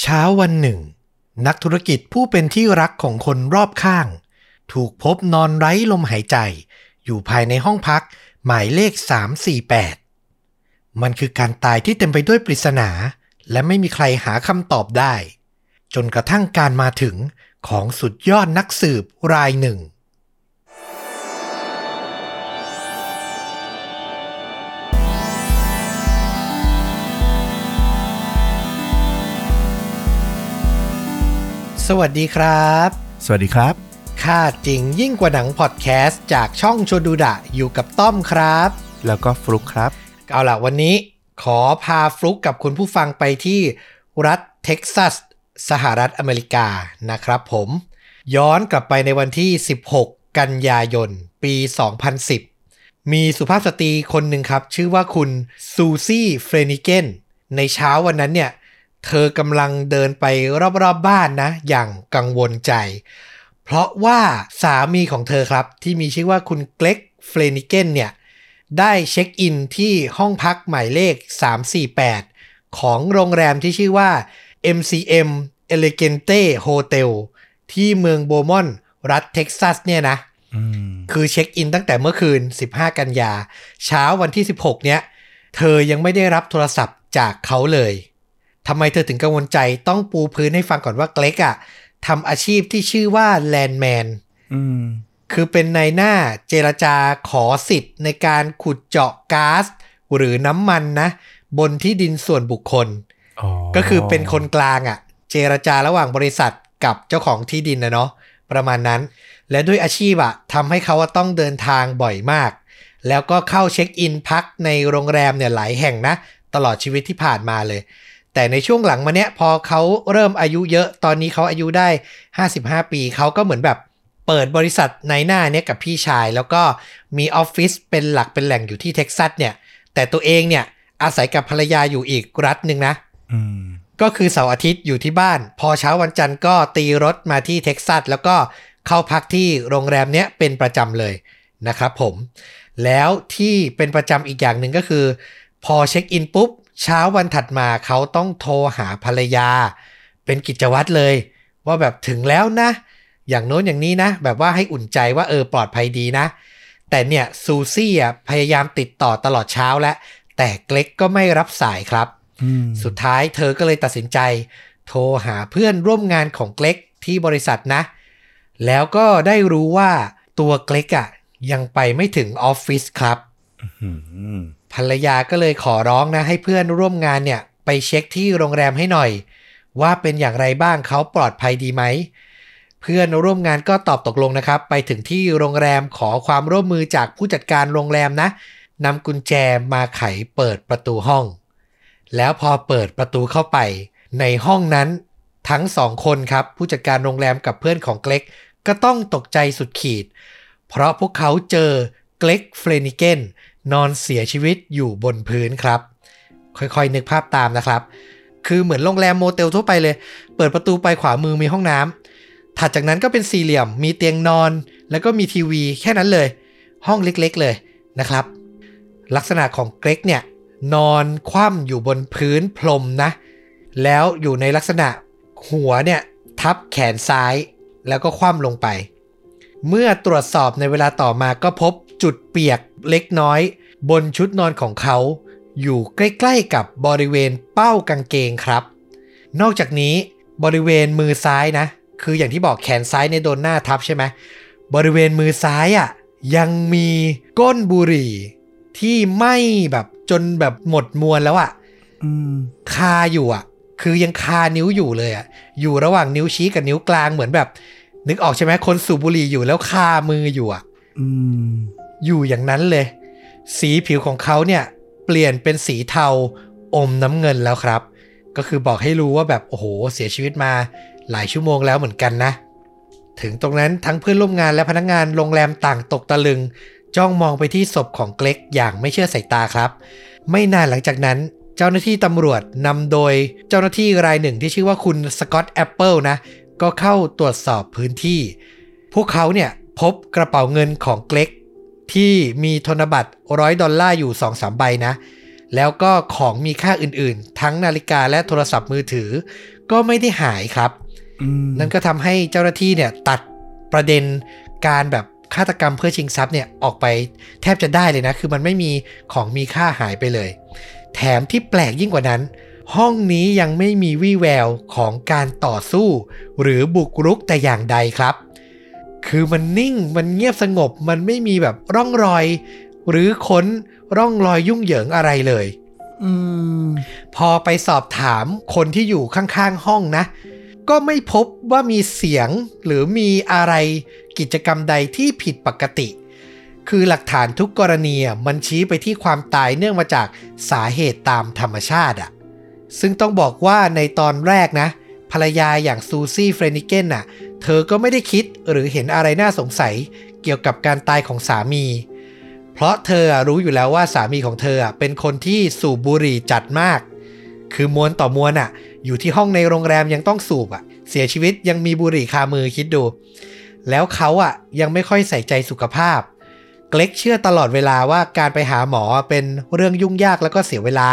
เช้าวันหนึ่ง นักธุรกิจผู้เป็นที่รักของคนรอบข้าง ถูกพบนอนไร้ลมหายใจ อยู่ภายในห้องพักหมายเลข 348 มันคือการตายที่เต็มไปด้วยปริศนา และไม่มีใครหาคำตอบได้ จนกระทั่งการมาถึงของสุดยอดนักสืบรายหนึ่ง สวัสดีครับ สวัสดีครับค่าจริงยิ่งกว่าหนังพอดแคสต์จากช่องชวนดูดะอยู่กับต้อมครับ แล้วก็ฟลุกครับ เอาล่ะวันนี้ขอพาฟลุกกับคุณผู้ฟังไปที่รัฐเท็กซัส สหรัฐอเมริกานะครับผม ย้อนกลับไปในวันที่ 16 กันยายน ปี 2010 มีสุภาพสตรีคนหนึ่งครับ ชื่อว่าคุณซูซี่เฟรนิเกนในเช้าวันนั้นเนี่ย เธอกำลังเดินไปรอบๆ บ้านนะ อย่างกังวลใจ เพราะว่าสามีของเธอครับ ที่มีชื่อว่าคุณเกล็กเฟรนิเกนเนี่ย ได้เช็คอินที่ห้องพักหมายเลข 348 ของโรงแรมที่ชื่อว่า MCM Elegante Hotel ที่เมืองโบมอนต์รัฐเท็กซัสเนี่ยนะอืมคือเช็คอินตั้งแต่เมื่อคืน 15 กันยา เช้าวันที่ 16 เนี้ย เธอยังไม่ได้รับโทรศัพท์จากเขาเลย ทำไมเธอถึงกังวลใจต้องปูพื้นให้ฟังก่อนว่าเกล็กอะทำอาชีพที่ชื่อว่าแลนด์แมนอืมคือเป็นนายหน้าเจรจาขอสิทธิ์ในการขุดเจาะก๊าซหรือน้ำมันนะ บนที่ดินส่วนบุคคลอ๋อก็คือเป็นคนกลางอะ่ะ เจรจาระหว่างบริษัทกับเจ้าของที่ดินนะเนาะประมาณนั้น และด้วยอาชีพอะทำให้เขาอะต้องเดินทางบ่อยมาก แล้วก็เข้าเช็คอินพักในโรงแรมเนี่ยหลายแห่งนะ ตลอดชีวิตที่ผ่านมาเลย แต่ในช่วงหลังมาเนี้ยพอเขาเริ่มอายุเยอะตอนนี้เขาอายุได้ 55 ปีเขาก็เหมือนแบบเปิดบริษัทในหน้าเนี้ยกับพี่ชาย แล้วก็มีออฟฟิศเป็นหลักเป็นแหล่งอยู่ที่เท็กซัสเนี่ยแต่ตัวเองเนี่ยอาศัยกับภรรยาอยู่อีกรัฐหนึ่งนะอืมก็คือเสาร์อาทิตย์อยู่ที่บ้าน พอเช้าวันจันทร์ก็ตีรถมาที่เท็กซัสแล้วก็เข้าพักที่โรงแรมเนี้ยเป็นประจำเลยนะครับผม แล้วที่เป็นประจำอีกอย่างหนึ่งก็คือ พอเช็คอินปุ๊บ เช้าวันถัดมาเขาต้องโทรหาภรรยา เป็นกิจวัตรเลย ว่าแบบถึงแล้วนะ อย่างโน้นอย่างนี้นะ แบบว่าให้อุ่นใจว่าเออปลอดภัยดีนะ แต่เนี่ยซูซี่อะพยายามติดต่อตลอดเช้าแล้วแต่เกล็กก็ไม่รับสายครับอืมสุดท้ายเธอก็เลยตัดสินใจ โทรหาเพื่อนร่วมงานของเกล็กที่บริษัทนะ แล้วก็ได้รู้ว่าตัวเกล็กอะยังไปไม่ถึงออฟฟิศครับอืม ภรรยาก็เลยขอร้องนะให้เพื่อนร่วมงานเนี่ยไปเช็คที่โรงแรมให้หน่อย ว่าเป็นอย่างไรบ้างเขาปลอดภัยดีไหม เพื่อนร่วมงานก็ตอบตกลงนะครับ ไปถึงที่โรงแรมขอความร่วมมือจากผู้จัดการโรงแรมนะนำกุญแจมาไขเปิดประตูห้อง แล้วพอเปิดประตูเข้าไป ในห้องนั้นทั้งสองคนครับ ผู้จัดการโรงแรมกับเพื่อนของเกล็ก ก็ต้องตกใจสุดขีด เพราะพวกเขาเจอเกล็กเฟรนิเกน นอนเสียชีวิตอยู่บนพื้นครับ ค่อยๆ นึกภาพตามนะครับ คือเหมือนโรงแรมโมเตลทั่วไปเลย เปิดประตูไปขวามือมีห้องน้ำถัดจากนั้นก็เป็นสี่เหลี่ยม มีเตียงนอน แล้วก็มีทีวีแค่นั้นเลย ห้องเล็กๆเลยนะครับ ลักษณะของเกรกเนี่ยนอนคว่ำอยู่บนพื้นพรมนะ แล้วอยู่ในลักษณะหัวเนี่ยทับแขนซ้ายแล้วก็คว่ำลงไป เมื่อตรวจสอบในเวลาต่อมาก็พบ จุดเปียกเล็กน้อย บนชุดนอนของเขา อยู่ใกล้ๆกับบริเวณเป้ากางเกงครับ นอกจากนี้บริเวณมือซ้ายนะ คืออย่างที่บอกแขนซ้ายในยโดนหน้าทับใช่ไหมบริเวณมือซ้ายอะ่ะยังมีก้นบุหรี่ ที่ไหม้แบบจนแบบหมดมวลแล้วอะ่ะอืมคาอยู่อะ คือยังคานิ้วอยู่เลยอะ อยู่ระหว่างนิ้วชี้กับนิ้วกลางเหมือนแบบ นึกออกใช่ไหมคนสูบบุหรี่อยู่แล้วคามืออยู่อะอืม อยู่อย่างนั้นเลย สีผิวของเขาเนี่ยเปลี่ยนเป็นสีเทาอมน้ำเงินแล้วครับ ก็คือบอกให้รู้ว่าแบบโอ้โหเสียชีวิตมาหลายชั่วโมงแล้วเหมือนกันนะ ถึงตรงนั้นทั้งเพื่อนร่วมงานและพนักงานโรงแรมต่างตกตะลึง จ้องมองไปที่ศพของเกล็กอย่างไม่เชื่อสายตาครับ ไม่นานหลังจากนั้นเจ้าหน้าที่ตำรวจนำโดยเจ้าหน้าที่รายหนึ่งที่ชื่อว่าคุณสกอตต์แอปเปิลนะ ก็เข้าตรวจสอบพื้นที่ พวกเขาเนี่ยพบกระเป๋าเงินของเกล็ก ที่มีธนบัตรร้อยดอลลาร์อยู่2อสามใบนะ แล้วก็ของมีค่าอื่นๆ ทั้งนาฬิกาและโทรศัพท์มือถือ ก็ไม่ได้หายครับอืมนั่นก็ทำให้เจ้าหน้าที่เนี่ยตัดประเด็นการแบบฆาตกรรมเพื่อชิงทรัพย์เนี่ยออกไปแทบจะได้เลยนะ คือมันไม่มีของมีค่าหายไปเลย แถมที่แปลกยิ่งกว่านั้น ห้องนี้ยังไม่มีวี่แววของการต่อสู้ หรือบุกรุกแต่อย่างใดครับ คือมันนิ่งมันเงียบสงบมันไม่มีแบบร่องรอย หรือค้นร่องรอยยุ่งเหยิงอะไรเลยอืมพอไปสอบถามคนที่อยู่ข้างๆห้องนะ ก็ไม่พบว่ามีเสียงหรือมีอะไรกิจกรรมใดที่ผิดปกติ คือหลักฐานทุกกรณีอะมันชี้ไปที่ความตายเนื่องมาจากสาเหตุตามธรรมชาติอะซึ่งต้องบอกว่าในตอนแรกนะ ภรรยาอย่างซูซี่เฟรนิเกนน่ะ เธอก็ไม่ได้คิดหรือเห็นอะไรน่าสงสัยเกี่ยวกับการตายของสามี เพราะเธอรู้อยู่แล้วว่าสามีของเธอเป็นคนที่สูบบุหรี่จัดมาก คือมวนต่อมวนอะ อยู่ที่ห้องในโรงแรมยังต้องสูบอะ เสียชีวิตยังมีบุหรี่คามือคิดดู แล้วเขาอะยังไม่ค่อยใส่ใจสุขภาพ เกล็กเชื่อตลอดเวลาว่าการไปหาหมอเป็นเรื่องยุ่งยากแล้วก็เสียเวลา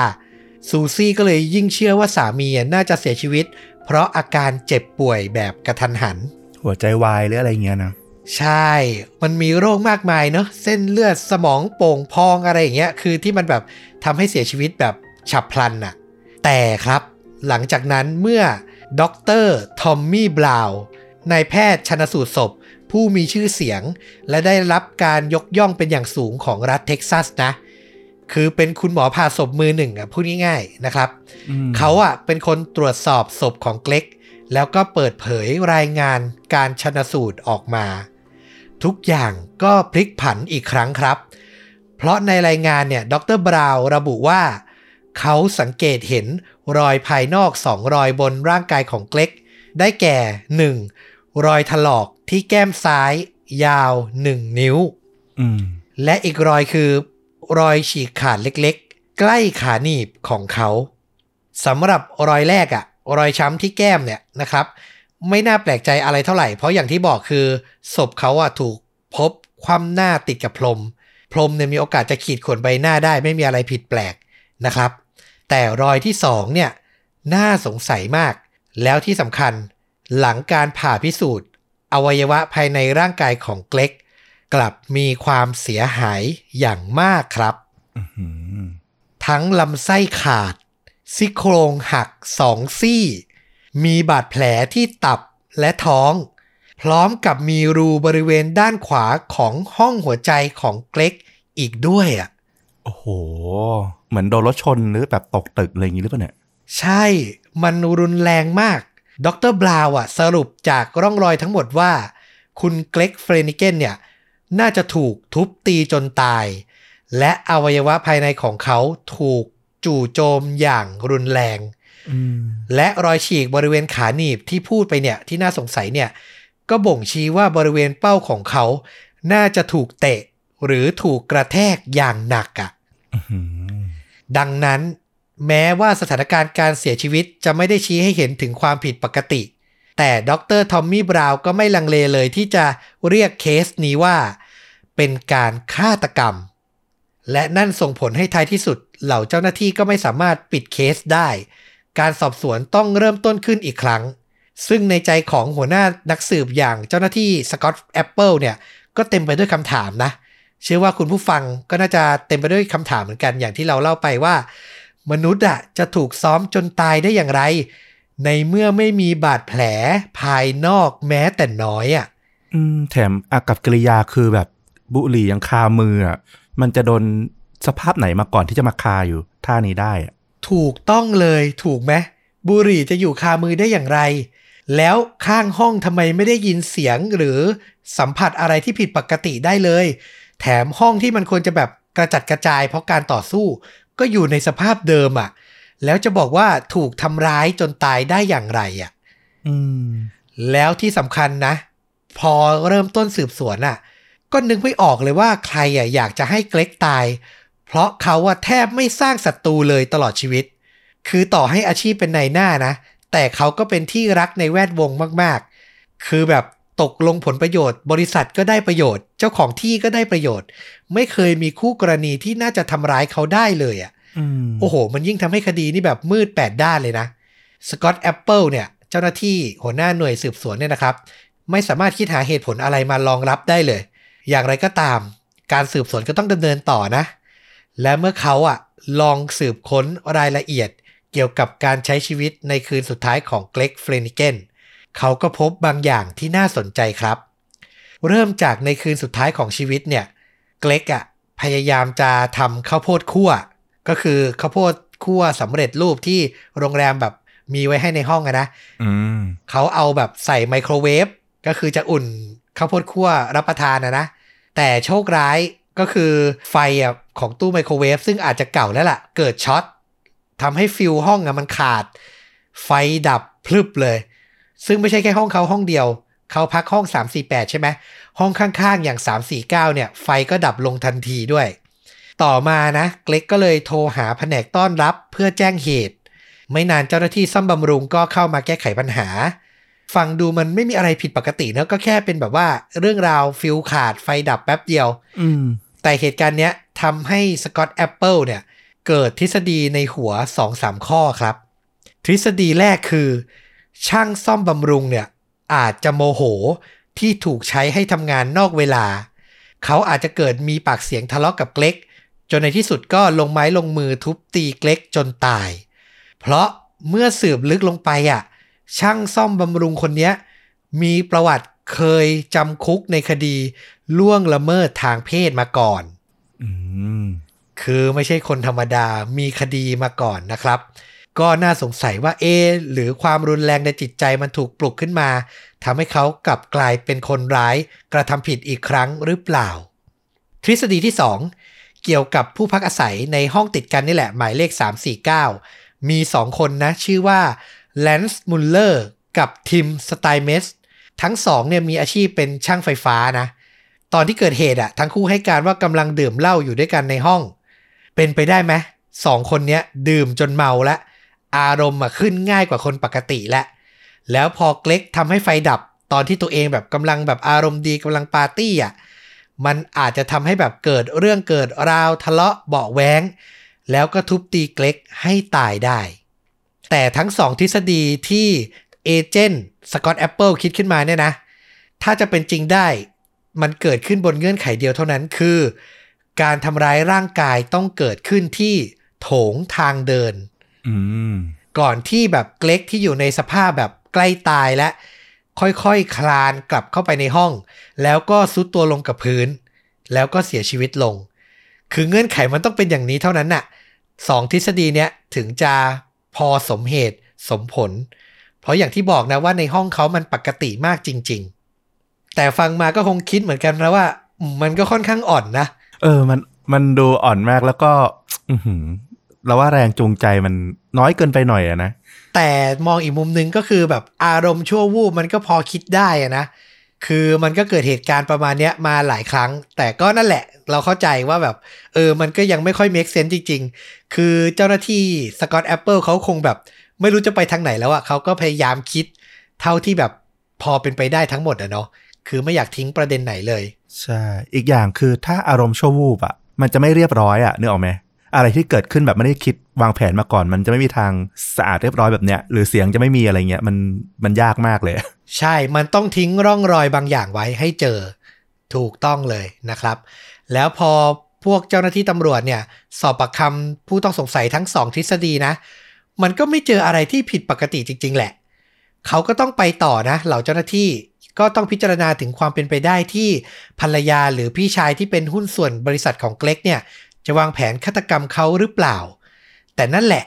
ซูซี่ก็เลยยิ่งเชื่อว่าสามีน่าจะเสียชีวิต เพราะอาการเจ็บป่วยแบบกระทันหัน หัวใจวายหรืออะไรเงี้ยนะใช่ มันมีโรคมากมายเนาะเส้นเลือดสมองโป่งพองอะไรอย่างเงี้ยคือที่มันแบบทำให้เสียชีวิตแบบฉับพลันน่ะแต่ครับหลังจากนั้นเมื่อด็อกเตอร์ทอมมี่บราวน์นายแพทย์ชันสูตรศพ ผู้มีชื่อเสียง และได้รับการยกย่องเป็นอย่างสูงของรัฐเท็กซัสนะ คือเป็นคุณหมอผ่าศพมือหนึ่งอะพูดง่ายๆนะครับอืมเขาอะเป็นคนตรวจสอบศพของเกล็ก แล้วก็เปิดเผยรายงานการชนสูตรออกมา ทุกอย่างก็พลิกผันอีกครั้งครับ เพราะในรายงานเนี่ยดรบราวน์ระบุว่า เขาสังเกตเห็นรอยภายนอกสองรอยบนร่างกายของเกล็ก ได้แก่ 1. รอยถลอกที่แก้มซ้าย ยาว 1 นิ้วอืมและอีกรอยคือ รอยฉีกขาดเล็กๆ ใกล้ขาหนีบของเขาสำหรับรอยแรกอะ รอยช้ำที่แก้มเนี่ยนะครับ ไม่น่าแปลกใจอะไรเท่าไหร่ เพราะอย่างที่บอกคือศพเขาอะถูกพบคว่ำหน้าติดกับพรม พรมเนี่ยมีโอกาสจะขีดข่วนใบหน้าได้ไม่มีอะไรผิดแปลกนะครับ แต่รอยที่สองเนี่ยน่าสงสัยมาก แล้วที่สำคัญหลังการผ่าพิสูจน์ อวัยวะภายในร่างกายของเกล็ก กลับมีความเสียหายอย่างมากครับอืมทั้งลำไส้ขาด ซี่โครงหักสองซี่ มีบาดแผลที่ตับและท้อง พร้อมกับมีรูบริเวณด้านขวาของห้องหัวใจของเกล็กอีกด้วยอะ โอ้โห เหมือนโดนรถชนหรือแบบตกตึกอะไรอย่างงี้หรือเปล่าเนี่ย ใช่ มันรุนแรงมาก ดร.บราวน์อะ สรุปจากร่องรอยทั้งหมดว่า คุณเกล็กเฟรนิเกนเนี่ย น่าจะถูกทุบตีจนตาย และอวัยวะภายในของเขาถูก จู่โจมอย่างรุนแรงอืมและรอยฉีกบริเวณขาหนีบที่พูดไปเนี่ยที่น่าสงสัยเนี่ย ก็บ่งชี้ว่าบริเวณเป้าของเขา น่าจะถูกเตะ หรือถูกกระแทกอย่างหนักอะอื้อหือดังนั้น แม้ว่าสถานการณ์การเสียชีวิตจะไม่ได้ชี้ให้เห็นถึงความผิดปกติ แต่ดรทอมมี่บราวน์ก็ไม่ลังเลเลยที่จะเรียกเคสนี้ว่า เป็นการฆาตกรรม และนั่นส่งผลให้ท้ายที่สุด เหล่าเจ้าหน้าที่ก็ไม่สามารถปิดเคสได้ การสอบสวนต้องเริ่มต้นขึ้นอีกครั้ง ซึ่งในใจของหัวหน้านักสืบอย่างเจ้าหน้าที่สกอตต์แอปเปิลเนี่ย ก็เต็มไปด้วยคำถามนะ เชื่อว่าคุณผู้ฟังก็น่าจะเต็มไปด้วยคำถามเหมือนกันอย่างที่เราเล่าไปว่า มนุษย์อะจะถูกซ้อมจนตายได้อย่างไร ในเมื่อไม่มีบาดแผลภายนอกแม้แต่น้อยอะอืมแถมอากัปกิริยาคือแบบบุหรี่ยังคามืออะ มันจะโดนสภาพไหนมาก่อนที่จะมาคาอยู่ท่านี้ได้อะถูกต้องเลยถูกไหมบุหรี่จะอยู่คามือได้อย่างไร แล้วข้างห้องทำไมไม่ได้ยินเสียงหรือสัมผัสอะไรที่ผิดปกติได้เลย แถมห้องที่มันควรจะแบบกระจัดกระจายเพราะการต่อสู้ ก็อยู่ในสภาพเดิมอะ่ะ แล้วจะบอกว่าถูกทำร้ายจนตายได้อย่างไรอะ่ะอืมแล้วที่สำคัญนะ พอเริ่มต้นสืบสวนอะ ก็นึกไม่ออกเลยว่าใครอะอยากจะให้เกล็กตาย เพราะเขาอะแทบไม่สร้างศัตรูเลยตลอดชีวิต คือต่อให้อาชีพเป็นนายหน้านะ แต่เขาก็เป็นที่รักในแวดวงมากๆ คือแบบตกลงผลประโยชน์ บริษัทก็ได้ประโยชน์ เจ้าของที่ก็ได้ประโยชน์ ไม่เคยมีคู่กรณีที่น่าจะทำร้ายเขาได้เลยอะ อืมโอ้โห มันยิ่งทำให้คดีนี่แบบมืดแปดด้านเลยนะสกอตแอปเปิลเนี่ย เจ้าหน้าที่หัวหน้าหน่วยสืบสวนเนี่ยนะครับ ไม่สามารถคิดหาเหตุผลอะไรมารองรับได้เลย อย่างไรก็ตาม การสืบสวนก็ต้องดำเนินต่อนะ และเมื่อเขาอะลองสืบค้นรายละเอียดเกี่ยวกับการใช้ชีวิตในคืนสุดท้ายของเกรกเฟรนิเกนเขาก็พบบางอย่างที่น่าสนใจครับ เริ่มจากในคืนสุดท้ายของชีวิตเนี่ยเกรกอะพยายามจะทำข้าวโพดคั่ว ก็คือข้าวโพดคั่วสำเร็จรูปที่โรงแรมแบบมีไว้ให้ในห้องอะนะอืมเขาเอาแบบใส่ไมโครเวฟก็คือจะอุ่นข้าวโพดคั่วรับประทานนะนะ แต่โชคร้ายก็คือไฟอะของตู้ไมโครเวฟซึ่งอาจจะเก่าแล้วล่ะ เกิดช็อตทำให้ฟิวห้องอะมันขาด ไฟดับพลึบเลย ซึ่งไม่ใช่แค่ห้องเขาห้องเดียว เขาพักห้อง 348 ใช่ไหมห้องข้างๆ อย่าง 349 เนี่ย ไฟก็ดับลงทันทีด้วย ต่อมานะเกล็กก็เลยโทรหาแผนกต้อนรับเพื่อแจ้งเหตุ ไม่นานเจ้าหน้าที่ซ่อมบำรุงก็เข้ามาแก้ไขปัญหา ฟังดูมันไม่มีอะไรผิดปกติเนอะก็แค่เป็นแบบว่าเรื่องราวฟิวส์ขาดไฟดับแป๊บเดียว อืม แต่เหตุการณ์เนี้ยทำให้สกอตแอปเปิลเนี่ย เกิดทฤษฎีในหัว2-3ข้อครับ ทฤษฎีแรกคือ ช่างซ่อมบำรุงเนี่ย อาจจะโมโหที่ถูกใช้ให้ทำงานนอกเวลา เขาอาจจะเกิดมีปากเสียงทะเลาะกับเกล็ก จนในที่สุดก็ลงไม้ลงมือทุบตีเกล็กจนตาย เพราะเมื่อสืบลึกลงไปอะ ช่างซ่อมบำรุงคนเนี้ยมีประวัติเคยจำคุกในคดีล่วงละเมิดทางเพศมาก่อนอืมคือไม่ใช่คนธรรมดามีคดีมาก่อนนะครับ ก็น่าสงสัยว่าเอะหรือความรุนแรงในจิตใจมันถูกปลุกขึ้นมาทำให้เขากลับกลายเป็นคนร้ายกระทำผิดอีกครั้งหรือเปล่า ทฤษฎีที่ 2 เกี่ยวกับผู้พักอาศัยในห้องติดกันนี่แหละหมายเลข 349 มี 2 คนนะ ชื่อว่า แลนซ์มุลเลอร์กับทิมสไตเมสทั้งสองเนี่ยมีอาชีพเป็นช่างไฟฟ้านะ ตอนที่เกิดเหตุอะทั้งคู่ให้การว่ากำลังดื่มเหล้าอยู่ด้วยกันในห้อง เป็นไปได้ไหมสองคนเนี้ยดื่มจนเมาแล้วอารมณ์อะขึ้นง่ายกว่าคนปกติแล้วแล้วพอเกล็กทำให้ไฟดับ ตอนที่ตัวเองแบบกำลังแบบอารมณ์ดีกำลังปาร์ตี้อะมันอาจจะทำให้แบบเกิดเรื่องเกิดราวทะเลาะเบาะแว้งแล้วก็ทุบตีเกล็กให้ตายได้ แต่ทั้งสองทฤษฎีที่ agent สกอตแอปเปิลคิดขึ้นมาเนี่ยนะ ถ้าจะเป็นจริงได้มันเกิดขึ้นบนเงื่อนไขเดียวเท่านั้นคือ การทำร้ายร่างกายต้องเกิดขึ้นที่โถงทางเดินอืมก่อนที่แบบเกล็กที่อยู่ในสภาพแบบใกล้ตายและ ค่อยๆคคลานกลับเข้าไปในห้อง แล้วก็ซุดตัวลงกับพื้น แล้วก็เสียชีวิตลง คือเงื่อนไขมันต้องเป็นอย่างนี้เท่านั้นน่ะสองทฤษฎีเนี้ยถึงจะ พอสมเหตุสมผล เพราะอย่างที่บอกนะว่าในห้องเขามันปกติมากจริง ๆ แต่ฟังมาก็คงคิดเหมือนกันนะว่าอืมมันก็ค่อนข้างอ่อนนะ เออมันมันดูอ่อนมากแล้วก็ อือหือเราว่าแรงจูงใจมันน้อยเกินไปหน่อยอะนะแต่มองอีกมุมหนึ่งก็คือแบบอารมณ์ชั่ววูบมันก็พอคิดได้อะนะ คือมันก็เกิดเหตุการณ์ประมาณเนี้ยมาหลายครั้ง แต่ก็นั่นแหละ เราเข้าใจว่าแบบ เออ มันก็ยังไม่ค่อย make sense จริง ๆ คือเจ้าหน้าที่สกอตแอปเปิลเขาคงแบบ ไม่รู้จะไปทางไหนแล้วอะเขาก็พยายามคิด เท่าที่แบบพอเป็นไปได้ทั้งหมดอะเนาะคือไม่อยากทิ้งประเด็นไหนเลย ใช่ อีกอย่างคือถ้าอารมณ์ชั่ววูบอะมันจะไม่เรียบร้อยอะนึกออกไหม อะไรที่เกิดขึ้นแบบไม่ได้คิดวางแผนมาก่อน มันจะไม่มีทางสะอาดเรียบร้อยแบบเนี้ย หรือเสียงจะไม่มีอะไรเงี้ยมันมันยากมากเลย ใช่มันต้องทิ้งร่องรอยบางอย่างไว้ให้เจอถูกต้องเลยนะครับ แล้วพอพวกเจ้าหน้าที่ตำรวจเนี่ย สอบปากคำผู้ต้องสงสัยทั้งสองทฤษฎีนะ มันก็ไม่เจออะไรที่ผิดปกติจริง ๆ แหละ เขาก็ต้องไปต่อนะ เหล่าเจ้าหน้าที่ก็ต้องพิจารณาถึงความเป็นไปได้ที่ภรรยาหรือพี่ชายที่เป็นหุ้นส่วนบริษัทของเกล็กเนี่ย จะวางแผนฆาตกรรมเขาหรือเปล่า แต่นั่นแหละ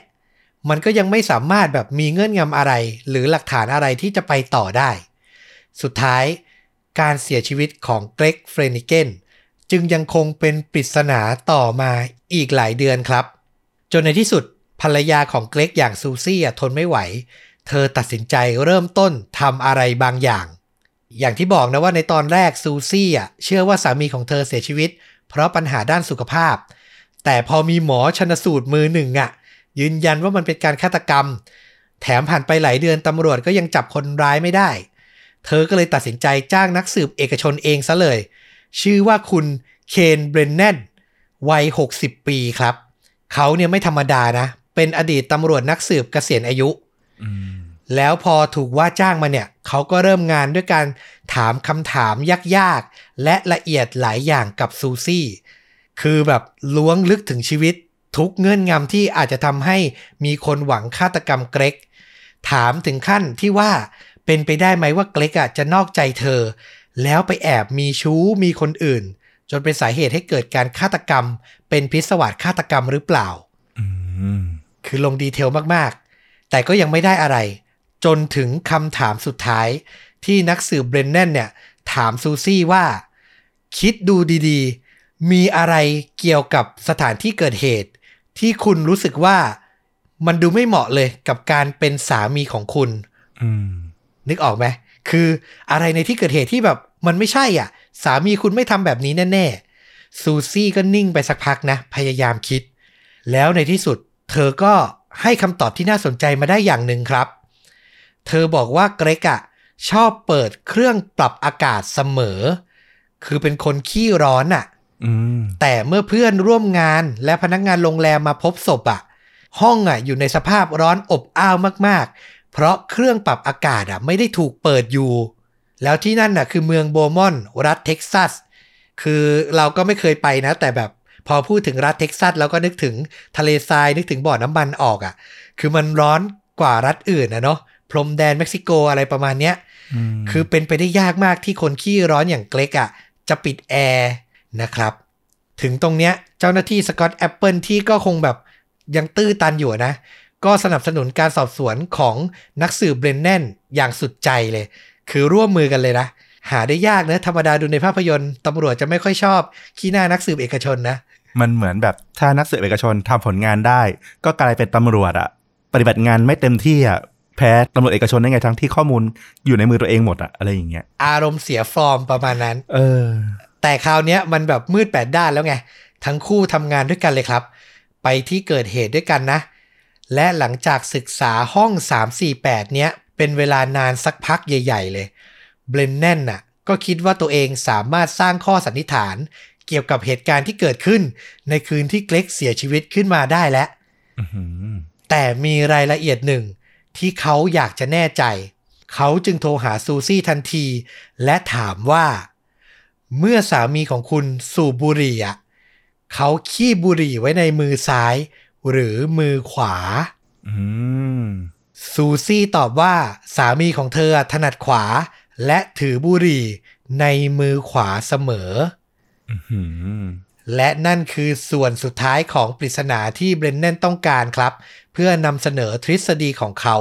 มันก็ยังไม่สามารถแบบมีเงื่อนงำอะไร หรือหลักฐานอะไรที่จะไปต่อได้ สุดท้าย การเสียชีวิตของเกรกเฟรนิเกนจึงยังคงเป็นปริศนาต่อมาอีกหลายเดือนครับ จนในที่สุดภรรยาของเกรกอย่างซูซี่ทนไม่ไหว เธอตัดสินใจเริ่มต้นทำอะไรบางอย่าง อย่างที่บอกนะว่าในตอนแรกซูซี่เชื่อว่าสามีของเธอเสียชีวิต เพราะปัญหาด้านสุขภาพ แต่พอมีหมอชนสูตรมือหนึ่งอะยืนยันว่ามันเป็นการฆาตกรรม แถมผ่านไปหลายเดือนตำรวจก็ยังจับคนร้ายไม่ได้ เธอก็เลยตัดสินใจจ้างนักสืบเอกชนเองซะเลย ชื่อว่าคุณเคนเบรนแนนวัย 60 ปีครับ เขาเนี่ยไม่ธรรมดานะ เป็นอดีตตำรวจนักสืบเกษียณอายุอืมแล้วพอถูกว่าจ้างมาเนี่ย เขาก็เริ่มงานด้วยการถามคำถามยากๆ และละเอียดหลายอย่างกับซูซี่ คือแบบล้วงลึกถึงชีวิต ทุกเงื่อนงำที่อาจจะทำให้มีคนหวังฆาตกรรมเกรก ถามถึงขั้นที่ว่าเป็นไปได้ไหมว่าเกรกอะจะนอกใจเธอ แล้วไปแอบมีชู้มีคนอื่น จนเป็นสาเหตุให้เกิดการฆาตกรรม เป็นพิศวาสฆาตกรรมหรือเปล่าอืมคือลงดีเทลมากๆ แต่ก็ยังไม่ได้อะไร จนถึงคำถามสุดท้าย ที่นักสืบเบรนแนนเนี่ย ถามซูซี่ว่า คิดดูดีๆ มีอะไรเกี่ยวกับสถานที่เกิดเหตุ ที่คุณรู้สึกว่ามันดูไม่เหมาะเลยกับการเป็นสามีของคุณอืมนึกออกไหมคืออะไรในที่เกิดเหตุที่แบบมันไม่ใช่อะ สามีคุณไม่ทำแบบนี้แน่ๆซูซี่ก็นิ่งไปสักพักนะ พยายามคิด แล้วในที่สุด เธอก็ให้คำตอบที่น่าสนใจมาได้อย่างหนึ่งครับ เธอบอกว่าเกรกอะชอบเปิดเครื่องปรับอากาศเสมอ คือเป็นคนขี้ร้อนอะอืม แต่เมื่อเพื่อนร่วมงานและพนักงานโรงแรมมาพบศพอะห้องอะอยู่ในสภาพร้อนอบอ้าวมากๆ เพราะเครื่องปรับอากาศอะไม่ได้ถูกเปิดอยู่ แล้วที่นั่นน่ะคือเมืองโบมอน รัฐเท็กซัส คือเราก็ไม่เคยไปนะ แต่แบบพอพูดถึงรัฐเท็กซัสเราก็นึกถึงทะเลทรายนึกถึงบ่อน้ำมันออกอะคือมันร้อนกว่ารัฐอื่นนะเนาะพรมแดนเม็กซิโกอะไรประมาณเนี้ยอืมคือเป็นไปได้ยากมากที่คนขี้ร้อนอย่างเกรกอะจะปิดแอร์ นะครับ ถึงตรงเนี้ยเจ้าหน้าที่สกอตแอปเปิลที่ก็คงแบบยังตื้อตันอยู่นะ ก็สนับสนุนการสอบสวนของนักสืบเบรนแนนอย่างสุดใจเลย คือร่วมมือกันเลยนะ หาได้ยากนะธรรมดาดูในภาพยนตร์ตำรวจจะไม่ค่อยชอบ ขี้หน้านักสืบเอกชนนะ มันเหมือนแบบถ้านักสืบเอกชนทำผลงานได้ ก็กลายเป็นตำรวจอะปฏิบัติงานไม่เต็มที่อะแพ้ตำรวจเอกชนได้ไงทั้งที่ข้อมูลอยู่ในมือตัวเองหมดอะอะไรอย่างเงี้ยอารมณ์เสียฟอร์มประมาณนั้น เออ แต่คราวเนี้ยมันแบบมืดแปดด้านแล้วไง ทั้งคู่ทำงานด้วยกันเลยครับ ไปที่เกิดเหตุด้วยกันนะ และหลังจากศึกษาห้อง 348 เนี้ย เป็นเวลานานสักพักใหญ่ ๆ เลย เบรนแนนน่ะก็คิดว่าตัวเองสามารถสร้างข้อสันนิษฐาน เกี่ยวกับเหตุการณ์ที่เกิดขึ้น ในคืนที่เกล็กเสียชีวิตขึ้นมาได้แล้วอื้อหือแต่มีรายละเอียดหนึ่ง ที่เขาอยากจะแน่ใจ เขาจึงโทรหาซูซี่ทันที และถามว่า เมื่อสามีของคุณสูบบุหรี่อะเขาขี้บุหรี่ไว้ในมือซ้าย หรือมือขวาอืมซูซี่ตอบว่าสามีของเธอถนัดขวา และถือบุหรี่ในมือขวาเสมออื้อหือและนั่นคือส่วนสุดท้ายของปริศนาที่เบรนแนนต้องการครับ เพื่อนำเสนอทฤษฎีของเขา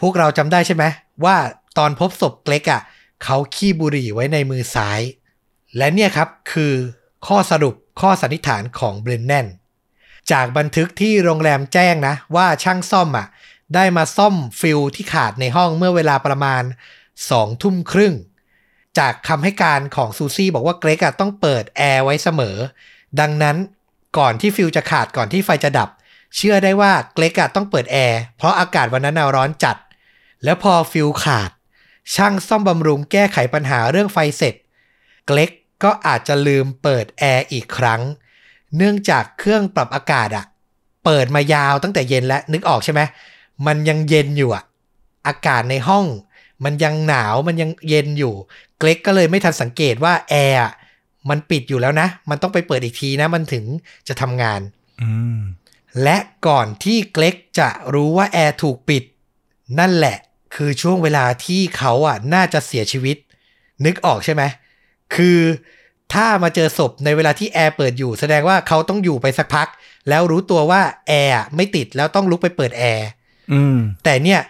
พวกเราจำได้ใช่ไหมว่าตอนพบศพเกล็กอะ่ะ เขาคีบบุหรี่ไว้ในมือซ้าย และเนี่ยครับคือข้อสรุปข้อสันนิษฐานของเบรนแนนจากบันทึกที่โรงแรมแจ้งนะ ว่าช่างซ่อมอะได้มาซ่อมฟิวส์ที่ขาดในห้องเมื่อเวลาประมาณสองทุ่มครึ่ง จากคำให้การของซูซี่บอกว่าเกรกอะต้องเปิดแอร์ไว้เสมอ ดังนั้นก่อนที่ฟิลจะขาดก่อนที่ไฟจะดับ เชื่อได้ว่าเกรกอะต้องเปิดแอร์เพราะอากาศวันนั้นน่ะร้อนจัด แล้วพอฟิลขาด ช่างซ่อมบำรุงแก้ไขปัญหาเรื่องไฟเสร็จ เกรก ก็อาจจะลืมเปิดแอร์อีกครั้ง เนื่องจากเครื่องปรับอากาศอะเปิดมายาวตั้งแต่เย็นแล้วนึกออกใช่ไหมมันยังเย็นอยู่อะอากาศในห้อง มันยังหนาวมันยังเย็นอยู่ เกรกก็เลยไม่ทันสังเกตว่าแอร์อะมันปิดอยู่แล้วนะ มันต้องไปเปิดอีกทีนะมันถึงจะทำงานอืมและก่อนที่เกรกจะรู้ว่าแอร์ถูกปิด นั่นแหละ คือช่วงเวลาที่เขาอะน่าจะเสียชีวิต นึกออกใช่ไหม คือถ้ามาเจอศพในเวลาที่แอร์เปิดอยู่ แสดงว่าเขาต้องอยู่ไปสักพัก แล้วรู้ตัวว่าแอร์อะไม่ติดแล้วต้องลุกไปเปิดแอร์อืมแต่เนี่ย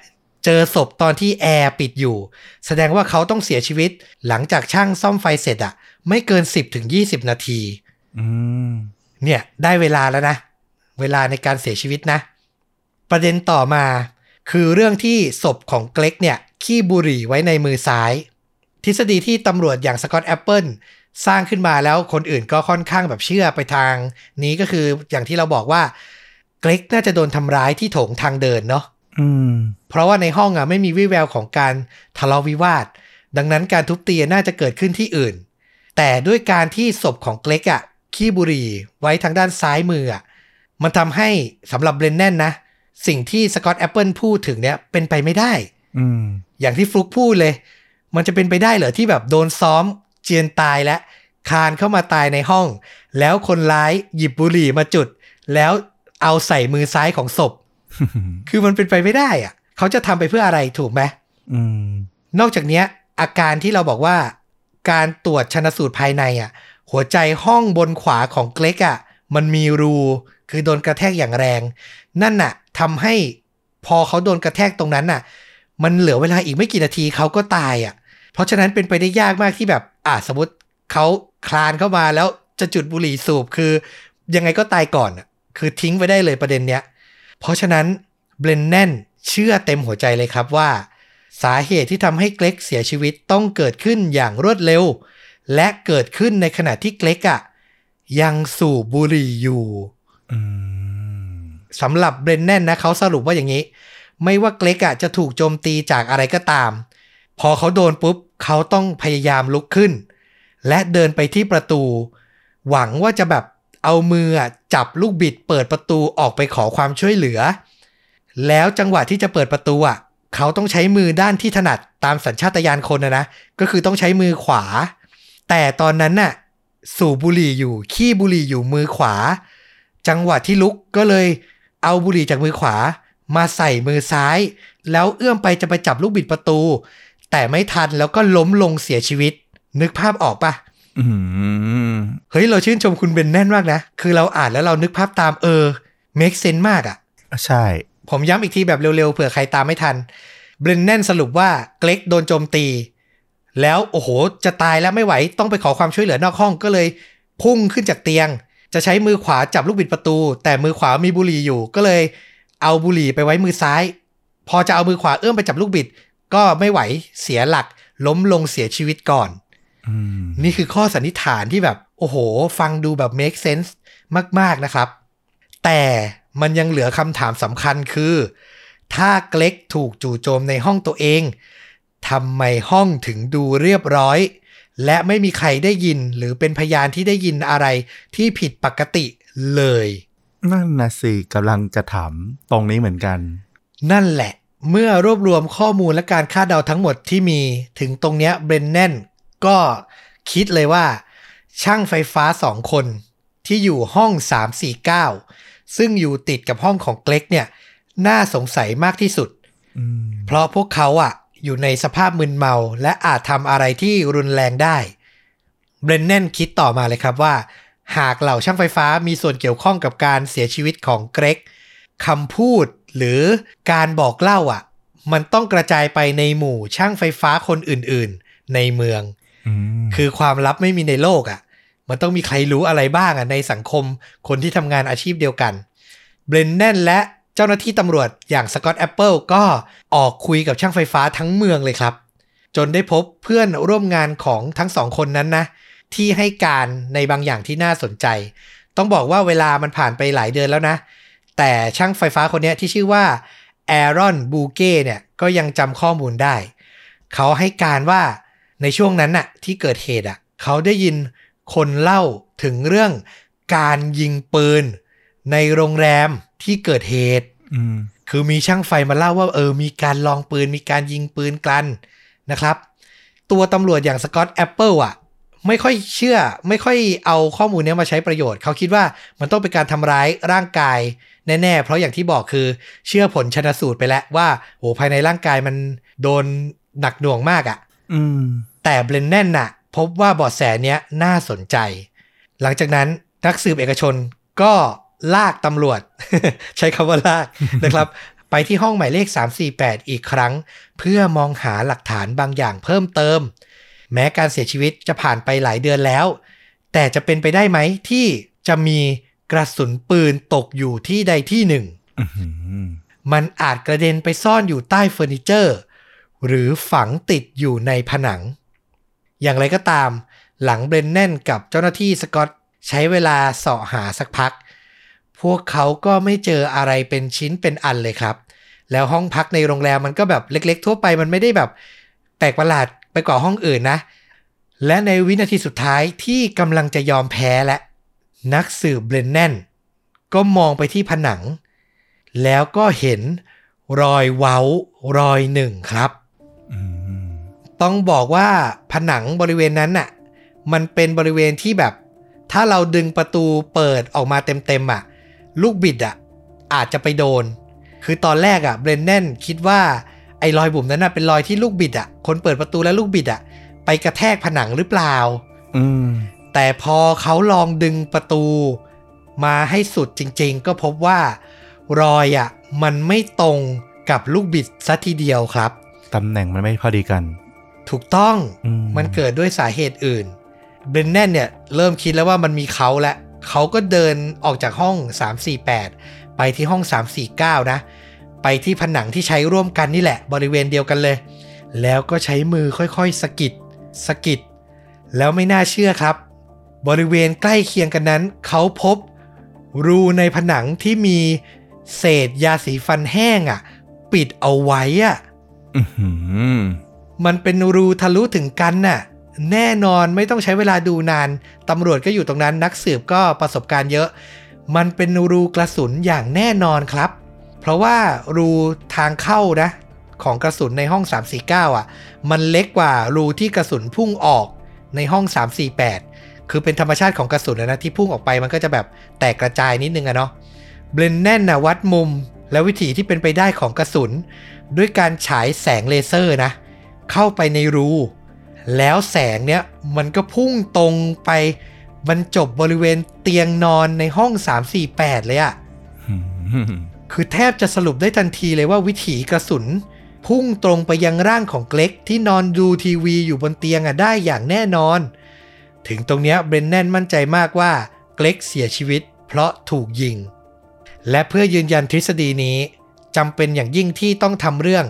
เจอศพตอนที่แอร์ปิดอยู่ แสดงว่าเขาต้องเสียชีวิต หลังจากช่างซ่อมไฟเสร็จอะไม่เกิน 10ถึง20 นาทีอืมเนี่ยได้เวลาแล้วนะ เวลาในการเสียชีวิตนะ ประเด็นต่อมา คือเรื่องที่ศพของเกล็กเนี่ยขี้บุหรี่ไว้ในมือซ้าย ทฤษฎีที่ตำรวจอย่างสกอตแอปเปิลสร้างขึ้นมาแล้วคนอื่นก็ค่อนข้างแบบเชื่อไปทาง นี้ก็คืออย่างที่เราบอกว่าเกร็กน่าจะโดนทำร้ายที่โถงทางเดินเนาะอืมเพราะว่าในห้องอะไม่มีวิแววของการทะเลาะวิวาท ดังนั้นการทุบตีน่าจะเกิดขึ้นที่อื่น แต่ด้วยการที่ศพของเกร็กอะคีบบุหรี่ไว้ทางด้านซ้ายมืออะมันทำให้สำหรับเบรนแนนนะ สิ่งที่สกอตแอปเปิลพูดถึงเนี่ยเป็นไปไม่ได้อืมอย่างที่ฟลุกพูดเลย มันจะเป็นไปได้เหรอที่แบบโดนซ้อมเจียนตายและคลานเข้ามาตายในห้อง แล้วคนร้ายหยิบบุหรี่มาจุด แล้วเอาใส่มือซ้ายของศพ คือมันเป็นไปไม่ได้อะเขาจะทำไปเพื่ออะไรถูกไหมอืมนอกจากเนี้ยอาการที่เราบอกว่า การตรวจชนสูตรภายในอะ หัวใจห้องบนขวาของเกล็กอะ มันมีรูคือโดนกระแทกอย่างแรง นั่นน่ะทำให้พอเขาโดนกระแทกตรงนั้นน่ะ มันเหลือเวลาอีกไม่กี่นาทีเขาก็ตายอะ เพราะฉะนั้นเป็นไปได้ยากมากที่แบบอะสมมติเขาคลานเข้ามาแล้วจะจุดบุหรี่สูบคือ ยังไงก็ตายก่อนอะคือทิ้งไปได้เลยประเด็นเนี้ย เพราะฉะนั้นเบรนแนนเชื่อเต็มหัวใจเลยครับว่า สาเหตุที่ทำให้เกร็กเสียชีวิตต้องเกิดขึ้นอย่างรวดเร็ว และเกิดขึ้นในขณะที่เกร็กอะยังสูบบุหรี่อยู่อืมสำหรับเบรนแนนนะเขาสรุปว่าอย่างนี้ ไม่ว่าเกล็กอะจะถูกโจมตีจากอะไรก็ตาม พอเขาโดนปุ๊บเขาต้องพยายามลุกขึ้น และเดินไปที่ประตู หวังว่าจะแบบเอามือจับลูกบิดเปิดประตูออกไปขอความช่วยเหลือ แล้วจังหวะที่จะเปิดประตูอะเขาต้องใช้มือด้านที่ถนัดตามสัญชาตญาณคนนะนะ ก็คือต้องใช้มือขวา แต่ตอนนั้นน่ะสูบบุหรี่อยู่ขี้บุหรี่อยู่มือขวา จังหวะที่ลุกก็เลยเอาบุหรี่จากมือขวา มาใส่มือซ้าย แล้วเอื้อมไปจะไปจับลูกบิดประตู แต่ไม่ทันแล้วก็ล้มลงเสียชีวิต นึกภาพออกปะอืมเฮ้ย เราชื่นชมคุณเบนแน่นมากนะ คือเราอ่านแล้วเรานึกภาพตามเออ make sense มากอะใช่ ผมย้ำอีกทีแบบเร็วๆเผื่อใครตามไม่ทัน เบรนแนนสรุปว่าเกล็กโดนโจมตี แล้วโอ้โห จะตายแล้วไม่ไหวต้องไปขอความช่วยเหลือนอกห้องก็เลย พุ่งขึ้นจากเตียง จะใช้มือขวาจับลูกบิดประตู แต่มือขวามีบุหรี่อยู่ก็เลย เอาบุหรี่ไปไว้มือซ้าย พอจะเอามือขวาเอื้อมไปจับลูกบิด ก็ไม่ไหวเสียหลักล้มลงเสียชีวิตก่อนอืมนี่คือข้อสันนิษฐานที่แบบ โอ้โห ฟังดูแบบ make sense มาก ๆ นะครับ แต่มันยังเหลือคำถามสำคัญคือ ถ้าเกล็กถูกจู่โจมในห้องตัวเองทำไมห้องถึงดูเรียบร้อย และไม่มีใครได้ยินหรือเป็นพยานที่ได้ยินอะไรที่ผิดปกติเลย นั่นนะสิกำลังจะถามตรงนี้เหมือนกัน นั่นแหละ เมื่อรวบรวมข้อมูลและการคาดเดาทั้งหมดที่มีถึงตรงเนี้ยเบรนแนนก็คิดเลยว่า ช่างไฟฟ้าสองคนที่อยู่ห้อง 349 ซึ่งอยู่ติดกับห้องของเกล็กเนี่ย น่าสงสัยมากที่สุดอืมเพราะพวกเขาอะอยู่ในสภาพมึนเมา และอาจทำอะไรที่รุนแรงได้ เบรนแนนคิดต่อมาเลยครับว่า หากเหล่าช่างไฟฟ้ามีส่วนเกี่ยวข้องกับการเสียชีวิตของเกรกคำพูด หรือการบอกเล่าอะมันต้องกระจายไปในหมู่ช่างไฟฟ้าคนอื่นๆ ในเมืองอืมคือความลับไม่มีในโลกอะ่ะ มันต้องมีใครรู้อะไรบ้างอะ่ะในสังคมคนที่ทำงานอาชีพเดียวกันเบรนแนนและเจ้าหน้าที่ตำรวจอย่างสกอตแอปเปิลก็ออกคุยกับช่างไฟฟ้าทั้งเมืองเลยครับ จนได้พบเพื่อนร่วมงานของทั้งสองคนนั้นนะ ที่ให้การในบางอย่างที่น่าสนใจ ต้องบอกว่าเวลามันผ่านไปหลายเดือนแล้วนะ แต่ช่างไฟฟ้าคนเนี้ยที่ชื่อว่าแอรอนบูเก้เนี่ยก็ยังจำข้อมูลได้ เขาให้การว่าในช่วงนั้นน่ะที่เกิดเหตุอะเขาได้ยินคนเล่าถึงเรื่องการยิงปืน ในโรงแรมที่เกิดเหตุอืมคือมีช่างไฟมาเล่าว่าเออมีการลองปืนมีการยิงปืนกันนะครับ ตัวตำรวจอย่างสกอตแอปเปิลอะ ไม่ค่อยเชื่อ ไม่ค่อยเอาข้อมูลนี้มาใช้ประโยชน์ เขาคิดว่ามันต้องเป็นการทำร้ายร่างกายแน่ๆ เพราะอย่างที่บอกคือเชื่อผลชนสูตรไปแล้วว่าโอ้ภายในร่างกายมันโดนหนักหน่วงมากอะแต่เบรนแนนน่ะ พบว่าเบาะแสเนี้ยน่าสนใจ หลังจากนั้นนักสืบเอกชนก็ลากตำรวจ ใช้คำว่าลากนะครับ ไปที่ห้องหมายเลข 348 อีกครั้ง เพื่อมองหาหลักฐานบางอย่างเพิ่มเติม แม้การเสียชีวิตจะผ่านไปหลายเดือนแล้ว แต่จะเป็นไปได้ไหมที่จะมีกระสุนปืนตกอยู่ที่ใดที่หนึ่งอื้อหือมันอาจกระเด็นไปซ่อนอยู่ใต้เฟอร์นิเจอร์ หรือฝังติดอยู่ในผนัง อย่างไรก็ตาม หลังเบรนแนนกับเจ้าหน้าที่สกอตใช้เวลาเสาะหาสักพัก พวกเขาก็ไม่เจออะไรเป็นชิ้นเป็นอันเลยครับ แล้วห้องพักในโรงแรมมันก็แบบเล็กๆ ทั่วไปมันไม่ได้แบบแปลกประหลาด ไปกว่าห้องอื่นนะ และในวินาทีสุดท้ายที่กำลังจะยอมแพ้และ นักสืบเบรนแนนก็มองไปที่ผนัง แล้วก็เห็นรอยเว้ารอยหนึ่งครับอืมต้องบอกว่าผนังบริเวณนั้นน่ะ มันเป็นบริเวณที่แบบ ถ้าเราดึงประตูเปิดออกมาเต็มๆอะ ลูกบิดอะ อาจจะไปโดน คือตอนแรกอะเบรนแนนคิดว่าไอ้รอยบุ๋มนั้นน่ะเป็นรอยที่ลูกบิดอะ คนเปิดประตูและลูกบิดอะ ไปกระแทกผนังหรือเปล่า อืม แต่พอเขาลองดึงประตู มาให้สุดจริง ๆ ก็พบว่ารอยอะ มันไม่ตรงกับลูกบิดซะทีเดียวครับ ตำแหน่งมันไม่พอดีกัน ถูกต้องอืมมันเกิดด้วยสาเหตุอื่นเบรนแนนเนี่ย เริ่มคิดแล้วว่ามันมีเขาและเขาก็เดินออกจากห้อง 348 ไปที่ห้อง 349 นะ ไปที่ผนังที่ใช้ร่วมกันนี่แหละบริเวณเดียวกันเลย แล้วก็ใช้มือค่อยๆสะกิดสะกิดแล้วไม่น่าเชื่อครับ บริเวณใกล้เคียงกันนั้น เขาพบ รูในผนังที่มีเศษยาสีฟันแห้งอะ่ะ ปิดเอาไว้อะอือหือมันเป็นรูทะลุถึงกันน่ะ แน่นอนไม่ต้องใช้เวลาดูนานตำรวจก็อยู่ตรงนั้นนักสืบก็ประสบการณ์เยอะ มันเป็นรูกระสุนอย่างแน่นอนครับ เพราะว่ารูทางเข้านะของกระสุนในห้อง 349 อะ มันเล็กกว่ารูที่กระสุนพุ่งออกในห้อง 348 คือเป็นธรรมชาติของกระสุนนะที่พุ่งออกไปมันก็จะแบบแตกกระจายนิดนึงอะเนาะเบรนแนนนะวัดมุมและวิธีที่เป็นไปได้ของกระสุน ด้วยการฉายแสงเลเซอร์นะ เข้าไปในรู แล้วแสงเนี้ยมันก็พุ่งตรงไปบรรจบบริเวณเตียงนอนในห้อง 348 เลยอะ คือแทบจะสรุปได้ทันทีเลยว่าวิถีกระสุน พุ่งตรงไปยังร่างของเกล็กที่นอนดูทีวีอยู่บนเตียงอะได้อย่างแน่นอน ถึงตรงเนี้ยเบรนแนนมั่นใจมากว่าเกล็กเสียชีวิต เพราะถูกยิง และเพื่อยืนยันทฤษฎีนี้จำเป็นอย่างยิ่งที่ต้องทำเรื่อง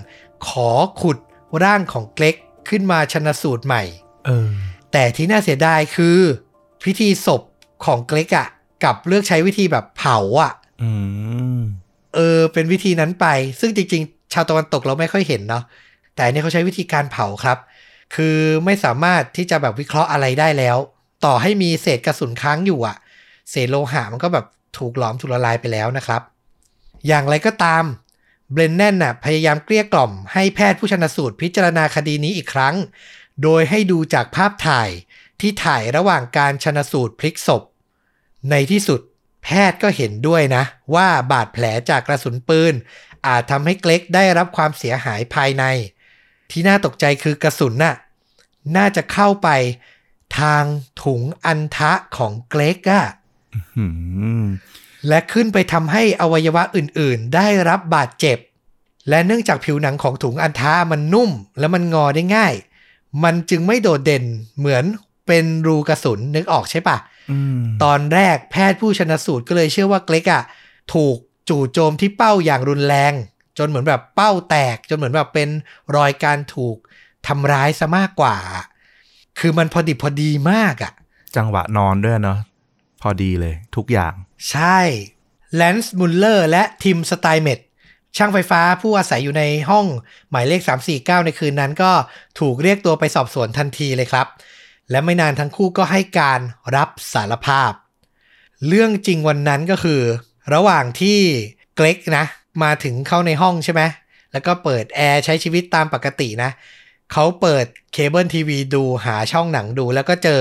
ขอขุดร่างของเกล็กขึ้นมาชนะสูตรใหม่เออแต่ที่น่าเสียดายคือ พิธีศพของเกล็กอะกลับเลือกใช้วิธีแบบเผาอะอืม เออเป็นวิธีนั้นไป ซึ่งจริง ๆ ชาวตะวันตกเราไม่ค่อยเห็นเนาะแต่อันนี่เขาใช้วิธีการเผาครับ คือไม่สามารถที่จะแบบวิเคราะห์อะไรได้แล้ว ต่อให้มีเศษกระสุนค้างอยู่อะเศษโลหะมันก็แบบถูกหลอมถูกละลายไปแล้วนะครับ อย่างไรก็ตามเบรนแนนน่ะพยายามเกลี้ยกล่อมให้แพทย์ผู้ชนสูตรพิจารณาคดีนี้อีกครั้ง โดยให้ดูจากภาพถ่ายที่ถ่ายระหว่างการชนสูตรพลิกศพ ในที่สุด แพทย์ก็เห็นด้วยนะ ว่าบาดแผลจากกระสุนปืน อาจทำให้เกล็กได้รับความเสียหายภายใน ที่น่าตกใจคือกระสุนน่ะน่าจะเข้าไปทางถุงอันทะของเกล็กอะอืมและขึ้นไปทำให้อวัยวะอื่นๆ ได้รับบาดเจ็บ และเนื่องจากผิวหนังของถุงอันทะมันนุ่ม และมันงอได้ง่าย มันจึงไม่โดดเด่นเหมือนเป็นรูกระสุนนึกออกใช่ปะอืม ตอนแรกแพทย์ผู้ชนะสูตรก็เลยเชื่อว่าเกล็กอะถูกจู่โจมที่เป้าอย่างรุนแรง จนเหมือนแบบเป้าแตก จนเหมือนแบบเป็นรอยการถูกทำร้ายซะมากกว่า คือมันพอดิบพอดีมากอะจังหวะนอนด้วยเนาะพอดีเลยทุกอย่าง ใช่แลนซ์มุลเลอร์และทิมสไตเมตช่างไฟฟ้าผู้อาศัยอยู่ในห้องหมายเลข 349 ในคืนนั้นก็ถูกเรียกตัวไปสอบสวนทันทีเลยครับ และไม่นานทั้งคู่ก็ให้การรับสารภาพ เรื่องจริงวันนั้นก็คือ ระหว่างที่เกร็กนะ มาถึงเข้าในห้องใช่ไหมแล้วก็เปิดแอร์ใช้ชีวิตตามปกตินะ เขาเปิดเคเบิลทีวีดูหาช่องหนังดู แล้วก็เจอ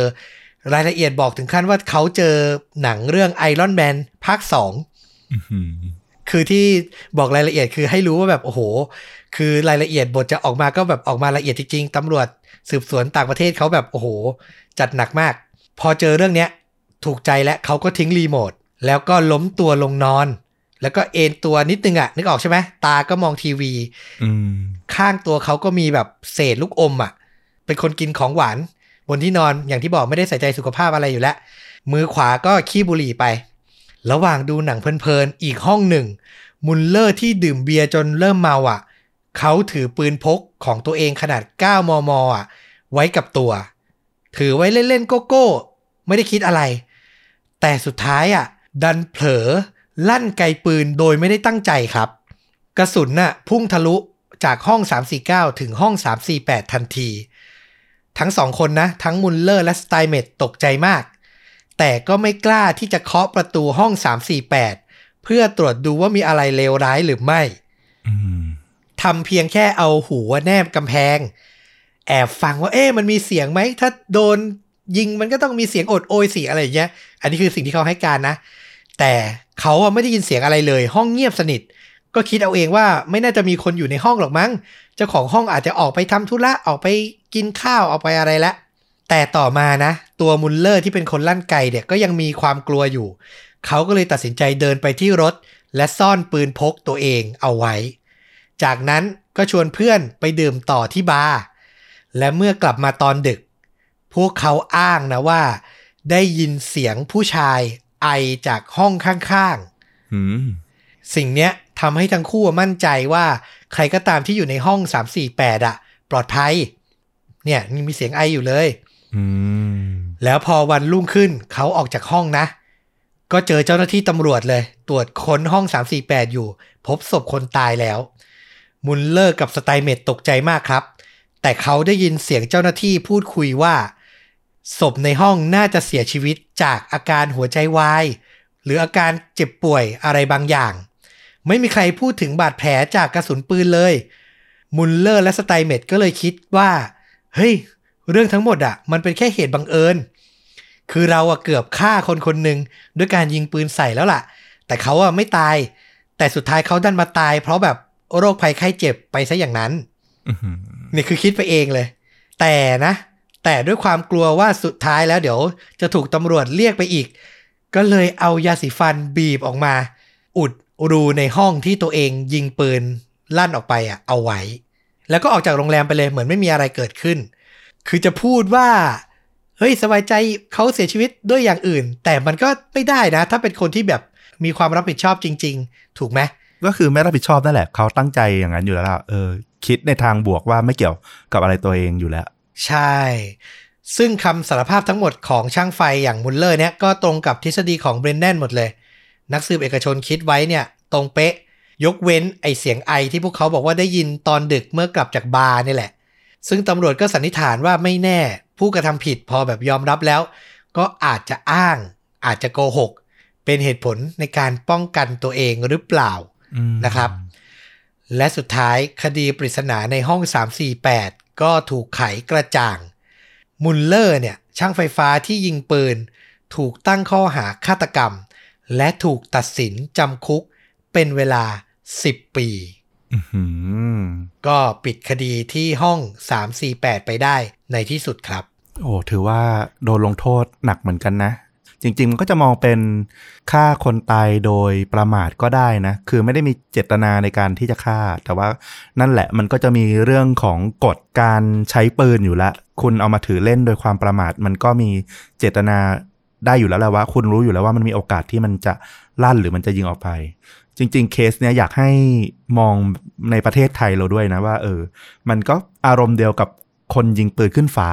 รายละเอียดบอกถึงขั้นว่าเขาเจอหนังเรื่อง Iron Man ภาค2อื้อหือคือที่บอกรายละเอียดคือให้รู้ว่าแบบ โอ้โห คือรายละเอียดบทจะออกมาก็แบบออกมาละเอียดจริงๆตำรวจสืบสวนต่างประเทศเขาแบบโอ้โห จัดหนักมาก พอเจอเรื่องเนี้ยถูกใจและเขาก็ทิ้งรีโมทแล้วก็ล้มตัวลงนอน แล้วก็เอนตัวนิดนึงอะนึกออกใช่ไหมตาก็มองทีวีข้างตัวเขาก็มีแบบเศษลูกอมอะ่ะเป็นคนกินของหวาน บนที่นอนอย่างที่บอกไม่ได้ใส่ใจสุขภาพอะไรอยู่แล้วมือขวาก็ขี้บุหรี่ไป ระหว่างดูหนังเพลินๆอีกห้องหนึ่ง มุลเลอร์ที่ดื่มเบียร์จนเริ่มเมาอะ เขาถือปืนพกของตัวเองขนาด 9 มม อะ ไว้กับตัว ถือไว้เล่นๆโกโก้ ไม่ได้คิดอะไร แต่สุดท้ายอะ ดันเผลอลั่นไกปืนโดยไม่ได้ตั้งใจครับ กระสุนน่ะพุ่งทะลุจากห้อง 349 ถึงห้อง 348 ทันที ทั้งสองคนนะ ทั้งมุลเลอร์และสไตเมตตกใจมาก แต่ก็ไม่กล้าที่จะเคาะประตูห้อง 348 เพื่อตรวจดูว่ามีอะไรเลวร้ายหรือไม่ ทำเพียงแค่เอาหูแนบกำแพง แอบฟังว่าเอ๊ะมันมีเสียงไหม ถ้าโดนยิงมันก็ต้องมีเสียงอดโอยเสียงอะไรอย่างเงี้ย อันนี้คือสิ่งที่เขาให้การนะ แต่เขาไม่ได้ยินเสียงอะไรเลย ห้องเงียบสนิท ก็คิดเอาเองว่าไม่น่าจะมีคนอยู่ในห้องหรอกมั้ง เจ้าของห้องอาจจะออกไปทำธุระ ออกไปกินข้าวออกไปอะไรละ แต่ต่อมานะ ตัวมุลเลอร์ที่เป็นคนลั่นไกเนี่ยก็ยังมีความกลัวอยู่ เขาก็เลยตัดสินใจเดินไปที่รถ และซ่อนปืนพกตัวเองเอาไว้ จากนั้นก็ชวนเพื่อนไปดื่มต่อที่บาร์และเมื่อกลับมาตอนดึก พวกเขาอ้างนะว่า ได้ยินเสียงผู้ชายไอจากห้องข้างๆอืมสิ่งเนี้ยทำให้ทั้งคู่มั่นใจว่าใครก็ตามที่อยู่ในห้อง 348อะปลอดภัย เนี่ยยังมีเสียงไออยู่เลยอืมแล้วพอวันรุ่งขึ้นเขาออกจากห้องนะ ก็เจอเจ้าหน้าที่ตำรวจเลย ตรวจค้นห้อง 348 อยู่ พบศพคนตายแล้ว มุลเลอร์กับสไตเมตตกใจมากครับ แต่เขาได้ยินเสียงเจ้าหน้าที่พูดคุยว่า ศพในห้องน่าจะเสียชีวิตจากอาการหัวใจวาย หรืออาการเจ็บป่วยอะไรบางอย่าง ไม่มีใครพูดถึงบาดแผลจากกระสุนปืนเลย มุลเลอร์และสไตเมตก็เลยคิดว่า เฮ้ย เรื่องทั้งหมดอะมันเป็นแค่เหตุบังเอิญ คือเราอะเกือบฆ่าคนคนหนึ่งด้วยการยิงปืนใส่แล้วล่ะ แต่เขาอะไม่ตาย แต่สุดท้ายเขาดันมาตาย เพราะแบบ โรคภัยไข้เจ็บไปซะอย่างนั้นอื้อหือนี่คือคิดไปเองเลย แต่นะ แต่ด้วยความกลัวว่าสุดท้ายแล้วเดี๋ยว จะถูกตำรวจเรียกไปอีก ก็เลยเอายาสีฟันบีบออกมา อุดรูในห้องที่ตัวเองยิงปืนลั่นออกไปอะเอาไว้ แล้วก็ออกจากโรงแรมไปเลยเหมือนไม่มีอะไรเกิดขึ้น คือจะพูดว่าเฮ้ยสบายใจเขาเสียชีวิตด้วยอย่างอื่น แต่มันก็ไม่ได้นะ ถ้าเป็นคนที่แบบมีความรับผิดชอบจริง ๆ ถูกไหม ก็คือไม่รับผิดชอบนั่นแหละเขาตั้งใจอย่างนั้นอยู่แล้วล่ะเออ คิดในทางบวกว่าไม่เกี่ยวกับอะไรตัวเองอยู่แล้ว ใช่ ซึ่งคำสารภาพทั้งหมดของช่างไฟอย่างมุลเลอร์เนี่ยก็ตรงกับทฤษฎีของเบรนแดนหมดเลย นักสืบเอกชนคิดไว้เนี่ยตรงเป๊ะ ยกเว้นไอเสียงไอที่พวกเขาบอกว่าได้ยินตอนดึกเมื่อกลับจากบาร์นี่แหละ ซึ่งตำรวจก็สันนิษฐานว่าไม่แน่ ผู้กระทำผิดพอแบบยอมรับแล้ว ก็อาจจะอ้าง อาจจะโกหก เป็นเหตุผลในการป้องกันตัวเองหรือเปล่า นะครับ และสุดท้ายคดีปริศนาในห้อง 348 ก็ถูกไขกระจ่าง มุลเลอร์เนี่ยช่างไฟฟ้าที่ยิงปืน ถูกตั้งข้อหาฆาตกรรม และถูกตัดสินจำคุกเป็นเวลา 10 ปีอื้อหือก็ปิดคดีที่ห้อง 348 ไปได้ในที่สุดครับ โอ้ ถือว่าโดนลงโทษหนักเหมือนกันนะ จริง ๆ มันก็จะมองเป็นฆ่าคนตายโดยประมาทก็ได้นะ คือไม่ได้มีเจตนาในการที่จะฆ่า แต่ว่านั่นแหละมันก็จะมีเรื่องของกฎการใช้ปืนอยู่แล้วคุณเอามาถือเล่นโดยความประมาท มันก็มีเจตนาได้อยู่แล้วแหละว่า คุณรู้อยู่แล้วว่ามันมีโอกาสที่มันจะลั่นหรือมันจะยิงออกไป จริง ๆ เคสเนี้ยอยากให้มองในประเทศไทยเราด้วยนะว่า เออ มันก็อารมณ์เดียวกับคนยิงปืนขึ้นฟ้า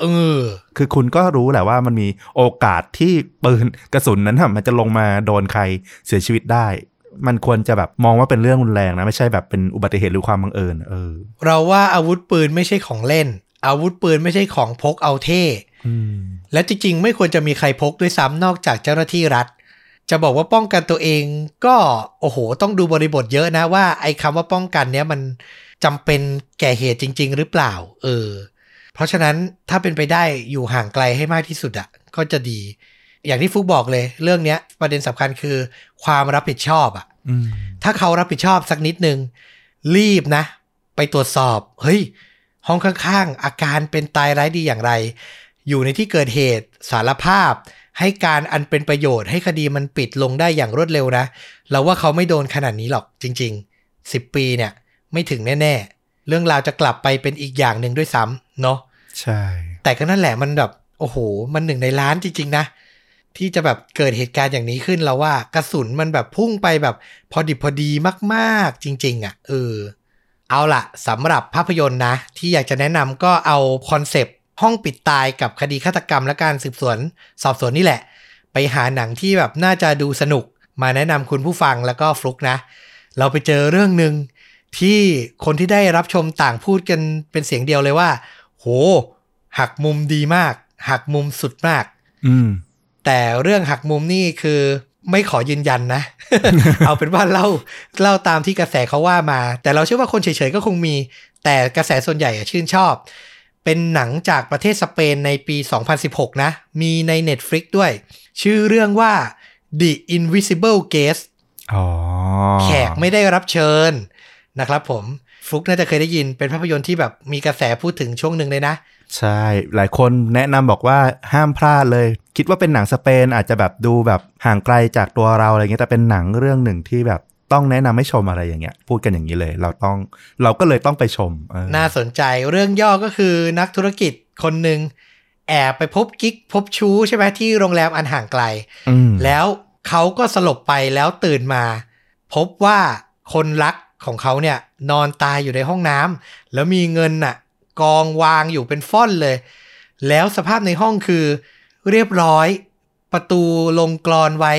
เออ คือคุณก็รู้แหละว่ามันมีโอกาสที่ปืนกระสุนนั้นน่ะมันจะลงมาโดนใครเสียชีวิตได้ มันควรจะแบบมองว่าเป็นเรื่องรุนแรงนะ ไม่ใช่แบบเป็นอุบัติเหตุหรือความบังเอิญเออ เราว่าอาวุธปืนไม่ใช่ของเล่น อาวุธปืนไม่ใช่ของพกเอาเท่อืมและจริงๆ ไม่ควรจะมีใครพกด้วยซ้ำนอกจากเจ้าหน้าที่รัฐ จะบอกว่าป้องกันตัวเองก็โอ้โห ต้องดูบริบทเยอะนะว่าไอ้คำว่าป้องกันเนี้ยมันจำเป็นแก่เหตุจริง ๆ หรือเปล่า เออ เพราะฉะนั้นถ้าเป็นไปได้อยู่ห่างไกลให้มากที่สุดอะ่ะก็จะดี อย่างที่ฟุกบอกเลย เรื่องเนี้ย ประเด็นสำคัญคือความรับผิดชอบอะอืมถ้าเขารับผิดชอบสักนิดนึง รีบนะ ไปตรวจสอบ เฮ้ย ห้องข้างๆ อาการเป็นตายร้ายดีอย่างไร อยู่ในที่เกิดเหตุสารภาพ ให้การอันเป็นประโยชน์ให้คดีมันปิดลงได้อย่างรวดเร็วนะ เราว่าเขาไม่โดนขนาดนี้หรอกจริง ๆ 10 ปีเนี่ย ไม่ถึงแน่ ๆ เรื่องราวจะกลับไปเป็นอีกอย่างหนึ่งด้วยซ้ำเนาะ ใช่ แต่ก็นั่นแหละมันแบบ โอ้โห มันหนึ่งในล้านจริง ๆ นะ ที่จะแบบเกิดเหตุการณ์อย่างนี้ขึ้นเราว่ากระสุนมันแบบพุ่งไปแบบ พอดิบพอดีมากๆ จริง ๆ อะเออเอาละสำหรับภาพยนตร์นะ ที่อยากจะแนะนำก็เอาคอนเซปต์ห้องปิดตายกับคดีฆาตกรรมและการสืบสวน สอบสวนนี่แหละ ไปหาหนังที่แบบน่าจะดูสนุก มาแนะนำคุณผู้ฟังแล้วก็ฟลุกนะ เราไปเจอเรื่องหนึ่งที่คนที่ได้รับชมต่างพูดกันเป็นเสียงเดียวเลยว่า โห หักมุมดีมาก หักมุมสุดมาก อืม แต่เรื่องหักมุมนี่คือไม่ขอยืนยันนะ เอาเป็นว่าเล่าเล่าตามที่กระแสเขาว่ามา แต่เราเชื่อว่าคนเฉยๆก็คงมี แต่กระแสส่วนใหญ่อะชื่นชอบ เป็นหนังจากประเทศสเปนในปี 2016 นะ มีใน Netflix ด้วย ชื่อเรื่องว่า The Invisible Guest อ๋อแขกไม่ได้รับเชิญนะครับผม ฟลุกน่าจะเคยได้ยินเป็นภาพยนตร์ที่แบบมีกระแสพูดถึงช่วงหนึ่งเลยนะ ใช่ หลายคนแนะนำบอกว่าห้ามพลาดเลย คิดว่าเป็นหนังสเปนอาจจะแบบดูแบบห่างไกลจากตัวเราอะไรเงี้ยแต่เป็นหนังเรื่องหนึ่งที่แบบต้องแนะนำให้ชมอะไรอย่างเงี้ย พูดกันอย่างนี้เลย เราต้องเราก็เลยต้องไปชมเออน่าสนใจเรื่องย่อก็คือนักธุรกิจคนหนึ่งแอบไปพบกิ๊กพบชู้ใช่ไหมที่โรงแรมอันห่างไกลอืมแล้วเขาก็สลบไปแล้วตื่นมา พบว่าคนรัก ของเขาเนี่ยนอนตายอยู่ในห้องน้ำแล้วมีเงินน่ะกองวางอยู่เป็นฟ่อนเลย แล้วสภาพในห้องคือเรียบร้อย ประตูลงกรอนไว้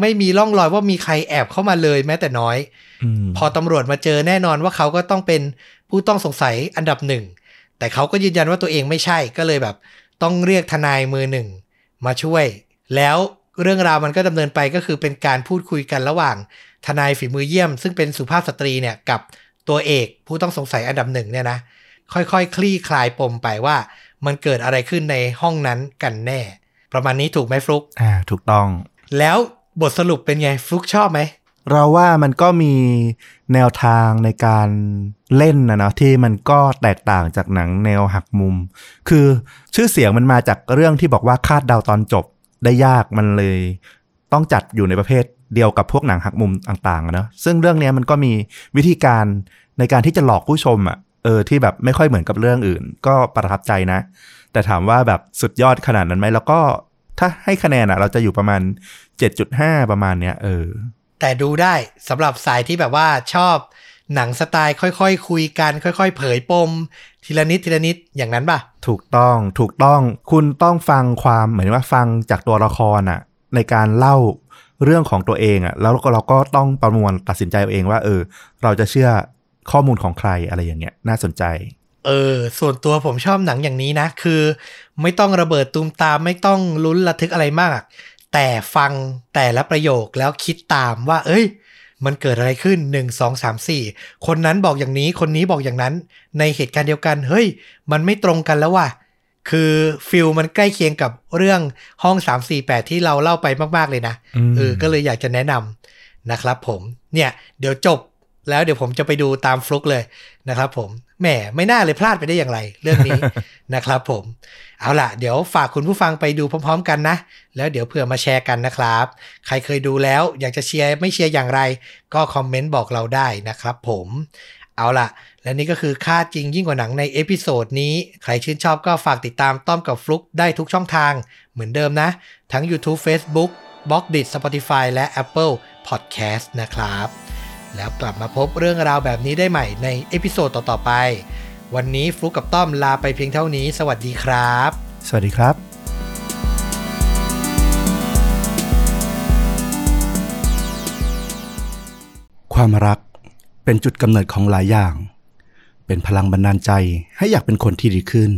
ไม่มีร่องรอยว่ามีใครแอบเข้ามาเลยแม้แต่น้อยอืมพอตำรวจมาเจอแน่นอนว่าเขาก็ต้องเป็นผู้ต้องสงสัยอันดับหนึ่ง แต่เขาก็ยืนยันว่าตัวเองไม่ใช่ก็เลยแบบ ต้องเรียกทนายมือหนึ่งมาช่วย แล้ว เรื่องราวมันก็ดำเนินไปก็คือเป็นการพูดคุยกันระหว่างทนายฝีมือเยี่ยม ซึ่งเป็นสุภาพสตรีเนี่ยกับตัวเอกผู้ต้องสงสัยอันดับหนึ่งเนี่ยนะค่อยๆคคลี่คลายปมไปว่ามันเกิดอะไรขึ้นในห้องนั้นกันแน่ ประมาณนี้ถูกไหมฟลุกอ่าถูกต้อง แล้วบทสรุปเป็นไงฟลุกชอบไหมเราว่ามันก็มีแนวทางในการเล่นนะเนาะที่มันก็แตกต่างจากหนังแนวหักมุม คือชื่อเสียงมันมาจากเรื่องที่บอกว่าคาดเดาตอนจบ ได้ยากมันเลยต้องจัดอยู่ในประเภทเดียวกับพวกหนังหักมุมต่างๆเนาะซึ่งเรื่องนี้มันก็มีวิธีการในการที่จะหลอกผู้ชมอะ่ะเออที่แบบไม่ค่อยเหมือนกับเรื่องอื่น ก็ประทับใจนะ แต่ถามว่าแบบสุดยอดขนาดนั้นไหมแล้วก็ถ้าให้คะแนนอะ่ะ เราจะอยู่ประมาณ 7.5 ประมาณเนี้ยเออแต่ดูได้สำหรับสายที่แบบว่าชอบ หนังสไตล์ค่อยๆคคุยกัน ค่อย ๆ เผยปม ทีละนิดทีละนิดอย่างนั้นป่ะ ถูกต้องถูกต้องคุณต้องฟังความเหมือนว่าฟังจากตัวละครอะในการเล่าเรื่องของตัวเองอะแล้วก็เราก็ต้องประมวลตัดสินใจเอาเองว่า เออ เราจะเชื่อข้อมูลของใครอะไรอย่างเงี้ยน่าสนใจเออส่วนตัวผมชอบหนังอย่างนี้นะ คือ ไม่ต้องระเบิดตูมตามไม่ต้องลุ้นระทึกอะไรมาก แต่ฟังแต่ละประโยคแล้วคิดตามว่า เอ้ย มันเกิดอะไรขึ้น 1 2 3 4 คนนั้นบอกอย่างนี้คนนี้บอกอย่างนั้น ในเหตุการณ์เดียวกัน เฮ้ย มันไม่ตรงกันแล้วว่ะคือฟิลมันใกล้เคียงกับเรื่องห้อง 348 ที่เราเล่าไปมาก ๆ เลยนะอืมเออก็เลยอยากจะแนะนำนะครับผมเนี่ย เดี๋ยวจบ แล้วเดี๋ยวผมจะไปดูตามฟลุกเลยนะครับผมแหมไม่น่าเลยพลาดไปได้อย่างไร เรื่องนี้นะครับผม เอาล่ะ เดี๋ยวฝากคุณผู้ฟังไปดูพร้อม ๆ กันนะ แล้วเดี๋ยวเผื่อมาแชร์กันนะครับ ใครเคยดูแล้วอยากจะเชียร์ไม่เชียร์อย่างไร ก็คอมเมนต์บอกเราได้นะครับผมเอาล่ะ และนี่ก็คือฆ่าจริงยิ่งกว่าหนังใน episode นี้ ใครชื่นชอบก็ฝากติดตามต้อมกับฟลุกได้ทุกช่องทาง เหมือนเดิมนะ ทั้ง YouTube Facebook b l o g d i t Spotify และ Apple Podcast นะครับ แล้วกลับมาพบเรื่องราวแบบนี้ได้ใหม่ใน episode ต่อ ๆ ไป วันนี้ฟลุกกับต้อมลาไปเพียงเท่านี้ สวัสดีครับ สวัสดีครับความรักเป็นจุดกำเนิดของหลายอย่าง เป็นพลังบันดาลใจให้อยากเป็นคนที่ดีขึ้น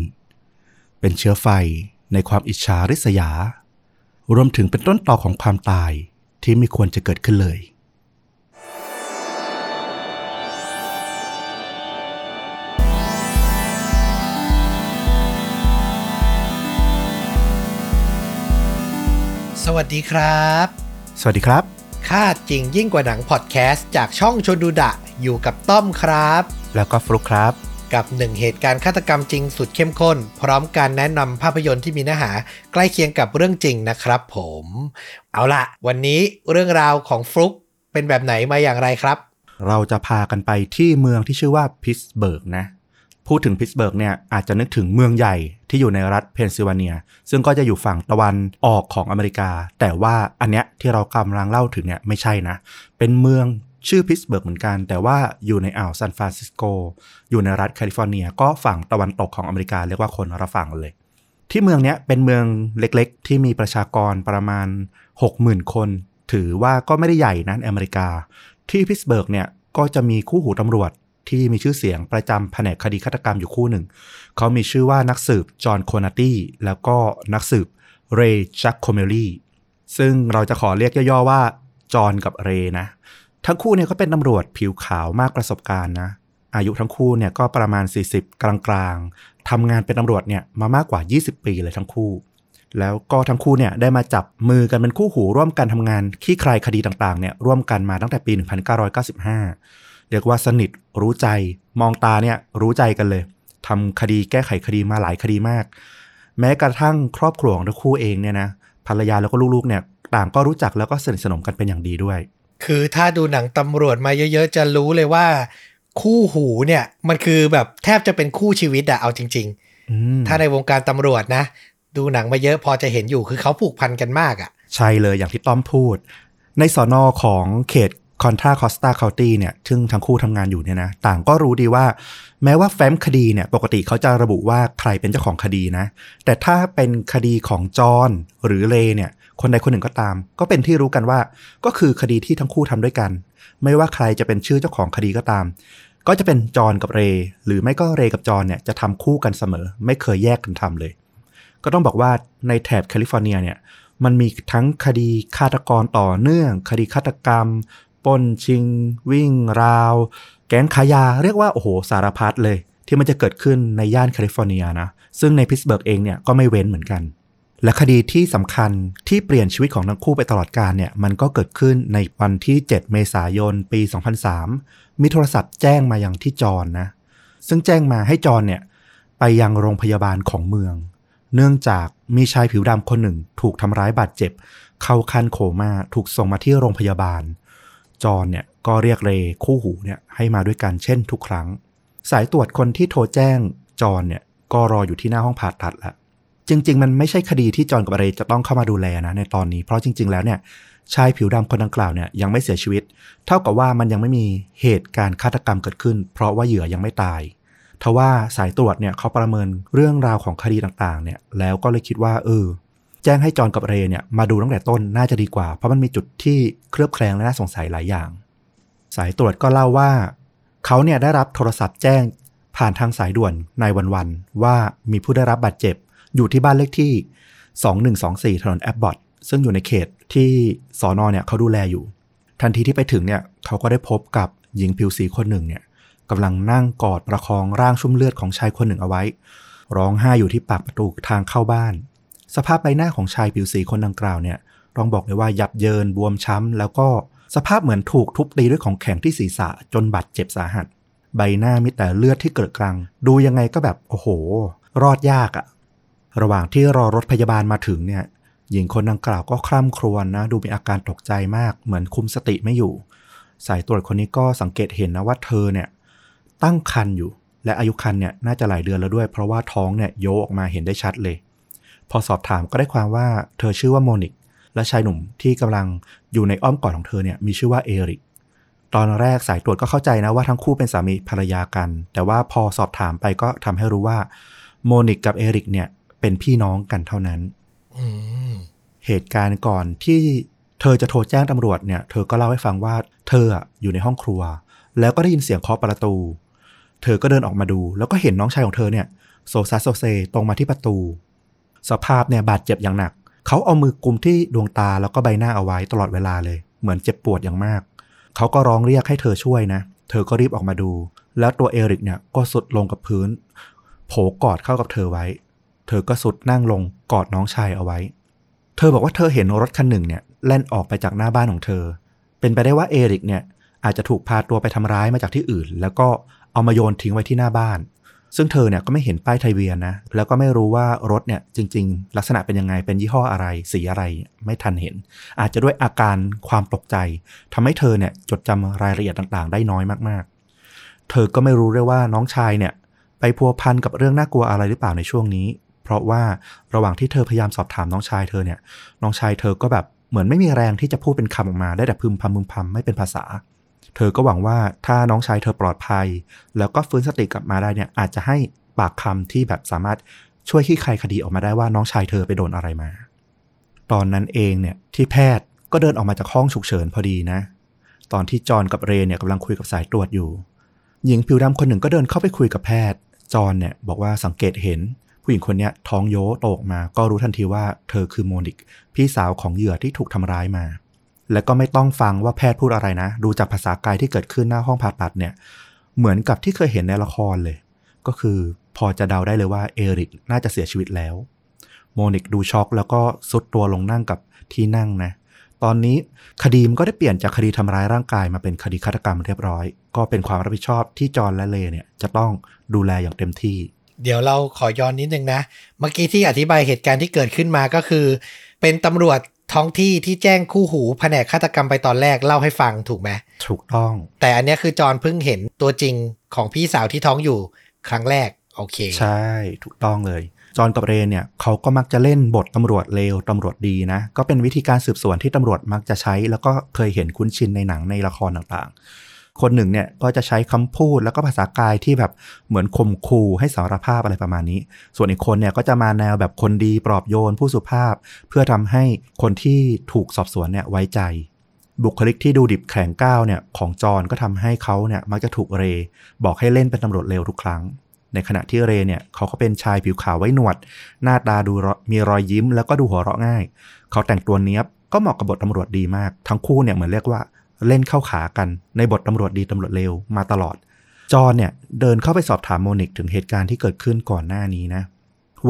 เป็นเชื้อไฟในความอิจฉาริษยา รวมถึงเป็นต้นตอของความตายที่ไม่ควรจะเกิดขึ้นเลย สวัสดีครับ สวัสดีครับฆ่าจริงยิ่งกว่าหนังพอดแคสต์จากช่องชวนดูดะอยู่กับต้อมครับ แล้วก็ฟลุกครับ กับหนึ่งเหตุการณ์ฆาตกรรมจริงสุดเข้มข้น พร้อมการแนะนำภาพยนตร์ที่มีเนื้อหา ใกล้เคียงกับเรื่องจริงนะครับผม เอาล่ะวันนี้เรื่องราวของฟลุกเป็นแบบไหนมาอย่างไรครับ เราจะพากันไปที่เมืองที่ชื่อว่าพิตสเบิร์กนะ พูดถึงพิตสเบิร์กเนี่ยอาจจะนึกถึงเมืองใหญ่ที่อยู่ในรัฐเพนซิลเวเนีย ซึ่งก็จะอยู่ฝั่งตะวันออกของอเมริกา แต่ว่าอันเนี้ยที่เรากำลังเล่าถึงเนี่ยไม่ใช่นะ เป็นเมืองชื่อพิตสเบิร์กเหมือนกัน แต่ว่าอยู่ในอ่าวซานฟรานซิสโก อยู่ในรัฐแคลิฟอร์เนีย ก็ฝั่งตะวันตกของอเมริกาเรียกว่าคนละฝั่งเลย ที่เมืองเนี้ยเป็นเมืองเล็กๆ ที่มีประชากรประมาณ 60,000 คน ถือว่าก็ไม่ได้ใหญ่นะในอเมริกา ที่พิตสเบิร์กเนี่ยก็จะมีคู่หูตำรวจ ที่มีชื่อเสียงประจำแผนกคดีฆาตกรรมอยู่คู่หนึ่ง เขามีชื่อว่านักสืบจอห์นโคนาตี้แล้วก็นักสืบเรย์จัคโคเมลี่ซึ่งเราจะขอเรียกย่อๆว่าจอห์นกับเรย์นะ ทั้งคู่เนี่ยก็เป็นตำรวจผิวขาวมากประสบการณ์นะ อายุทั้งคู่เนี่ยก็ประมาณ 40 กลางๆทำงานเป็นตำรวจเนี่ยมามากกว่า 20 ปีเลยทั้งคู่แล้วก็ทั้งคู่เนี่ยได้มาจับมือกันเป็นคู่หูร่วมกันทำงานขี้ใครคดีต่างๆเนี่ยร่วมกันมาตั้งแต่ปี 1995 เรียกว่าสนิทรู้ใจมองตาเนี่ยรู้ใจกันเลยทำคดีแก้ไขคดีมาหลายคดีมาก แม้กระทั่งครอบครัวของทั้งคู่เองเนี่ยนะภรรยาแล้วก็ลูกๆเนี่ยต่างก็รู้จักแล้วก็สนิทสนมกันเป็นอย่างดีด้วย คือถ้าดูหนังตำรวจมาเยอะๆ จะรู้เลยว่า คู่หูเนี่ยมันคือแบบแทบจะเป็นคู่ชีวิตอะเอาจริงอืมๆถ้าในวงการตำรวจนะ ดูหนังมาเยอะพอจะเห็นอยู่คือเขาผูกพันกันมากอะใช่เลยอย่างที่ต้อมพูด ในสอนอของเขต คอนทราคอสตาเคานตี้เนี่ยซึ่งทั้งคู่ทำงานอยู่เนี่ยนะต่างก็รู้ดีว่า แม้ว่าแฟ้มคดีเนี่ยปกติเขาจะระบุว่าใครเป็นเจ้าของคดีนะ แต่ถ้าเป็นคดีของจอห์นหรือเลเนี่ยคนใดคนหนึ่งก็ตาม ก็เป็นที่รู้กันว่า ก็คือคดีที่ทั้งคู่ทำด้วยกัน ไม่ว่าใครจะเป็นชื่อเจ้าของคดีก็ตาม ก็จะเป็นจอห์นกับเร หรือไม่ก็เรกับจอห์นเนี่ยจะทำคู่กันเสมอ ไม่เคยแยกกันทำเลย ก็ต้องบอกว่าในแถบแคลิฟอร์เนียเนี่ยมันมีทั้งคดีฆาตกรต่อเนื่อง คดีฆาตกรรม ปล้นชิง วิ่งราว แก๊งขายยาเรียกว่า โอ้โห สารพัดเลย ที่มันจะเกิดขึ้นในย่านแคลิฟอร์เนียนะ ซึ่งในพิตสเบิร์กเองเนี่ยก็ไม่เว้นเหมือนกัน และคดีที่สำคัญที่เปลี่ยนชีวิตของทั้งคู่ไปตลอดกาลเนี่ยมันก็เกิดขึ้นในวันที่ 7 เมษายนปี 2003 มีโทรศัพท์แจ้งมายังที่จอนนะซึ่งแจ้งมาให้จอนเนี่ยไปยังโรงพยาบาลของเมือง เนื่องจากมีชายผิวดำคนหนึ่งถูกทำร้ายบาดเจ็บ เข้าคันโคม่าถูกส่งมาที่โรงพยาบาล จอนเนี่ยก็เรียกเรคู่หูเนี่ยให้มาด้วยกันเช่นทุกครั้ง สายตรวจคนที่โทรแจ้งจอนเนี่ยก็รออยู่ที่หน้าห้องผ่าตัดแล้วจริง ๆ มันไม่ใช่คดีที่จอนกับเรจะต้องเข้ามาดูแลนะในตอนนี้ เพราะจริง ๆ แล้วเนี่ยชายผิวดำคนดังกล่าวเนี่ยยังไม่เสียชีวิต เท่ากับว่ามันยังไม่มีเหตุการณ์ฆาตกรรมเกิดขึ้น เพราะว่าเหยื่อยังไม่ตายทว่าสายตรวจเนี่ยเขาประเมินเรื่องราวของคดีต่างๆเนี่ยแล้วก็เลยคิดว่าเออ แจ้งให้จอนกับเรเนี่ยมาดูตั้งแต่ต้นน่าจะดีกว่า เพราะมันมีจุดที่เคลือบแคลงและน่าสงสัยหลายอย่าง สายตรวจก็เล่าว่า เขาเนี่ยได้รับโทรศัพท์แจ้งผ่านทางสายด่วนในวันวันว่ามีผู้ได้รับบาดเจ็บ อยู่ที่บ้านเลขที่ 2124 ถนนแอปบอตซึ่งอยู่ในเขตที่สอนอเนี่ยเขาดูแลอยู่ ทันทีที่ไปถึงเนี่ยเขาก็ได้พบกับหญิงผิวสีคนหนึ่งเนี่ยกำลังนั่งกอดประคองร่างชุ่มเลือดของชายคนหนึ่งเอาไว้ ร้องไห้อยู่ที่ปากประตูทางเข้าบ้าน สภาพใบหน้าของชายผิวสีคนดังกล่าวเนี่ยต้องบอกเลยว่ายับเยินบวมช้ำ แล้วก็สภาพเหมือนถูกทุบตีด้วยของแข็งที่ศีรษะจนบาดเจ็บสาหัส ใบหน้ามีแต่เลือดที่เกิดกลางดูยังไงก็แบบโอ้โห รอดยากอะระหว่างที่รอรถพยาบาลมาถึงเนี่ย หญิงคนดังกล่าวก็คร่ำครวญนะ ดูมีอาการตกใจมาก เหมือนคุมสติไม่อยู่ สายตรวจคนนี้ก็สังเกตเห็นนะว่าเธอเนี่ยตั้งครรภ์อยู่ และอายุครรภ์เนี่ยน่าจะหลายเดือนแล้วด้วย เพราะว่าท้องเนี่ยโยกออกมาเห็นได้ชัดเลย พอสอบถามก็ได้ความว่าเธอชื่อว่าโมนิก และชายหนุ่มที่กำลังอยู่ในอ้อมกอดของเธอเนี่ยมีชื่อว่าเอริก ตอนแรกสายตรวจก็เข้าใจนะว่าทั้งคู่เป็นสามีภรรยากัน แต่ว่าพอสอบถามไปก็ทำให้รู้ว่าโมนิกกับเอริกเนี่ยเป็นพี่น้องกันเท่านั้นอืมเหตุการณ์ก่อนที่เธอจะโทรแจ้งตำรวจเนี่ย เธอก็เล่าให้ฟังว่าเธออะอยู่ในห้องครัว แล้วก็ได้ยินเสียงเคาะประตู เธอก็เดินออกมาดู แล้วก็เห็นน้องชายของเธอเนี่ยโซซัสโซเซตรงมาที่ประตู สภาพเนี่ยบาดเจ็บอย่างหนัก เขาเอามือกุมที่ดวงตาแล้วก็ใบหน้าเอาไว้ตลอดเวลาเลย เหมือนเจ็บปวดอย่างมาก เขาก็ร้องเรียกให้เธอช่วยนะ เธอก็รีบออกมาดู แล้วตัวเอริกเนี่ยก็สุดลงกับพื้น โผกอดเข้ากับเธอไว้ เธอก็สุดนั่งลงกอดน้องชายเอาไว้ เธอบอกว่าเธอเห็นรถคันหนึ่งเนี่ยแล่นออกไปจากหน้าบ้านของเธอ เป็นไปได้ว่าเอริกเนี่ยอาจจะถูกพาตัวไปทำร้ายมาจากที่อื่น แล้วก็เอามาโยนทิ้งไว้ที่หน้าบ้าน ซึ่งเธอเนี่ยก็ไม่เห็นป้ายไทะเบียนนะ แล้วก็ไม่รู้ว่ารถเนี่ยจริง ๆ ลักษณะเป็นยังไง เป็นยี่ห้ออะไร สีอะไร ไม่ทันเห็น อาจจะด้วยอาการความตกใจทำให้เธอเนี่ยจดจำรายละเอียดต่างๆ ได้น้อยมากๆ เธอก็ไม่รู้ด้วยว่าน้องชายเนี่ยไปพัวพันกับเรื่องน่ากลัวอะไรหรือเปล่าในช่วงนี้ เพราะว่าระหว่างที่เธอพยายามสอบถามน้องชายเธอเนี่ย น้องชายเธอก็แบบเหมือนไม่มีแรงที่จะพูดเป็นคำออกมา ได้แต่พึมพำพึมพำไม่เป็นภาษา เธอก็หวังว่าถ้าน้องชายเธอปลอดภัย แล้วก็ฟื้นสติกลับมาได้เนี่ยอาจจะให้ปากคำที่แบบสามารถช่วยขี้คลายคดีออกมาได้ว่าน้องชายเธอไปโดนอะไรมา ตอนนั้นเองเนี่ยที่แพทย์ก็เดินออกมาจากห้องฉุกเฉินพอดีนะ ตอนที่จอนกับเรเนี่ยกำลังคุยกับสายตรวจอยู่ หญิงผิวดำคนหนึ่งก็เดินเข้าไปคุยกับแพทย์ จอนเนี่ยบอกว่าสังเกตเห็น ผู้หญิงคนนี้ท้องโยโตกมา ก็รู้ทันทีว่าเธอคือโมนิก พี่สาวของเหยื่อที่ถูกทำร้ายมา และก็ไม่ต้องฟังว่าแพทย์พูดอะไรนะ ดูจากภาษากายที่เกิดขึ้นหน้าห้องผ่าตัดเนี่ย เหมือนกับที่เคยเห็นในละครเลย ก็คือพอจะเดาได้เลยว่าเอริกน่าจะเสียชีวิตแล้ว โมนิกดูช็อกแล้วก็ซุดตัวลงนั่งกับที่นั่งนะ ตอนนี้คดีมันก็ได้เปลี่ยนจากคดีทำร้ายร่างกายมาเป็นคดีฆาตกรรมเรียบร้อย ก็เป็นความรับผิดชอบที่จอห์นและเลเนี่ยจะต้องดูแลอย่างเต็มที่ เดี๋ยวเราขอย้อนนิดนึงนะ เมื่อกี้ที่อธิบายเหตุการณ์ที่เกิดขึ้นมาก็คือ เป็นตำรวจ ท้องที่ที่แจ้งคู่หูแผนกฆาตกรรมไปตอนแรกเล่าให้ฟังถูกไหมถูกต้อง แต่อันเนี้ยคือจอห์นเพิ่งเห็นตัวจริงของพี่สาวที่ท้องอยู่ครั้งแรกโอเค ใช่ถูกต้องเลย จอห์นกับเรนเนี่ยเขาก็มักจะเล่นบทตำรวจเลวตำรวจดีนะ ก็เป็นวิธีการสืบสวนที่ตำรวจมักจะใช้ แล้วก็เคยเห็นคุ้นชินในหนังในละครต่างๆ คนหนึ่งเนี่ยก็จะใช้คำพูดแล้วก็ภาษากายที่แบบเหมือนข่มขู่ให้สารภาพอะไรประมาณนี้ ส่วนอีกคนเนี่ยก็จะมาแนวแบบคนดีปลอบโยนผู้สุภาพ เพื่อทำให้คนที่ถูกสอบสวนเนี่ยไว้ใจ บุคลิกที่ดูดิบแข็งก้าวเนี่ยของจอนก็ทำให้เขาเนี่ยมักจะถูกเร บอกให้เล่นเป็นตำรวจเลวทุกครั้งในขณะที่เรเนี่ยเขาก็เป็นชายผิวขาวไว้หนวด หน้าตาดูมีรอยยิ้มแล้วก็ดูหัวเราะง่าย เขาแต่งตัวเนี้ยบก็เหมาะกับบทตำรวจดีมาก ทั้งคู่เนี่ยเหมือนเรียกว่า เล่นเข้าขากันในบทตำรวจดีตำรวจเลวมาตลอด จอนเนี่ยเดินเข้าไปสอบถามโมนิกถึงเหตุการณ์ที่เกิดขึ้นก่อนหน้านี้นะ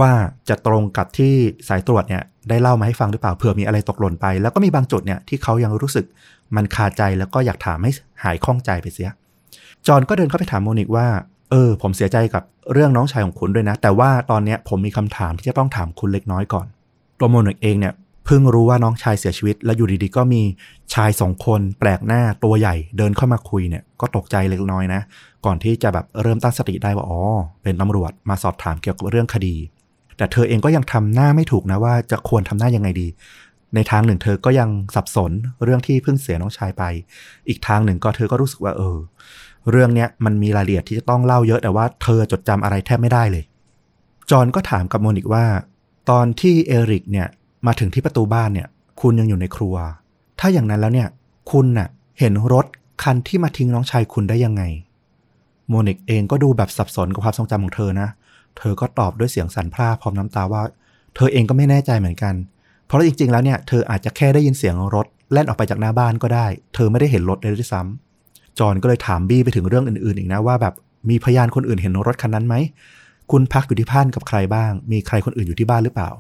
ว่าจะตรงกับที่สายตรวจเนี่ยได้เล่ามาให้ฟังหรือเปล่าเผื่อมีอะไรตกหล่นไป แล้วก็มีบางจุดเนี่ยที่เขายังรู้สึกมันคาใจแล้วก็อยากถามให้หายข้องใจไปเสีย จอนก็เดินเข้าไปถามโมนิกว่าเออ ผมเสียใจกับเรื่องน้องชายของคุณด้วยนะ แต่ว่าตอนเนี้ยผมมีคำถามที่จะต้องถามคุณเล็กน้อยก่อน ตัวโมนิกเองเนี่ย เพิ่งรู้ว่าน้องชายเสียชีวิต แล้วอยู่ดีๆก็มีชายสองคนแปลกหน้าตัวใหญ่เดินเข้ามาคุยเนี่ยก็ตกใจเล็กน้อยนะ ก่อนที่จะแบบเริ่มตั้งสติได้ว่าอ๋อเป็นตำรวจมาสอบถามเกี่ยวกับเรื่องคดี แต่เธอเองก็ยังทำหน้าไม่ถูกนะว่าจะควรทำหน้ายังไงดี ในทางหนึ่งเธอก็ยังสับสนเรื่องที่เพิ่งเสียน้องชายไป อีกทางหนึ่งก็เธอก็รู้สึกว่าเออ เรื่องเนี้ยมันมีรายละเอียดที่จะต้องเล่าเยอะแต่ว่าเธอจดจำอะไรแทบไม่ได้เลยจอห์นก็ถามกับโมนิกว่า ตอนที่เอริกเนี่ย มาถึงที่ประตูบ้านเนี่ย คุณยังอยู่ในครัว ถ้าอย่างนั้นแล้วเนี่ย คุณน่ะ เห็นรถคันที่มาทิ้งน้องชายคุณได้ยังไง โมนิกเองก็ดูแบบสับสนกับความทรงจำของเธอนะ เธอก็ตอบด้วยเสียงสั่นพร่าพร้อมน้ำตาว่า เธอเองก็ไม่แน่ใจเหมือนกัน เพราะจริงๆแล้วเนี่ยเธออาจจะแค่ได้ยินเสียงรถแล่นออกไปจากหน้าบ้านก็ได้ เธอไม่ได้เห็นรถเลยด้วยซ้ำจอนก็เลยถามบี้ไปถึงเรื่องอื่นๆอีกนะว่าแบบมีพยานคนอื่นเห็นรถคันนั้นไหม คุณพักอยู่ที่บ้านกับใครบ้าง มีใครคนอื่นอยู่ที่บ้านหรือเปล่า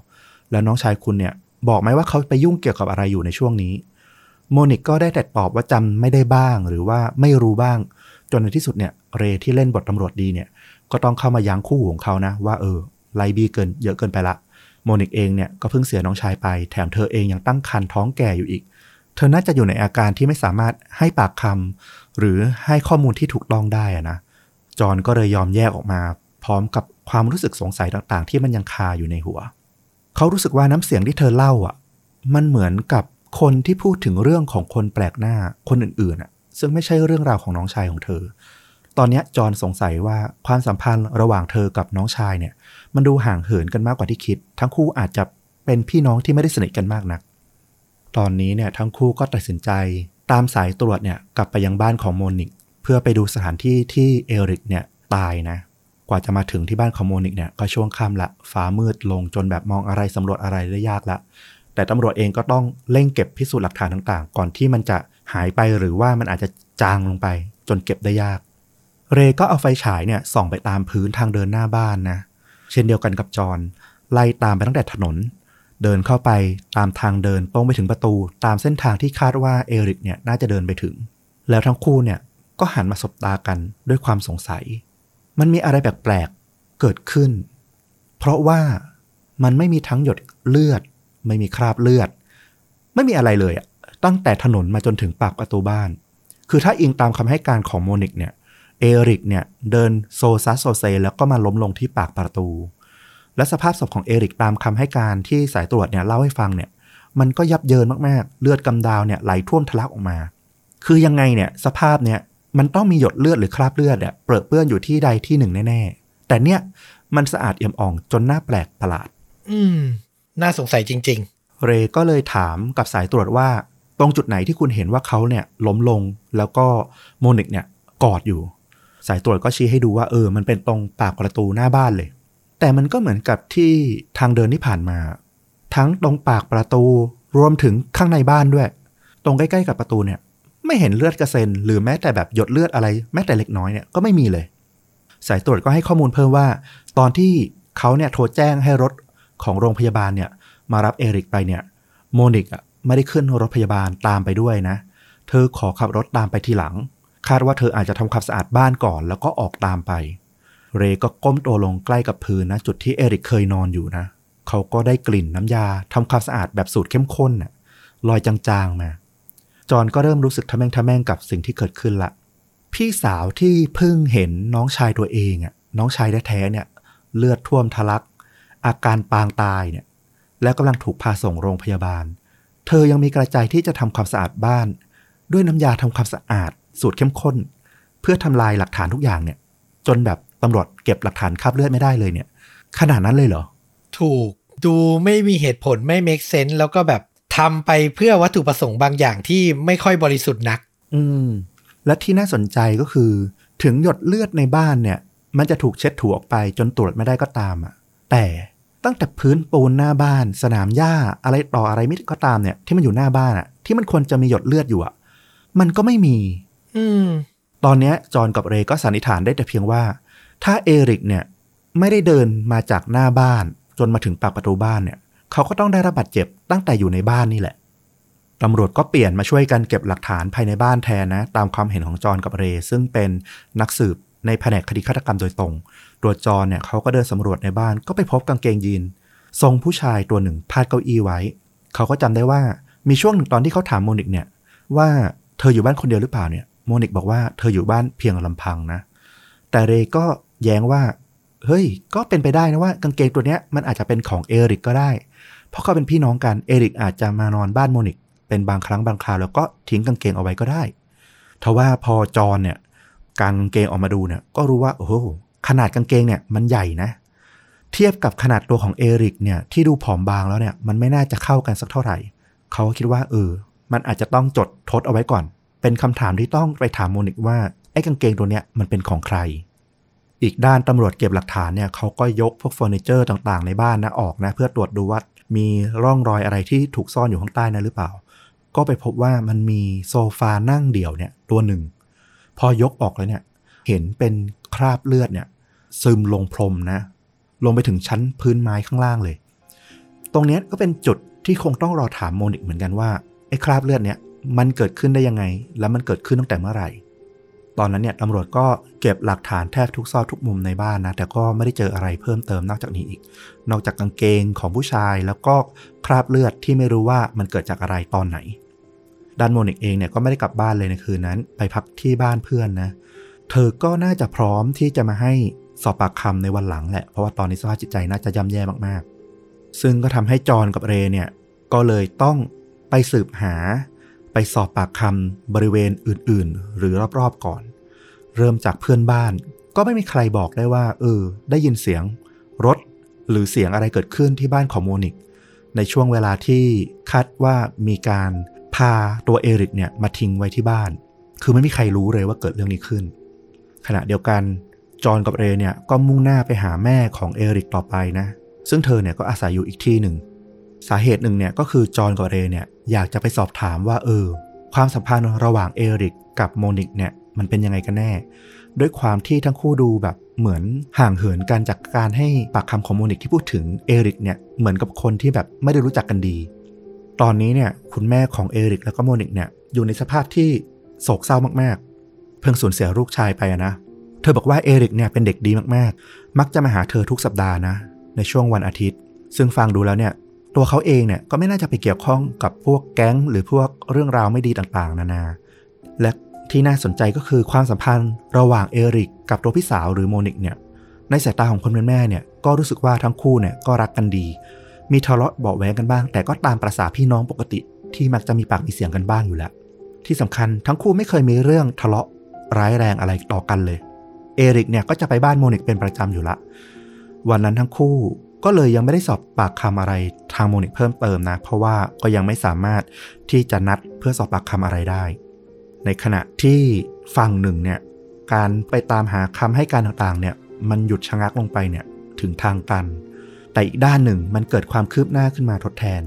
แล้วน้องชายคุณเนี่ยบอกไหมว่าเขาไปยุ่งเกี่ยวกับอะไรอยู่ในช่วงนี้ โมนิกก็ได้แต่ตอบว่าจำไม่ได้บ้าง หรือว่าไม่รู้บ้าง จนในที่สุดเนี่ยเรที่เล่นบทตำรวจดีเนี่ย ก็ต้องเข้ามายั้งคู่หูของเขานะ ว่าเออไลบีเกินเยอะเกินไปละโมนิกเองเนี่ยก็เพิ่งเสียน้องชายไป แถมเธอเองยังตั้งครรภ์ท้องแก่อยู่อีก เธอน่าจะอยู่ในอาการที่ไม่สามารถให้ปากคำหรือให้ข้อมูลที่ถูกต้องได้นะจอนก็เลยยอมแยกออกมา พร้อมกับความรู้สึกสงสัยต่างๆ ที่มันยังคาอยู่ในหัว เขารู้สึกว่าน้ำเสียงที่เธอเล่าอะ มันเหมือนกับคนที่พูดถึงเรื่องของคนแปลกหน้าคนอื่นๆอะ ซึ่งไม่ใช่เรื่องราวของน้องชายของเธอ ตอนนี้จอห์นสงสัยว่าความสัมพันธ์ระหว่างเธอกับน้องชายเนี่ย มันดูห่างเหินกันมากกว่าที่คิด ทั้งคู่อาจจะเป็นพี่น้องที่ไม่ได้สนิทกันมากนัก ตอนนี้เนี่ยทั้งคู่ก็ตัดสินใจ ตามสายตรวจเนี่ยกลับไปยังบ้านของโมนิก เพื่อไปดูสถานที่ที่เอริกเนี่ยตายนะ กว่าจะมาถึงที่บ้านของโมนิกเนี่ยก็ช่วงค่ำละฟ้ามืดลงจนแบบมองอะไรสำรวจอะไรได้ยากละ แต่ตำรวจเองก็ต้องเร่งเก็บพิสูจน์หลักฐานต่างๆ ก่อนที่มันจะหายไปหรือว่ามันอาจจะจางลงไป จนเก็บได้ยาก เรก็เอาไฟฉายเนี่ยส่องไปตามพื้นทางเดินหน้าบ้านนะ เช่นเดียวกันกับจอนไล่ตามไปตั้งแต่ถนน เดินเข้าไปตามทางเดินตรงไปถึงประตู ตามเส้นทางที่คาดว่าเอริกเนี่ยน่าจะเดินไปถึง แล้วทั้งคู่เนี่ยก็หันมาสบตากันด้วยความสงสัย มันมีอะไรแปลกๆ เกิดขึ้น เพราะว่ามันไม่มีทั้งหยดเลือด ไม่มีคราบเลือด ไม่มีอะไรเลยอะตั้งแต่ถนนมาจนถึงปากประตูบ้าน คือถ้าอิงตามคำให้การของโมนิกเนี่ย เอริกเนี่ยเดินโซซัดโซเซแล้วก็มาล้มลงที่ปากประตู และสภาพศพของเอริกตามคำให้การที่สายตรวจเนี่ยเล่าให้ฟังเนี่ย มันก็ยับเยินมากๆ เลือดกำดาวเนี่ยไหลท่วมทะลักออกมา คือยังไงเนี่ยสภาพเนี่ย มันต้องมีหยดเลือดหรือคราบเลือดเนี่ยเปรอะเปื้อนอยู่ที่ใดที่หนึ่งแน่ๆ แต่เนี่ยมันสะอาดเอี่ยมอ่องจนน่าแปลกประหลาด อืม น่าสงสัยจริงเรก็เลยถามกับสายตรวจว่า ตรงจุดไหนที่คุณเห็นว่าเขาเนี่ยล้มลงแล้วก็โมนิกเนี่ยกอดอยู่ สายตรวจก็ชี้ให้ดูว่าเออ มันเป็นตรงปากประตูหน้าบ้านเลย แต่มันก็เหมือนกับที่ทางเดินที่ผ่านมา ทั้งตรงปากประตูรวมถึงข้างในบ้านด้วย ตรงใกล้ๆกับประตูเนี่ย ไม่เห็นเลือดกระเซ็นหรือแม้แต่แบบหยดเลือดอะไร แม้แต่เล็กน้อยเนี่ยก็ไม่มีเลย สายตรวจก็ให้ข้อมูลเพิ่มว่า ตอนที่เขาเนี่ยโทรแจ้งให้รถของโรงพยาบาลเนี่ยมารับเอริกไปเนี่ยโมนิกะไม่ได้ขึ้นรถพยาบาลตามไปด้วยนะ เธอขอขับรถตามไปทีหลัง คาดว่าเธออาจจะทำความสะอาดบ้านก่อน แล้วก็ออกตามไป เรก็ก้มตัวลงใกล้กับพื้นนะจุดที่เอริกเคยนอนอยู่นะ เขาก็ได้กลิ่นน้ำยาทำความสะอาดแบบสูตรเข้มข้นน่ะลอยจางๆมา จอนก็เริ่มรู้สึกทะแม่งทะแม่งกับสิ่งที่เกิดขึ้นละ พี่สาวที่เพิ่งเห็นน้องชายตัวเองอะน้องชายแท้ๆเนี่ย เลือดท่วมทะลัก อาการปางตายเนี่ย แล้วกำลังถูกพาส่งโรงพยาบาล เธอยังมีกระใจที่จะทำความสะอาดบ้าน ด้วยน้ำยาทำความสะอาด สูตรเข้มข้น เพื่อทำลายหลักฐานทุกอย่างเนี่ย จนแบบตำรวจเก็บหลักฐานคราบเลือดไม่ได้เลยเนี่ย ขนาดนั้นเลยเหรอ ถูกดูไม่มีเหตุผลไม่ make sense แล้วก็แบบ ทำไปเพื่อวัตถุประสงค์บางอย่างที่ไม่ค่อยบริสุทธิ์นัก อืม และที่น่าสนใจก็คือ ถึงหยดเลือดในบ้านเนี่ย มันจะถูกเช็ดถูออกไปจนตรวจไม่ได้ก็ตามอะ แต่ตั้งแต่พื้นปูนหน้าบ้าน สนามหญ้าอะไรต่ออะไรไม่ก็ตามเนี่ย ที่มันอยู่หน้าบ้านอะ ที่มันควรจะมีหยดเลือดอยู่อะ มันก็ไม่มี อืม ตอนเนี้ยจอห์นกับเรย์ก็สันนิษฐานได้แต่เพียงว่า ถ้าเอริกเนี่ย ไม่ได้เดินมาจากหน้าบ้าน จนมาถึงปากประตูบ้านเนี่ย เขาก็ต้องได้รับบาดเจ็บตั้งแต่อยู่ในบ้านนี่แหละตำรวจก็เปลี่ยนมาช่วยกันเก็บหลักฐานภายในบ้านแทนนะ ตามความเห็นของจอห์นกับเรย์ซึ่งเป็นนักสืบในแผนกคดีฆาตกรรมโดยตรง ตัวจอห์นเนี่ยเขาก็เดินสำรวจในบ้านก็ไปพบกางเกงยีน ทรงผู้ชายตัวหนึ่งพาดเก้าอี้ไว้ เขาก็จำได้ว่ามีช่วงหนึ่งตอนที่เขาถามโมนิกเนี่ยว่าเธออยู่บ้านคนเดียวหรือเปล่าเนี่ยโมนิกบอกว่าเธออยู่บ้านเพียงลำพังนะ แต่เรย์ก็แย้งว่า เฮ้ย ก็เป็นไปได้นะว่ากางเกงตัวเนี้ยมันอาจจะเป็นของเอริกก็ได้ เพราะเขาเป็นพี่น้องกันเอริกอาจจะมานอนบ้านโมนิกเป็นบางครั้งบางคราวแล้วก็ทิ้งกางเกงเอาไว้ก็ได้ทว่าพอจอนเนี่ยกางเกงออกมาดูเนี่ยก็รู้ว่าโอ้โหขนาดกางเกงเนี่ยมันใหญ่นะ เทียบกับขนาดตัวของเอริกเนี่ยที่ดูผอมบางแล้วเนี่ยมันไม่น่าจะเข้ากันสักเท่าไหร่ เขาก็คิดว่าเออ มันอาจจะต้องจดทดเอาไว้ก่อน เป็นคำถามที่ต้องไปถามโมนิกว่าไอ้กางเกงตัวเนี้ยมันเป็นของใคร อีกด้านตำรวจเก็บหลักฐานเนี่ยเขาก็ยกพวกเฟอร์นิเจอร์ต่างๆ ในบ้านนะออกนะ เพื่อตรวจดูว่า มีร่องรอยอะไรที่ถูกซ่อนอยู่ข้างใต้นั้นหรือเปล่า ก็ไปพบว่ามันมีโซฟานั่งเดี่ยวเนี่ยตัวหนึ่ง พอยกออกแล้วเนี่ย เห็นเป็นคราบเลือดเนี่ย ซึมลงพรมนะ ลงไปถึงชั้นพื้นไม้ข้างล่างเลย ตรงนี้ก็เป็นจุดที่คงต้องรอถามโมนิกเหมือนกันว่าไอ้คราบเลือดเนี่ยมันเกิดขึ้นได้ยังไง แล้วมันเกิดขึ้นตั้งแต่เมื่อไหร่ ตอนนั้นเนี่ยตำรวจก็เก็บหลักฐานแทบทุกซอกทุกมุมในบ้านนะ แต่ก็ไม่ได้เจออะไรเพิ่มเติมนอกจากนี้อีก นอกจากกางเกงของผู้ชายแล้วก็คราบเลือดที่ไม่รู้ว่ามันเกิดจากอะไรตอนไหนดานโมนิกเองเนี่ยก็ไม่ได้กลับบ้านเลยในคืนนั้น ไปพักที่บ้านเพื่อนนะ เธอก็น่าจะพร้อมที่จะมาให้สอบปากคำในวันหลังแหละ เพราะว่าตอนนี้สภาพจิตใจน่าจะย่ำแย่มากๆ ซึ่งก็ทำให้จอห์นกับเรเนี่ยก็เลยต้องไปสืบหา ไปสอบปากคำบริเวณอื่นๆ หรือรอบๆก่อน เริ่มจากเพื่อนบ้าน ก็ไม่มีใครบอกได้ว่า เออ ได้ยินเสียง รถ หรือเสียงอะไรเกิดขึ้นที่บ้านของโมนิก ในช่วงเวลาที่คาดว่ามีการพาตัวเอริกเนี่ยมาทิ้งไว้ที่บ้าน คือไม่มีใครรู้เลยว่าเกิดเรื่องนี้ขึ้น ขณะเดียวกันจอห์นกับเรเนี่ยก็มุ่งหน้าไปหาแม่ของเอริกต่อไปนะ ซึ่งเธอเนี่ยก็อาศัยอยู่อีกที่หนึ่ง สาเหตุหนึ่งเนี่ยก็คือจอห์นกับเรเนี่ยอยากจะไปสอบถามว่าเออ ความสัมพันธ์ระหว่างเอริกกับโมนิกเนี่ยมันเป็นยังไงกันแน่ ด้วยความที่ทั้งคู่ดูแบบเหมือนห่างเหินกันจากการให้ปากคำของโมนิกที่พูดถึงเอริกเนี่ยเหมือนกับคนที่แบบไม่ได้รู้จักกันดี ตอนนี้เนี่ยคุณแม่ของเอริกแล้วก็โมนิกเนี่ยอยู่ในสภาพที่โศกเศร้ามากๆ เพิ่งสูญเสียลูกชายไปนะ เธอบอกว่าเอริกเนี่ยเป็นเด็กดีมากๆ มักจะมาหาเธอทุกสัปดาห์นะในช่วงวันอาทิตย์ ซึ่งฟังดูแล้วเนี่ย ตัวเขาเองเนี่ยก็ไม่น่าจะไปเกี่ยวข้องกับพวกแก๊ง หรือพวกเรื่องราวไม่ดีต่างๆ นานา และที่น่าสนใจก็คือความสัมพันธ์ระหว่างเอริกกับตัวพี่สาวหรือโมนิกเนี่ยในสายตาของคนเป็นแม่เนี่ยก็รู้สึกว่าทั้งคู่เนี่ยก็รักกันดี มีทะเลาะเบาะแว้งกันบ้าง แต่ก็ตามประสาพี่น้องปกติที่มักจะมีปากมีเสียงกันบ้างอยู่แล้ว ที่สำคัญทั้งคู่ไม่เคยมีเรื่องทะเลาะร้ายแรงอะไรต่อกันเลย เอริกเนี่ยก็จะไปบ้านโมนิกเป็นประจำอยู่ละ วันนั้นทั้งคู่ ก็เลยยังไม่ได้สอบปากคำอะไรทางโมนิกเพิ่มเติมนะ เพราะว่าก็ยังไม่สามารถที่จะนัดเพื่อสอบปากคำอะไรได้ ในขณะที่ฝั่งหนึ่งเนี่ยการไปตามหาคำให้การต่างๆเนี่ยมันหยุดชะงักลงไปเนี่ยถึงทางตัน แต่อีกด้านหนึ่งมันเกิดความคืบหน้าขึ้นมาทดแทน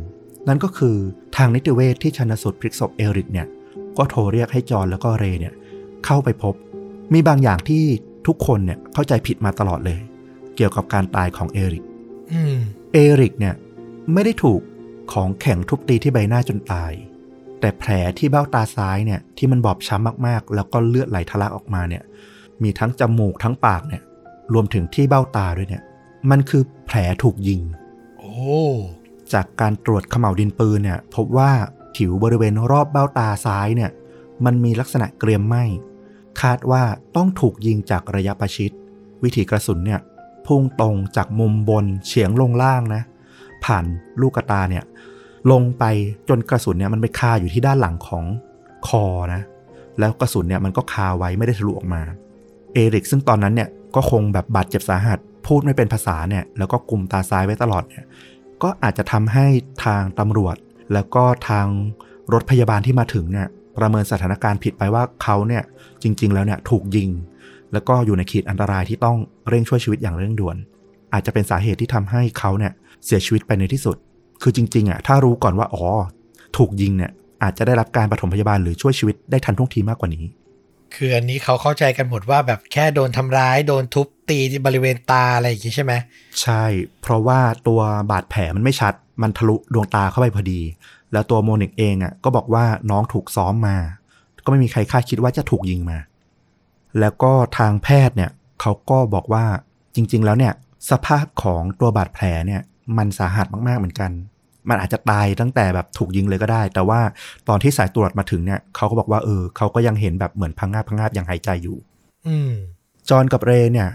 นั่นก็คือทางนิติเวชที่ชันสูตรพลิกศพเอริกเนี่ยก็โทรเรียกให้จอห์นแล้วก็เรย์เนี่ยเข้าไปพบ มีบางอย่างที่ทุกคนเนี่ยเข้าใจผิดมาตลอดเลย เกี่ยวกับการตายของเอริก เอริกเนี่ยไม่ได้ถูกของแข็งทุบตีที่ใบหน้าจนตาย แต่แผลที่เบ้าตาซ้ายเนี่ยที่มันบอบช้ำมากๆ แล้วก็เลือดไหลทะลักออกมาเนี่ย มีทั้งจมูกทั้งปากเนี่ย รวมถึงที่เบ้าตาด้วยเนี่ย มันคือแผลถูกยิง โอ้จากการตรวจเขม่าวดินปืนเนี่ยพบว่าผิวบริเวณรอบเบ้าตาซ้ายเนี่ย มันมีลักษณะเกรียมไหมคาดว่าต้องถูกยิงจากระยะประชิด วิถีกระสุนเนี่ย พุ่งตรงจากมุมบนเฉียงลงล่างนะ ผ่านลูกกระตาเนี่ย ลงไปจนกระสุนเนี่ยมันไปคาอยู่ที่ด้านหลังของคอนะ แล้วกระสุนเนี่ยมันก็คาไว้ไม่ได้ทะลุออกมา เอริกซึ่งตอนนั้นเนี่ยก็คงแบบบาดเจ็บสาหัส พูดไม่เป็นภาษาเนี่ย แล้วก็กลุมตาซ้ายไว้ตลอดเนี่ย ก็อาจจะทำให้ทางตำรวจ แล้วก็ทางรถพยาบาลที่มาถึงเนี่ยประเมินสถานการณ์ผิดไปว่าเขาเนี่ยจริง ๆ แล้วเนี่ยถูกยิง แล้วก็อยู่ในขีดอันตรายที่ต้องเร่งช่วยชีวิตอย่างเร่งด่วน อาจจะเป็นสาเหตุที่ทำให้เขาเนี่ยเสียชีวิตไปในที่สุด คือจริงๆอะถ้ารู้ก่อนว่าอ๋อถูกยิงเนี่ยอาจจะได้รับการปฐมพยาบาลหรือช่วยชีวิตได้ทันท่วงทีมากกว่านี้ คืออันนี้เขาเข้าใจกันหมดว่าแบบแค่โดนทำร้าย โดนทุบตีที่บริเวณตาอะไรอย่างงี้ใช่ไหมใช่ เพราะว่าตัวบาดแผลมันไม่ชัด มันทะลุดวงตาเข้าไปพอดี แล้วตัวโมนิกเองอะก็บอกว่าน้องถูกซ้อมมา ก็ไม่มีใครคาดคิดว่าจะถูกยิงมา แล้วก็ทางแพทย์เนี่ยเขาก็บอกว่าจริง ๆ แล้วเนี่ยสภาพของตัวบาดแผลเนี่ยมันสาหัสมากๆเหมือนกัน มันอาจจะตายตั้งแต่แบบถูกยิงเลยก็ได้ แต่ว่าตอนที่สายตรวจมาถึงเนี่ยเขาก็บอกว่าเออเขาก็ยังเห็นแบบเหมือนพังงาบพังงาบยังหายใจอยู่ อืมจอห์นกับเรย์เนี่ย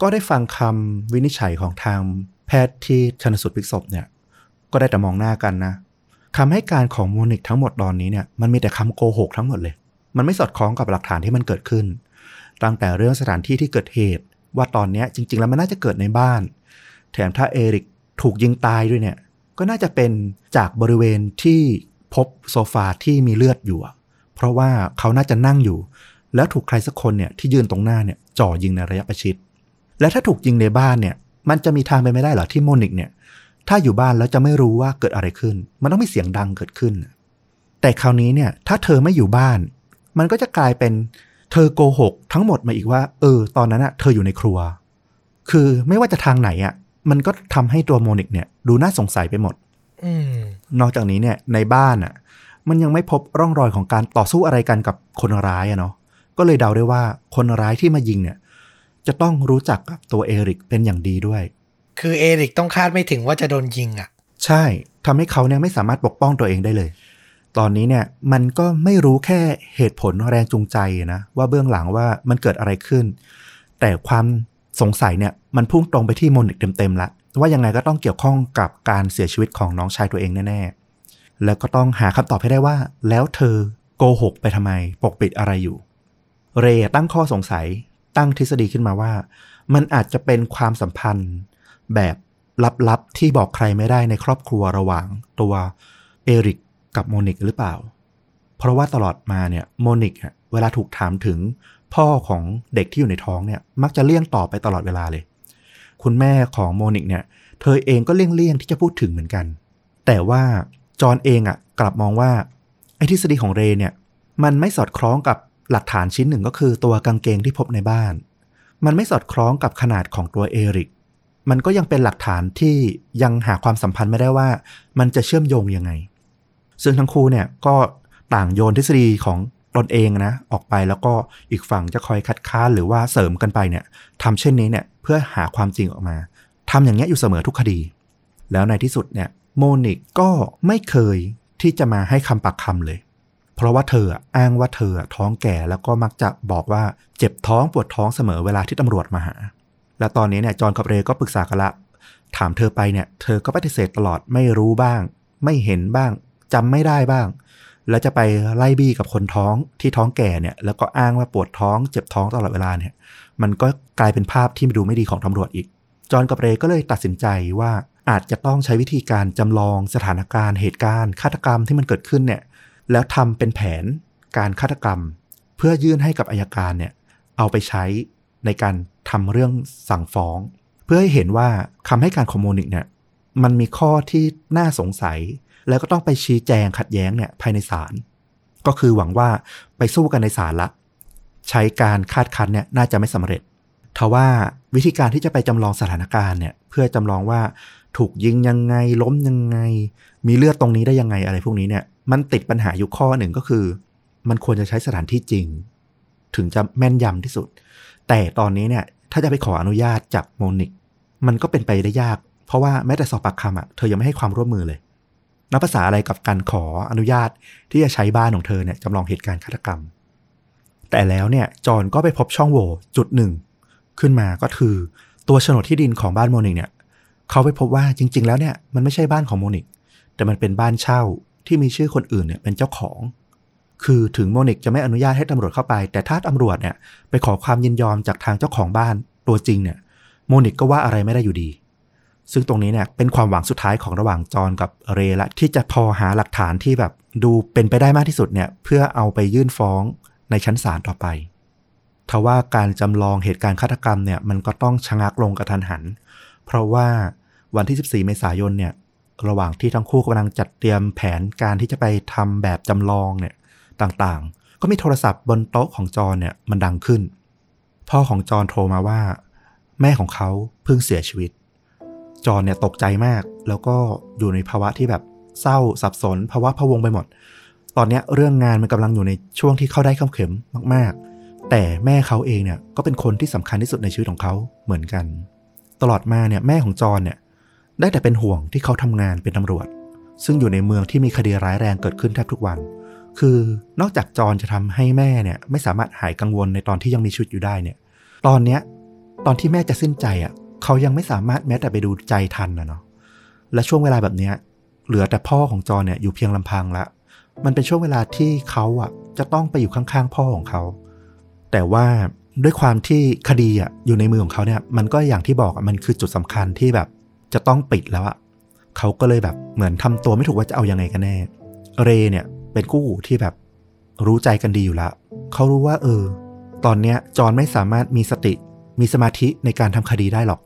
ก็ได้ฟังคำวินิจฉัยของทางแพทย์ที่ชนสูตรพลิกศพเนี่ย ก็ได้แต่มองหน้ากันนะคำให้การของโมนิกทั้งหมดตอนนี้เนี่ยมันมีแต่คำโกหกทั้งหมดเลย มันไม่สอดคล้องกับหลักฐานที่มันเกิดขึ้น ตั้งแต่เรื่องสถานที่ที่เกิดเหตุ ว่าตอนนี้จริง ๆ แล้วมันน่าจะเกิดในบ้าน แถมถ้าเอริกถูกยิงตายด้วยเนี่ย ก็น่าจะเป็นจากบริเวณที่พบโซฟาที่มีเลือดอยู่ เพราะว่าเขาน่าจะนั่งอยู่ แล้วถูกใครสักคนเนี่ยที่ยืนตรงหน้าเนี่ยจ่อยิงในระยะประชิด และถ้าถูกยิงในบ้านเนี่ย มันจะมีทางไปไม่ได้เหรอที่โมนิกเนี่ย ถ้าอยู่บ้านแล้วจะไม่รู้ว่าเกิดอะไรขึ้น มันต้องมีเสียงดังเกิดขึ้น แต่คราวนี้เนี่ย ถ้าเธอไม่อยู่บ้าน มันก็จะกลายเป็น เธอโกหกทั้งหมดมาอีกว่า เออ ตอนนั้นอะเธออยู่ในครัว คือไม่ว่าจะทางไหนอะมันก็ทำให้ตัวโมนิกเนี่ยดูน่าสงสัยไปหมดอืมนอกจากนี้เนี่ยในบ้านอะมันยังไม่พบร่องรอยของการต่อสู้อะไรกันกับคนร้ายอะเนาะก็เลยเดาได้ว่าคนร้ายที่มายิงเนี่ย จะต้องรู้จักกับตัวเอริกเป็นอย่างดีด้วย คือเอริกต้องคาดไม่ถึงว่าจะโดนยิงอะ ใช่ทำให้เขาเนี่ยไม่สามารถปกป้องตัวเองได้เลย ตอนนี้เนี่ยมันก็ไม่รู้แค่เหตุผลแรงจูงใจนะว่าเบื้องหลังว่ามันเกิดอะไรขึ้น แต่ความสงสัยเนี่ยมันพุ่งตรงไปที่มนิกเต็มๆละว่ายังไงก็ต้องเกี่ยวข้องกับการเสียชีวิตของน้องชายตัวเองแน่ๆ แล้วก็ต้องหาคำตอบให้ได้ว่า แล้วเธอโกหกไปทำไมปกปิดอะไรอยู่ เรตั้งข้อสงสัยตั้งทฤษฎีขึ้นมาว่า มันอาจจะเป็นความสัมพันธ์ แบบลับๆที่บอกใครไม่ได้ในครอบครัวระหว่างตัวเอริก กับโมนิกหรือเปล่า เพราะว่าตลอดมาเนี่ยโมนิกเวลาถูกถามถึงพ่อของเด็กที่อยู่ในท้องเนี่ยมักจะเลี่ยงตอบไปตลอดเวลาเลย คุณแม่ของโมนิกเนี่ยเธอเองก็เลี่ยงๆที่จะพูดถึงเหมือนกัน แต่ว่าจอห์นเองอะ่ะกลับมองว่าไอ้ทฤษฎีของเรเนี่ยมันไม่สอดคล้องกับหลักฐานชิ้นหนึ่งก็คือตัวกางเกงที่พบในบ้าน มันไม่สอดคล้องกับขนาดของตัวเอริก มันก็ยังเป็นหลักฐานที่ยังหาความสัมพันธ์ไม่ได้ว่า มันจะเชื่อมโยงยังไง ซึ่งทั้งคู่เนี่ยก็ต่างโยนทฤษฎีของตนเองนะออกไปแล้วก็อีกฝั่งจะคอยคัดค้านหรือว่าเสริมกันไปเนี่ยทำเช่นนี้เนี่ยเพื่อหาความจริงออกมาทำอย่างเงี้ยอยู่เสมอทุกคดี แล้วในที่สุดเนี่ยโมนิกก็ไม่เคยที่จะมาให้คำปากคำเลย เพราะว่าเธออ้างว่าเธอท้องแก่แล้วก็มักจะบอกว่าเจ็บท้องปวดท้องเสมอเวลาที่ตำรวจมาหา และตอนนี้เนี่ยจอห์นกับเรย์ก็ปรึกษากันละถามเธอไปเนี่ย เธอก็ปฏิเสธตลอดไม่รู้บ้าง ไม่เห็นบ้าง จำไม่ได้บ้าง แล้วจะไปไล่บี้กับคนท้องที่ท้องแก่เนี่ย แล้วก็อ้างว่าปวดท้องเจ็บท้องตลอดเวลาเนี่ย มันก็กลายเป็นภาพที่ดูไม่ดีของตำรวจอีก จอห์นกับเรก็เลยตัดสินใจว่าอาจจะต้องใช้วิธีการจำลองสถานการณ์เหตุการณ์ฆาตกรรมที่มันเกิดขึ้นเนี่ย แล้วทำเป็นแผนการฆาตกรรม เพื่อยื่นให้กับอายการเนี่ยเอาไปใช้ในการทำเรื่องสั่งฟ้อง เพื่อให้เห็นว่าคำให้การของโมนิกเนี่ยมันมีข้อที่น่าสงสัย แล้วก็ต้องไปชี้แจงขัดแย้งเนี่ยภายในศาลก็คือหวังว่าไปสู้กันในศาลละ ใช้การคาดคั้นเนี่ยน่าจะไม่สำเร็จทว่าวิธีการที่จะไปจำลองสถานการณ์เนี่ยเพื่อจำลองว่าถูกยิงยังไงล้มยังไง มีเลือดตรงนี้ได้ยังไงอะไรพวกนี้เนี่ยมันติดปัญหาอยู่ข้อหนึ่งก็คือ มันควรจะใช้สถานที่จริง ถึงจะแม่นยำที่สุด แต่ตอนนี้เนี่ยถ้าจะไปขออนุญาตจากโมนิก มันก็เป็นไปได้ยาก เพราะว่าแม้แต่สอบปากคำอะเธอยังไม่ให้ความร่วมมือเลย นับประสาอะไรกับการขออนุญาตที่จะใช้บ้านของเธอเนี่ยจำลองเหตุการณ์ฆาตกรรม แต่แล้วเนี่ยจอห์นก็ไปพบช่องโหว่จุดหนึ่ง ขึ้นมาก็คือตัวโฉนดที่ดินของบ้านโมนิกเนี่ยเขาไปพบว่าจริง ๆ แล้วเนี่ยมันไม่ใช่บ้านของโมนิกแต่มันเป็นบ้านเช่าที่มีชื่อคนอื่นเนี่ยเป็นเจ้าของ คือถึงโมนิกจะไม่อนุญาตให้ตำรวจเข้าไป แต่ถ้าตำรวจเนี่ยไปขอความยินยอมจากทางเจ้าของบ้านตัวจริงเนี่ยโมนิกก็ว่าอะไรไม่ได้อยู่ดี ซึ่งตรงนี้เนี่ยเป็นความหวังสุดท้ายของระหว่างจอนกับเรละที่จะพอหาหลักฐานที่แบบดูเป็นไปได้มากที่สุดเนี่ยเพื่อเอาไปยื่นฟ้องในชั้นศาลต่อไปทว่าการจำลองเหตุการณ์ฆาตกรรมเนี่ยมันก็ต้องชะงักลงกระทันหัน เพราะว่าวันที่ 14 เมษายนเนี่ยระหว่างที่ทั้งคู่กำลังจัดเตรียมแผนการที่จะไปทำแบบจำลองเนี่ยต่างๆ ก็มีโทรศัพท์บนโต๊ะของจอนเนี่ยมันดังขึ้น พ่อของจอนโทรมาว่า แม่ของเขาเพิ่งเสียชีวิต จอนเนี่ยตกใจมาก แล้วก็อยู่ในภาวะที่แบบเศร้าสับสนภาวะพะวงไปหมด ตอนนี้เรื่องงานมันกำลังอยู่ในช่วงที่เข้าได้เข้าเข็มมาก ๆ แต่แม่เขาเองเนี่ยก็เป็นคนที่สำคัญที่สุดในชีวิตของเขาเหมือนกัน ตลอดมาเนี่ยแม่ของจอนเนี่ยได้แต่เป็นห่วงที่เขาทำงานเป็นตำรวจ ซึ่งอยู่ในเมืองที่มีคดีร้ายแรงเกิดขึ้นแทบทุกวัน คือนอกจากจอนจะทำให้แม่เนี่ยไม่สามารถหายกังวลในตอนที่ยังมีชีวิตอยู่ได้เนี่ย ตอนเนี้ยตอนที่แม่จะสิ้นใจอะ เขายังไม่สามารถแม้แต่ไปดูใจทันนะเนาะและช่วงเวลาแบบเนี้ยเหลือแต่พ่อของจอเนี่ยอยู่เพียงลำพังละ มันเป็นช่วงเวลาที่เขาอะจะต้องไปอยู่ข้างๆพ่อของเขา แต่ว่าด้วยความที่คดีอะอยู่ในมือของเขาเนี่ย มันก็อย่างที่บอกอะมันคือจุดสำคัญที่แบบจะต้องปิดแล้วอะเขาก็เลยแบบเหมือนทำตัวไม่ถูกว่าจะเอายังไงกันแน่ เรเนี่ยเป็นคู่หูที่แบบรู้ใจกันดีอยู่ล้วเขารู้ว่า เออ ตอนเนี้ยจอนไม่สามารถมีสติ มีสมาธิในการทำคดีได้หรอก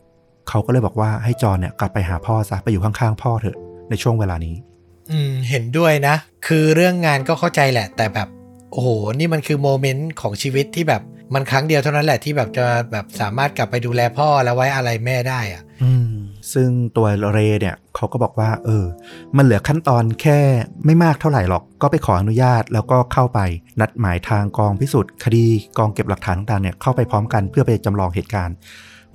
เขาก็เลยบอกว่าให้จอนเนี่ยกลับไปหาพ่อซะไปอยู่ข้างๆพ่อเถอะในช่วงเวลานี้ อืมเห็นด้วยนะ คือเรื่องงานก็เข้าใจแหละ แต่แบบโอ้โหนี่มันคือโมเมนต์ของชีวิตที่แบบมันครั้งเดียวเท่านั้นแหละที่แบบจะแบบสามารถกลับไปดูแลพ่อแล้วไว้อะไรแม่ได้อะอืมซึ่งตัวเรเนี่ยเขาก็บอกว่า เออ มันเหลือขั้นตอนแค่ไม่มากเท่าไหร่หรอก ก็ไปขออนุญาตแล้วก็เข้าไปนัดหมายทางกองพิสูจน์คดีกองเก็บหลักฐานต่างๆเนี่ยเข้าไปพร้อมกันเพื่อไปจำลองเหตุการณ์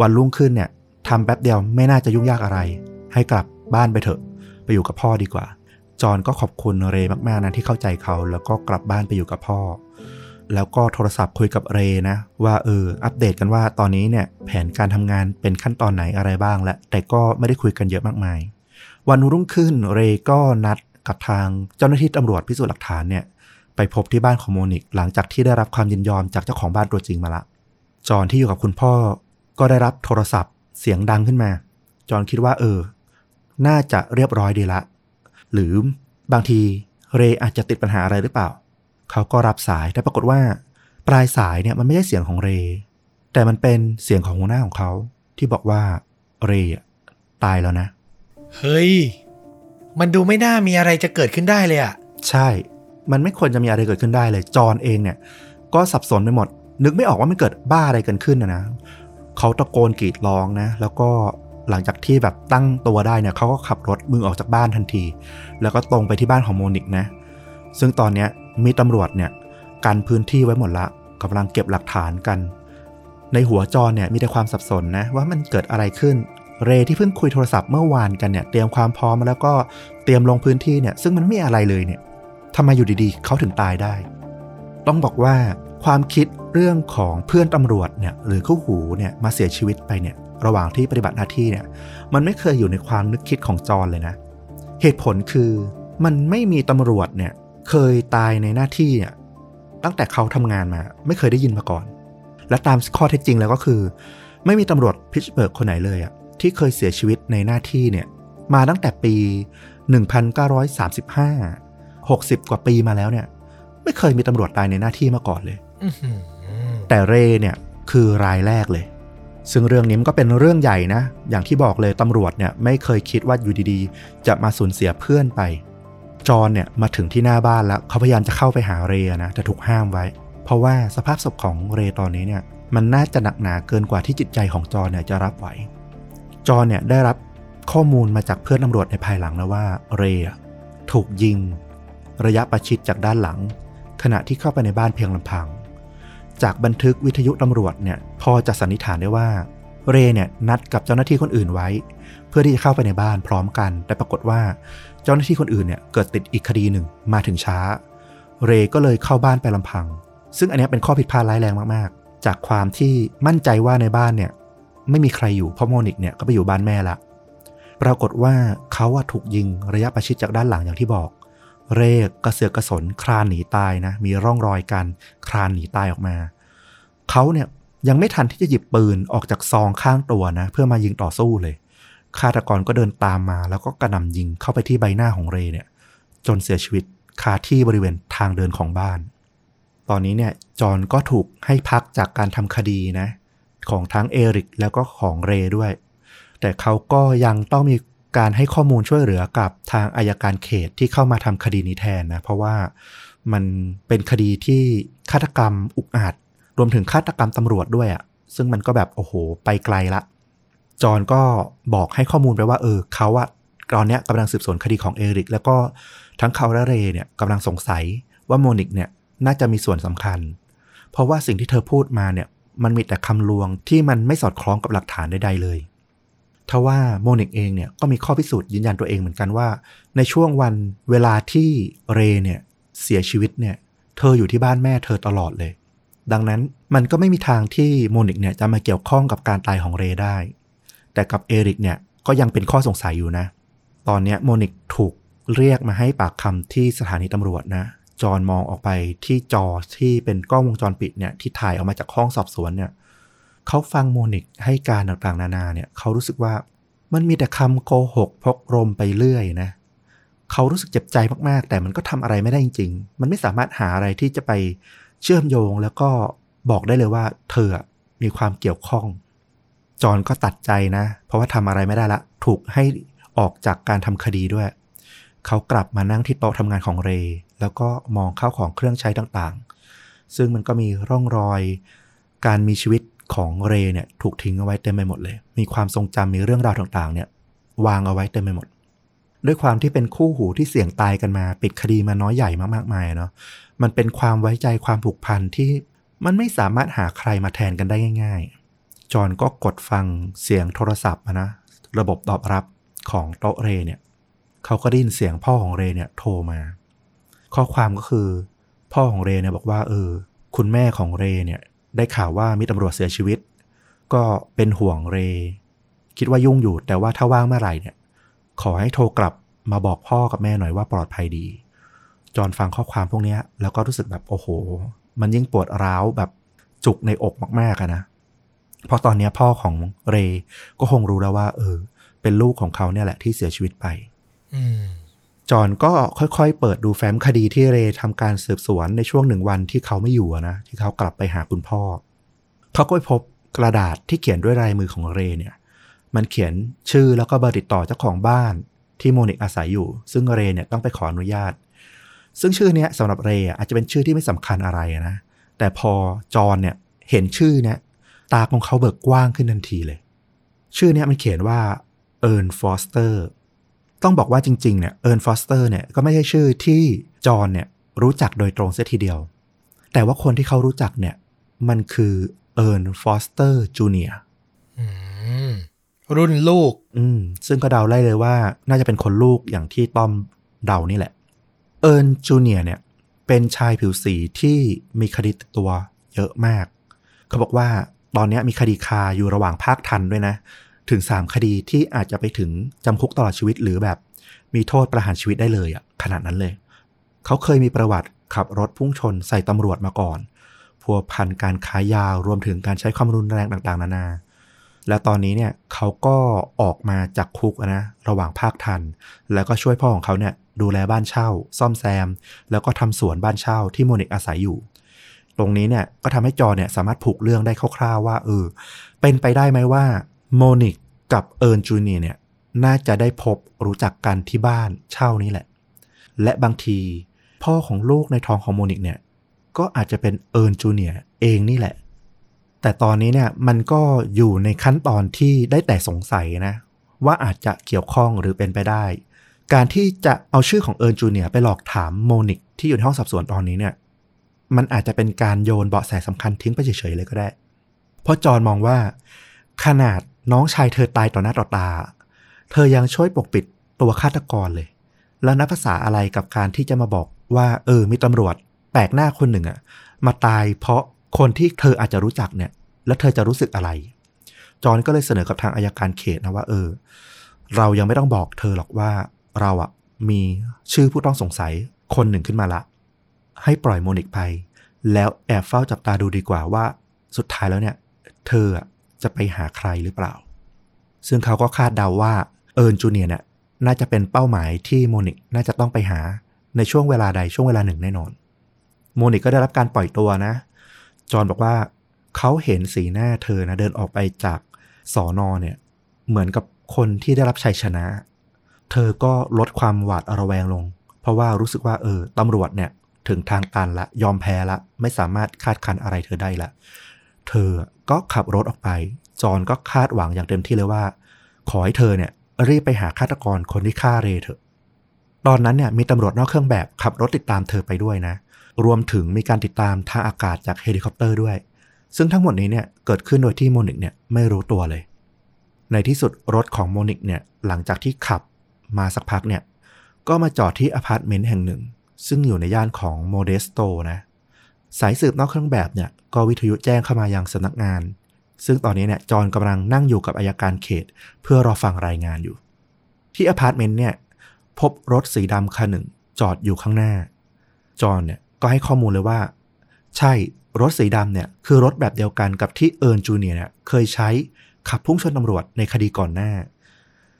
วันรุ่งขึ้นเนี่ย ทำแป๊บเดียวไม่น่าจะยุ่งยากอะไร ให้กลับบ้านไปเถอะ ไปอยู่กับพ่อดีกว่า จอนก็ขอบคุณเรมาก ๆ นะที่เข้าใจเขา แล้วก็กลับบ้านไปอยู่กับพ่อ แล้วก็โทรศัพท์คุยกับเรนะ ว่าเอออัปเดตกันว่าตอนนี้เนี่ยแผนการทำงานเป็นขั้นตอนไหนอะไรบ้างและแต่ก็ไม่ได้คุยกันเยอะมากมาย วันรุ่งขึ้นเรก็นัดกับทางเจ้าหน้าที่ตำรวจพิสูจน์หลักฐานเนี่ยไปพบที่บ้านของโมนิกหลังจากที่ได้รับความยินยอมจากเจ้าของบ้านตัวจริงมาละ จอนที่อยู่กับคุณพ่อก็ได้รับโทรศัพท์ เสียงดังขึ้นมา จอนคิดว่าเออ น่าจะเรียบร้อยดีละ หรือบางทีเรอาจจะติดปัญหาอะไรหรือเปล่า เขาก็รับสายแต่ปรากฏว่า ปลายสายเนี่ยมันไม่ใช่เสียงของเร แต่มันเป็นเสียงของหัวหน้าของเขา ที่บอกว่าเรอะตายแล้วนะ เฮ้ย มันดูไม่น่ามีอะไรจะเกิดขึ้นได้เลยอะใช่ มันไม่ควรจะมีอะไรเกิดขึ้นได้เลย จอนเองเนี่ย ก็สับสนไปหมด นึกไม่ออกว่ามันเกิดบ้าอะไรกันขึ้นนะนะ เขาตะโกนกรีดร้องนะ แล้วก็หลังจากที่แบบตั้งตัวได้เนี่ยเขาก็ขับรถมึงออกจากบ้านทันที แล้วก็ตรงไปที่บ้านของโมนิกนะ ซึ่งตอนเนี้ยมีตำรวจเนี่ยกันพื้นที่ไว้หมดละกำลังเก็บหลักฐานกัน ในหัวจอเนี่ยมีแต่ความสับสนนะว่ามันเกิดอะไรขึ้น เรที่เพิ่งคุยโทรศัพท์เมื่อวานกันเนี่ยเตรียมความพร้อมแล้วก็เตรียมลงพื้นที่เนี่ยซึ่งมันไม่มีอะไรเลยเนี่ยทำไมอยู่ดีๆเขาถึงตายได้ ต้องบอกว่าความคิด เรื่องของเพื่อนตำรวจเนี่ยหรือคู่หูเนี่ยมาเสียชีวิตไปเนี่ยระหว่างที่ปฏิบัติหน้าที่เนี่ยมันไม่เคยอยู่ในความนึกคิดของจอนเลยนะ เหตุผลคือมันไม่มีตำรวจเนี่ยเคยตายในหน้าที่เนี่ยตั้งแต่เขาทำงานมา ไม่เคยได้ยินมาก่อน และตามข้อเท็จจริงแล้วก็คือ ไม่มีตำรวจพิชเบิร์กคนไหนเลยอะที่เคยเสียชีวิตในหน้าที่เนี่ยมาตั้งแต่ปี 1935 60 กว่าปีมาแล้วเนี่ย ไม่เคยมีตำรวจตายในหน้าที่มาก่อนเลย แต่เรเนี่ยคือรายแรกเลย ซึ่งเรื่องนี้มันก็เป็นเรื่องใหญ่นะ อย่างที่บอกเลยตำรวจเนี่ยไม่เคยคิดว่าอยู่ดีๆ จะมาสูญเสียเพื่อนไป จอนเนี่ยมาถึงที่หน้าบ้านแล้วเขาพยายามจะเข้าไปหาเรนะแต่ถูกห้ามไว้ เพราะว่าสภาพศพของเรตอนนี้เนี่ยมันน่าจะหนักหนาเกินกว่าที่จิตใจของจอนเนี่ยจะรับไหว จอนเนี่ยได้รับข้อมูลมาจากเพื่อนตำรวจในภายหลังนะว่า เรถูกยิง ระยะประชิดจากด้านหลัง ขณะที่เข้าไปในบ้านเพียงลำพัง จากบันทึกวิทยุตำรวจเนี่ยพอจะสันนิษฐานได้ว่า เรเนี่ยนัดกับเจ้าหน้าที่คนอื่นไว้ เพื่อที่จะเข้าไปในบ้านพร้อมกัน แต่ปรากฏว่าเจ้าหน้าที่คนอื่นเนี่ยเกิดติดอีกคดีหนึ่งมาถึงช้า เรก็เลยเข้าบ้านไปลำพัง ซึ่งอันนี้เป็นข้อผิดพลาดร้ายแรงมากๆ จากความที่มั่นใจว่าในบ้านเนี่ยไม่มีใครอยู่เพราะโมนิกเนี่ยก็ไปอยู่บ้านแม่ละปรากฏว่าเขาถูกยิงระยะประชิดจากด้านหลังอย่างที่บอก เรย์กระเสือกกระสนคลานหนีตายนะ มีร่องรอยการคลานหนีตายออกมา เขาเนี่ยยังไม่ทันที่จะหยิบปืนออกจากซองข้างตัวนะ เพื่อมายิงต่อสู้เลยฆาตกรก็เดินตามมา แล้วก็กระหน่ำยิงเข้าไปที่ใบหน้าของเรเนี่ย จนเสียชีวิตคาที่บริเวณทางเดินของบ้าน ตอนนี้เนี่ยจอนก็ถูกให้พักจากการทำคดีนะ ของทั้งเอริกแล้วก็ของเรด้วย แต่เขาก็ยังต้องมี การให้ข้อมูลช่วยเหลือกับทางอายการเขตที่เข้ามาทำคดีนี้แทนนะ เพราะว่ามันเป็นคดีที่ฆาตกรรมอุกอาจ รวมถึงฆาตกรรมตำรวจด้วยอะ่ะ ซึ่งมันก็แบบโอ้โห ไปไกลละ จอนก็บอกให้ข้อมูลไปว่า เออเขาอะตอนเนี้ยกำลังสืบสวนคดีของเอริก แล้วก็ทั้งเขาและเรเนี่ยกำลังสงสัยว่าโมนิกเนี่ยน่าจะมีส่วนสำคัญ เพราะว่าสิ่งที่เธอพูดมาเนี่ยมันมีแต่คำลวงที่มันไม่สอดคล้องกับหลักฐานใดๆเลย ทว่าโมนิกเองเนี่ยก็มีข้อพิสูจน์ยืนยันตัวเองเหมือนกันว่า ในช่วงวันเวลาที่เรเนี่ยเสียชีวิตเนี่ยเธออยู่ที่บ้านแม่เธอตลอดเลย ดังนั้นมันก็ไม่มีทางที่โมนิกเนี่ยจะมาเกี่ยวข้องกับการตายของเรได้ แต่กับเอริกเนี่ยก็ยังเป็นข้อสงสัยอยู่นะ ตอนนี้โมนิกถูกเรียกมาให้ปากคำที่สถานีตำรวจนะ จอนมองออกไปที่จอที่เป็นกล้องวงจรปิดเนี่ยที่ถ่ายออกมาจากห้องสอบสวนเนี่ย เขาฟังโมนิกให้การต่างๆ นานาเนี่ยเขารู้สึกว่ามันมีแต่คำโกหกพกรมไปเรื่อยนะเขารู้สึกเจ็บใจมากๆ แต่มันก็ทำอะไรไม่ได้จริง ๆ มันไม่สามารถหาอะไรที่จะไปเชื่อมโยงแล้วก็บอกได้เลยว่า เธอมีความเกี่ยวข้อง จอห์นก็ตัดใจนะ เพราะว่าทำอะไรไม่ได้ละ ถูกให้ออกจากการทำคดีด้วย เขากลับมานั่งที่โต๊ะทำงานของเรย์แล้วก็มองเข้าของเครื่องใช้ต่างๆ ซึ่งมันก็มีร่องรอย การมีชีวิต ของเรเนี่ยถูกทิ้งเอาไว้เต็มไปหมดเลย มีความทรงจำมีเรื่องราวต่างๆ เนี่ยวางเอาไว้เต็มไปหมด ด้วยความที่เป็นคู่หูที่เสี่ยงตายกันมา ปิดคดีมาน้อยใหญ่มากๆมายเนาะมันเป็นความไว้ใจความผูกพันที่มันไม่สามารถหาใครมาแทนกันได้ง่าย ๆ จอห์นก็กดฟังเสียงโทรศัพท์นะระบบตอบรับของโตเรเนี่ยเขาก็ได้ยินเสียงพ่อของเรเนี่ยโทรมา ข้อความก็คือ พ่อของเรเนี่ยบอกว่าเออ คุณแม่ของเรเนี่ย ได้ข่าวว่ามีตำรวจเสียชีวิต ก็เป็นห่วงเร คิดว่ายุ่งอยู่ แต่ว่าถ้าว่างเมื่อไหร่เนี่ย ขอให้โทรกลับมาบอกพ่อกับแม่หน่อยว่าปลอดภัยดี จอนฟังข้อความพวกนี้แล้วก็รู้สึกแบบโอ้โห มันยิ่งปวดร้าวแบบจุกในอกมากๆนะเพราะตอนนี้พ่อของเรก็คงรู้แล้วว่า เออ เป็นลูกของเขาเนี่ยแหละที่เสียชีวิตไป อืม จอนก็ค่อยๆ เปิดดูแฟ้มคดีที่เรย์ทำการสืบสวนในช่วงหนึ่งวันที่เขาไม่อยู่นะที่เขากลับไปหาคุณพ่อ เขาก็พบกระดาษที่เขียนด้วยลายมือของเรเนี่ย มันเขียนชื่อแล้วก็เบอร์ติดต่อเจ้าของบ้านที่โมนิกอาศัยอยู่ ซึ่งเรเนี่ยต้องไปขออนุญาต ซึ่งชื่อเนี้ยสำหรับเรอาจจะเป็นชื่อที่ไม่สำคัญอะไรนะแต่พอจอห์นเนี่ยเห็นชื่อเนี่ยตาของเขาเบิกกว้างขึ้นทันทีเลย ชื่อเนี้ยมันเขียนว่าเอิร์นฟอสเตอร์ ต้องบอกว่าจริงๆเนี่ยเอิร์นฟอสเตอร์เนี่ยก็ไม่ใช่ชื่อที่จอห์นเนี่ยรู้จักโดยตรงเสียทีเดียว แต่ว่าคนที่เขารู้จักเนี่ยมันคือเอิร์นฟอสเตอร์จูเนียร์อืมรุ่นลูก อืม ซึ่งก็เดาได้เลยว่า น่าจะเป็นคนลูกอย่างที่ต้อมเดานี่แหละ เอิร์นจูเนียเนี่ย เป็นชายผิวสีที่มีคดีติดตัวเยอะมาก เขาบอกว่าตอนนี้มีคดีคาอยู่ระหว่างภาคทันด้วยนะ ถึง 3 คดีที่อาจจะไปถึงจำคุกตลอดชีวิตหรือแบบ มีโทษประหารชีวิตได้เลยอะขนาดนั้นเลย เขาเคยมีประวัติขับรถพุ่งชนใส่ตำรวจมาก่อน พัวพันการค้ายารวมถึงการใช้ความรุนแรงต่างๆ นานา และตอนนี้เนี่ยเขาก็ออกมาจากคุกนะระหว่างภาคทัณฑ์ แล้วก็ช่วยพ่อของเขาเนี่ยดูแลบ้านเช่า ซ่อมแซม แล้วก็ทำสวนบ้านเช่าที่โมนิกอาศัยอยู่ตรงนี้เนี่ยก็ทำให้จอห์นเนี่ยสามารถผูกเรื่องได้คร่าวๆว่าเออเป็นไปได้ไหมว่า โมนิกกับเอิร์นจูเนียร์เนี่ยน่าจะได้พบรู้จักกันที่บ้านเช่านี้แหละ และบางทีพ่อของลูกในท้องของโมนิกเนี่ยก็อาจจะเป็นเอิร์นจูเนียร์เองนี่แหละ แต่ตอนนี้เนี่ยมันก็อยู่ในขั้นตอนที่ได้แต่สงสัยนะ ว่าอาจจะเกี่ยวข้องหรือเป็นไปได้ การที่จะเอาชื่อของเอิร์นจูเนียไปหลอกถามโมนิกที่อยู่ในห้องสอบสวนตอนนี้เนี่ยมันอาจจะเป็นการโยนเบาะแสสำคัญทิ้งไปเฉยๆเลยก็ได้ เพราะจอห์นมองว่า ขนาด น้องชายเธอตายต่อหน้าต่อตา เธอยังช่วยปกปิดตัวฆาตกรเลย แล้วนับภาษาอะไรกับการที่จะมาบอกว่า เออ มีตำรวจแปลกหน้าคนหนึ่งอะมาตายเพราะคนที่เธออาจจะรู้จักเนี่ย แล้วเธอจะรู้สึกอะไร จอนก็เลยเสนอกับทางอายการเขตนะว่า เออ เรายังไม่ต้องบอกเธอหรอกว่าเราอะมีชื่อผู้ต้องสงสัยคนหนึ่งขึ้นมาละ ให้ปล่อยโมนิกไป แล้วแอบเฝ้าจับตาดูดีกว่าว่า สุดท้ายแล้วเนี่ย เธออะ จะไปหาใครหรือเปล่า ซึ่งเขาก็คาดเดาว่าเอิร์นจูเนียร์เนี่ยน่าจะเป็นเป้าหมายที่โมนิกน่าจะต้องไปหาในช่วงเวลาใดช่วงเวลาหนึ่งแน่นอน โมนิกก็ได้รับการปล่อยตัวนะ จอห์นบอกว่าเขาเห็นสีหน้าเธอนะเดินออกไปจากสอนอเนี่ยเหมือนกับคนที่ได้รับชัยชนะ เธอก็ลดความหวาดระแวงลง เพราะว่ารู้สึกว่าเออตำรวจเนี่ยถึงทางตันละยอมแพ้ละ ไม่สามารถคาดคันอะไรเธอได้ละ เธอก็ขับรถออกไป จอห์นก็คาดหวังอย่างเต็มที่เลยว่า ขอให้เธอเนี่ย รีบไปหาฆาตกรคนที่ฆ่าเรเถอะ ตอนนั้นเนี่ยมีตำรวจนอกเครื่องแบบขับรถติดตามเธอไปด้วยนะ รวมถึงมีการติดตามทางอากาศจากเฮลิคอปเตอร์ด้วย ซึ่งทั้งหมดนี้เนี่ยเกิดขึ้นโดยที่โมนิกเนี่ยไม่รู้ตัวเลย ในที่สุดรถของโมนิกเนี่ยหลังจากที่ขับมาสักพักเนี่ยก็มาจอดที่อพาร์ตเมนต์แห่งหนึ่ง ซึ่งอยู่ในย่านของโมเดสโตนะ สายสืบนอกเครื่องแบบเนี่ยก็วิทยุแจ้งเข้ามายังสำนักงาน ซึ่งตอนนี้เนี่ยจอห์นกำลังนั่งอยู่กับอัยการเขต เพื่อรอฟังรายงานอยู่ ที่อพาร์ตเมนต์เนี่ยพบรถสีดำคันหนึ่งจอดอยู่ข้างหน้า จอห์นเนี่ยก็ให้ข้อมูลเลยว่า ใช่รถสีดำเนี่ยคือรถแบบเดียวกันกับที่เอิร์นจูเนียร์เนี่ยเคยใช้ขับพุ่งชนตำรวจในคดีก่อนหน้า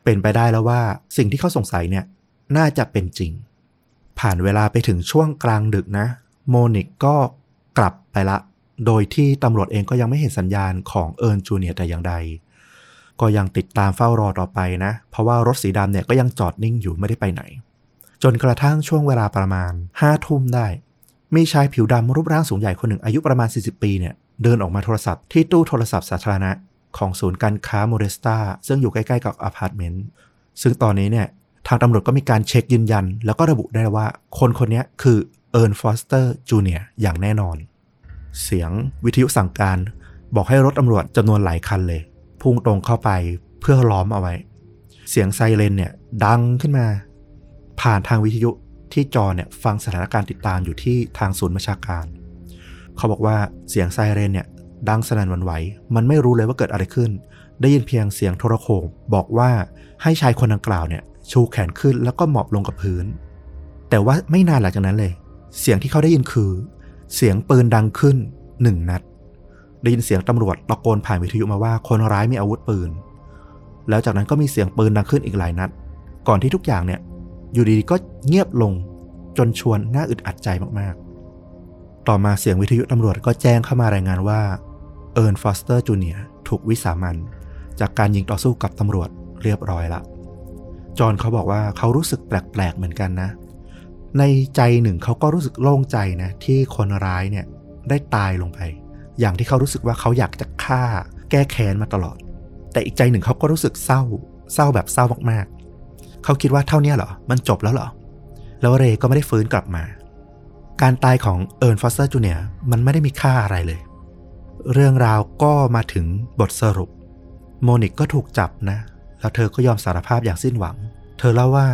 เป็นไปได้แล้วว่าสิ่งที่เขาสงสัยเนี่ยน่าจะเป็นจริง ผ่านเวลาไปถึงช่วงกลางดึกนะ โมนิกก็ กลับไปละ โดยที่ตำรวจเองก็ยังไม่เห็นสัญญาณของเอิร์นจูเนียร์แต่อย่างใด ก็ยังติดตามเฝ้ารอต่อไปนะ เพราะว่ารถสีดำเนี่ยก็ยังจอดนิ่งอยู่ไม่ได้ไปไหน จนกระทั่งช่วงเวลาประมาณห้าทุ่มได้ มีชายผิวดำรูปร่างสูงใหญ่คนหนึ่งอายุประมาณ 40 ปีเนี่ยเดินออกมาโทรศัพท์ที่ตู้โทรศัพท์สาธารณะของศูนย์การค้าโมเดสโตซึ่งอยู่ใกล้ๆกับอพาร์ตเมนต์ซึ่งตอนนี้เนี่ยทางตำรวจก็มีการเช็คยืนยัน แล้วก็ระบุได้ว่าคนคนนี้คือ เอิร์นฟอสเตอร์จูเนียร์อย่างแน่นอน เสียงวิทยุสั่งการบอกให้รถตำรวจจำนวนหลายคันเลย พุ่งตรงเข้าไปเพื่อล้อมเอาไว้ เสียงไซเรนเนี่ยดังขึ้นมา ผ่านทางวิทยุที่จอห์นเนี่ยฟังสถานการณ์ติดตามอยู่ที่ทางศูนย์บัญชาการ เขาบอกว่าเสียงไซเรนเนี่ยดังสนั่นวันไหว มันไม่รู้เลยว่าเกิดอะไรขึ้น ได้ยินเพียงเสียงโทรโขงบอกว่าให้ชายคนดังกล่าวเนี่ยชูแขนขึ้นแล้วก็หมอบลงกับพื้น แต่ว่าไม่นานหลังจากนั้นเลย เสียงที่เขาได้ยินคือ เสียงปืนดังขึ้นหนึ่งนัด ได้ยินเสียงตำรวจตะโกนผ่านวิทยุมาว่าคนร้ายมีอาวุธปืน แล้วจากนั้นก็มีเสียงปืนดังขึ้นอีกหลายนัด ก่อนที่ทุกอย่างเนี่ย อยู่ดีๆก็เงียบลงจนชวนน่าอึดอัดใจมากๆ ต่อมาเสียงวิทยุตำรวจก็แจ้งเข้ามารายงานว่าเอิร์นฟอสเตอร์จูเนียร์ถูกวิสามัญจากการยิงต่อสู้กับตำรวจเรียบร้อยละ จอห์นเขาบอกว่าเขารู้สึกแปลกๆเหมือนกันนะ ในใจหนึ่งเขาก็รู้สึกโล่งใจนะที่คนร้ายเนี่ยได้ตายลงไป อย่างที่เขารู้สึกว่าเขาอยากจะฆ่า แก้แค้นมาตลอด แต่อีกใจหนึ่งเขาก็รู้สึกเศร้า เศร้าแบบเศร้ามากๆ เขาคิดว่าเท่านี้เหรอ มันจบแล้วเหรอ แล้วเรก็ไม่ได้ฟื้นกลับมา การตายของเอิร์นฟอสเตอร์จูเนียร์มันไม่ได้มีค่าอะไรเลย เรื่องราวก็มาถึงบทสรุป โมนิกก็ถูกจับนะ แล้วเธอก็ยอมสารภาพอย่างสิ้นหวัง เธอเล่าว่า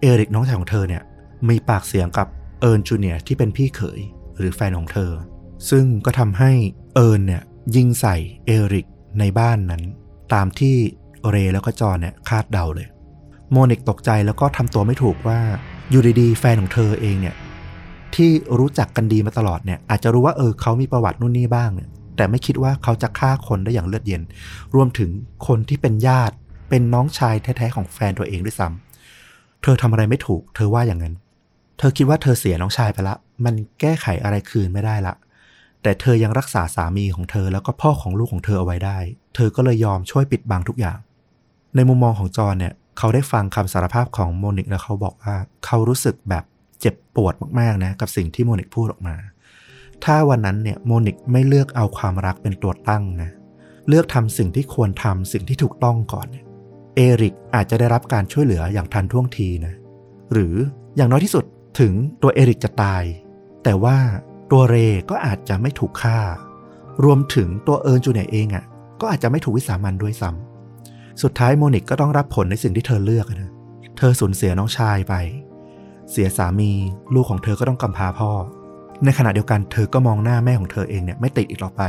เอริกน้องชายของเธอเนี่ย มีปากเสียงกับเอิร์นจูเนียร์ที่เป็นพี่เขยหรือแฟนของเธอ ซึ่งก็ทำให้เอิร์นเนี่ยยิงใส่เอริกในบ้านนั้น ตามที่เรย์แล้วก็จอนเนี่ยคาดเดาเลย โมนิกตกใจแล้วก็ทำตัวไม่ถูกว่าอยู่ดีๆแฟนของเธอเองเนี่ยที่รู้จักกันดีมาตลอดเนี่ยอาจจะรู้ว่าเออเขามีประวัตินู่นนี่บ้างเนี่ยแต่ไม่คิดว่าเขาจะฆ่าคนได้อย่างเลือดเย็น รวมถึงคนที่เป็นญาติเป็นน้องชายแท้ๆของแฟนตัวเองด้วยซ้ำเธอทำอะไรไม่ถูก เธอว่าอย่างนั้น เธอคิดว่าเธอเสียน้องชายไปละ มันแก้ไขอะไรคืนไม่ได้ละ แต่เธอยังรักษาสามีของเธอแล้วก็พ่อของลูกของเธอเอาไว้ได้ เธอก็เลยยอมช่วยปิดบังทุกอย่าง ในมุมมองของจอนเนี่ย เขาได้ฟังคำสารภาพของโมนิกแล้วเขาบอกว่าเขารู้สึกแบบเจ็บปวดมากๆนะกับสิ่งที่โมนิกพูดออกมา ถ้าวันนั้นเนี่ยโมนิกไม่เลือกเอาความรักเป็นตัวตั้งนะ เลือกทำสิ่งที่ควรทำสิ่งที่ถูกต้องก่อนเนี่ยเอริกอาจจะได้รับการช่วยเหลืออย่างทันท่วงทีนะ หรืออย่างน้อยที่สุด ถึงตัวเอริกจะตาย แต่ว่าตัวเรก็อาจจะไม่ถูกฆ่า รวมถึงตัวเอิร์นจูเนียเองอะ่ะ ก็อาจจะไม่ถูกวิสามันด้วยซ้ำสุดท้ายโมนิกก็ต้องรับผลในสิ่งที่เธอเลือกนะเธอสูญเสียน้องชายไป เสียสามีลูกของเธอก็ต้องกำพร้าพ่อ ในขณะเดียวกันเธอก็มองหน้าแม่ของเธอเองเนี่ยไม่ติดอีกต่อไป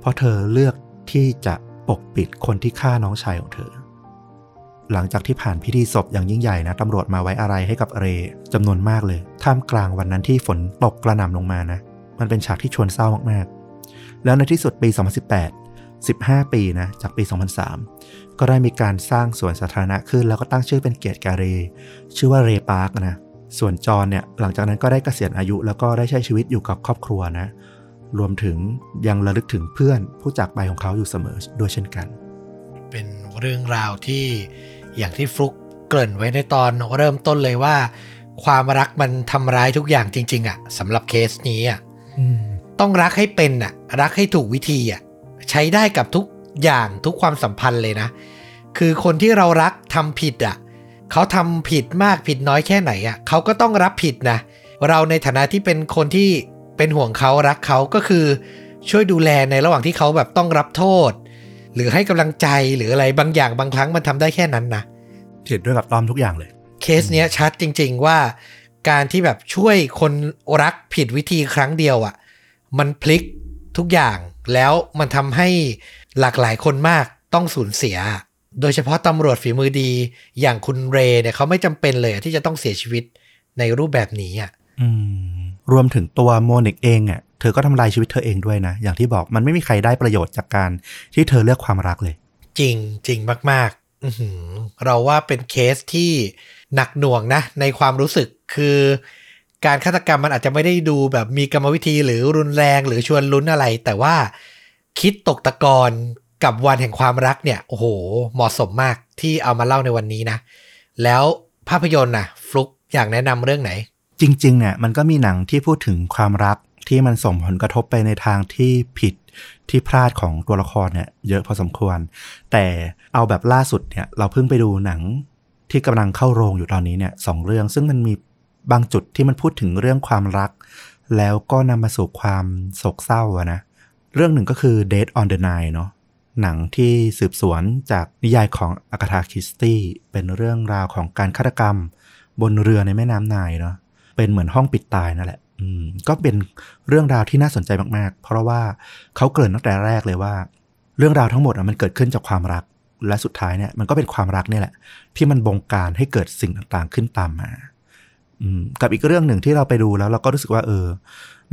เพราะเธอเลือกที่จะปกปิดคนที่ฆ่าน้องชายของเธอ หลังจากที่ผ่านพิธีศพอย่างยิ่งใหญ่นะตำรวจมาไว้อะไรให้กับเรจำนวนมากเลย ท่ามกลางวันนั้นที่ฝนตกกระหน่ำลงมานะ มันเป็นฉากที่ชวนเศร้ามากๆ แล้วในที่สุดปี 2018 15 ปีนะจากปี 2003 ก็ได้มีการสร้างสวนสาธารณะขึ้น แล้วก็ตั้งชื่อเป็นเกียรติแกเร ชื่อว่าเรพาร์คนะส่วนจอนเนี่ยหลังจากนั้นก็ได้เกษียณอายุแล้วก็ได้ใช้ชีวิตอยู่กับครอบครัวนะ รวมถึงยังระลึกถึงเพื่อนผู้จากไปของเขาอยู่เสมอด้วยเช่นกัน เป็นเรื่องราวที่ อย่างที่ฟลุกเกริ่นไว้ในตอนเริ่มต้นเลยว่า ความรักมันทำร้ายทุกอย่างจริง ๆอะสำหรับเคสนี้อะต้องรักให้เป็นอะรักให้ถูกวิธีอะใช้ได้กับทุกอย่างทุกความสัมพันธ์เลยนะ คือคนที่เรารักทำผิดอะเขาทำผิดมากผิดน้อยแค่ไหนอะเขาก็ต้องรับผิดนะเราในฐานะที่เป็นคนที่เป็นห่วงเขารักเขาก็คือช่วยดูแลในระหว่างที่เขาแบบต้องรับโทษ หรือให้กำลังใจหรืออะไรบางอย่างบางครั้งมันทำได้แค่นั้นนะเห็นด้วยกับต้อมทุกอย่างเลย เคสเนี้ยชัดจริง ๆ ว่าการที่แบบช่วยคนรักผิดวิธีครั้งเดียวอะ่ะ มันพลิกทุกอย่างแล้วมันทำให้หลากหลายคนมากต้องสูญเสีย โดยเฉพาะตำรวจฝีมือดีอย่างคุณเรย์เนี่ยเขาไม่จำเป็นเลยอะที่จะต้องเสียชีวิตในรูปแบบนี้อะอืมรวมถึงตัวโมนิกเองอะ เธอก็ทำลายชีวิตเธอเองด้วยนะ อย่างที่บอกมันไม่มีใครได้ประโยชน์จากการที่เธอเลือกความรักเลย จริงจริงมากๆอื้อหือเราว่าเป็นเคสที่หนักหน่วงนะ ในความรู้สึกคือการฆาตกรรมมันอาจจะไม่ได้ดูแบบมีกรรมวิธีหรือรุนแรงหรือชวนลุ้นอะไร แต่ว่าคิดตกตะกอนกับวันแห่งความรักเนี่ย โอ้โห เหมาะสมมากที่เอามาเล่าในวันนี้นะ แล้วภาพยนตร์น่ะฟลุกอยากแนะนำเรื่องไหน จริงๆเนี่ยมันก็มีหนังที่พูดถึงความรัก ที่มันส่งผลกระทบไปในทางที่ผิดที่พลาดของตัวละครเนี่ยเยอะพอสมควร แต่เอาแบบล่าสุดเนี่ยเราเพิ่งไปดูหนังที่กำลังเข้าโรงอยู่ตอนนี้เนี่ยสองเรื่อง ซึ่งมันมีบางจุดที่มันพูดถึงเรื่องความรัก แล้วก็นำมาสู่ความโศกเศร้าอะนะเรื่องหนึ่งก็คือ Dead on the Nile เนาะหนังที่สืบสวนจากนิยายของอากาธาคิสตี้เป็นเรื่องราวของการฆาตกรรม บนเรือในแม่น้ำไนายเนาะเป็นเหมือนห้องปิดตายนั่นแหละ ก็เป็นเรื่องราวที่น่าสนใจมาก ๆ เพราะว่าเขาเกริ่นตั้งแต่แรกเลยว่า เรื่องราวทั้งหมดมันเกิดขึ้นจากความรัก และสุดท้ายเนี่ยมันก็เป็นความรักเนี่ยแหละ ที่มันบงการให้เกิดสิ่งต่างๆขึ้นตามมาอืมกับอีกเรื่องหนึ่งที่เราไปดูแล้วเราก็รู้สึกว่า เออ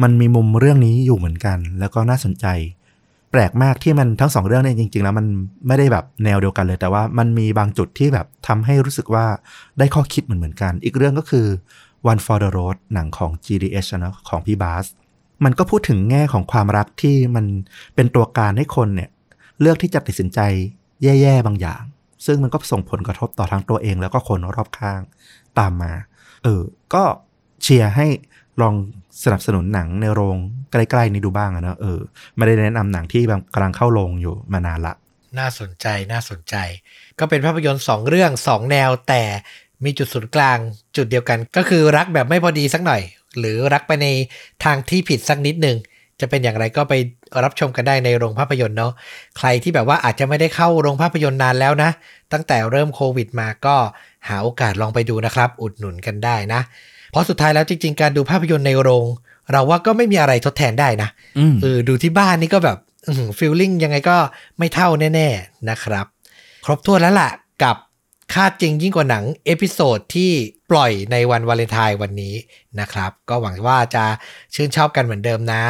มันมีมุมเรื่องนี้อยู่เหมือนกัน แล้วก็น่าสนใจ แปลกมากที่มันทั้งสองเรื่องเนี่ยจริง ๆ แล้วมันไม่ได้แบบแนวเดียวกันเลย แต่ว่ามันมีบางจุดที่แบบทำให้รู้สึกว่าได้ข้อคิดเหมือนเหมือนกัน อีกเรื่องก็คือ One for the Road หนังของ GDH นะของพี่บาส มันก็พูดถึงแง่ของความรักที่มันเป็นตัวการให้คนเนี่ย เลือกที่จะตัดสินใจแย่ๆบางอย่าง ซึ่งมันก็ส่งผลกระทบต่อทั้งตัวเองแล้วก็คนรอบข้างตามมา เออ ก็เชียร์ให้ลองสนับสนุนหนังในโรงใกล้ๆนี้ดูบ้างนะ เออ ไม่ได้แนะนำหนังที่กำลังเข้าโรงอยู่มานานละน่าสนใจน่าสนใจ ก็เป็นภาพยนตร์สองเรื่องสองแนวแต่ มีจุดศูนย์กลางจุดเดียวกัน ก็คือรักแบบไม่พอดีสักหน่อย หรือรักไปในทางที่ผิดสักนิดหนึ่งจะเป็นอย่างไรก็ไปรับชมกันได้ในโรงภาพยนตร์เนาะใครที่แบบว่าอาจจะไม่ได้เข้าโรงภาพยนตร์นานแล้วนะ ตั้งแต่เริ่มโควิดมาก็หาโอกาสลองไปดูนะครับ อุดหนุนกันได้นะ เพราะสุดท้ายแล้วจริง ๆ การดูภาพยนตร์ในโรง เราว่าก็ไม่มีอะไรทดแทนได้นะอืมเออดูที่บ้านนี่ก็แบบ feeling ยังไงก็ไม่เท่าแน่ ๆนะครับ ครบถ้วนแล้วล่ะกับ ฆ่าจริงยิ่งกว่าหนัง episode ที่ปล่อยในวันวาเลนไทน์วันนี้นะครับ ก็หวังว่าจะชื่นชอบกันเหมือนเดิมนะ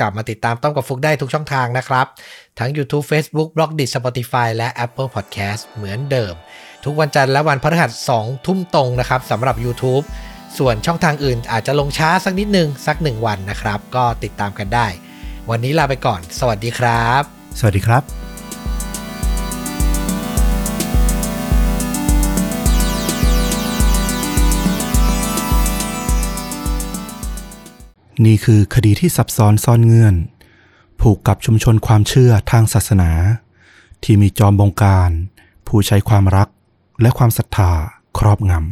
กลับมาติดตามต้อมกับฟุกได้ทุกช่องทางนะครับ ทั้ง YouTube Facebook b l o g d i t Spotify และ Apple Podcast เหมือนเดิม ทุกวันจันทร์และวันพฤหัส2ทุ่มตรงนะครับสำหรับ YouTube ส่วนช่องทางอื่นอาจจะลงช้าสักนิดนึงสักหนึ่งวันนะครับ ก็ติดตามกันได้ วันนี้ลาไปก่อน สวัสดีครับ สวัสดีครับ นี่คือคดีที่ซับซ้อนซ่อนเงื่อน ผูกกับชุมชนความเชื่อทางศาสนา ที่มีจอมบงการ ผู้ใช้ความรักและความศรัทธาครอบงำ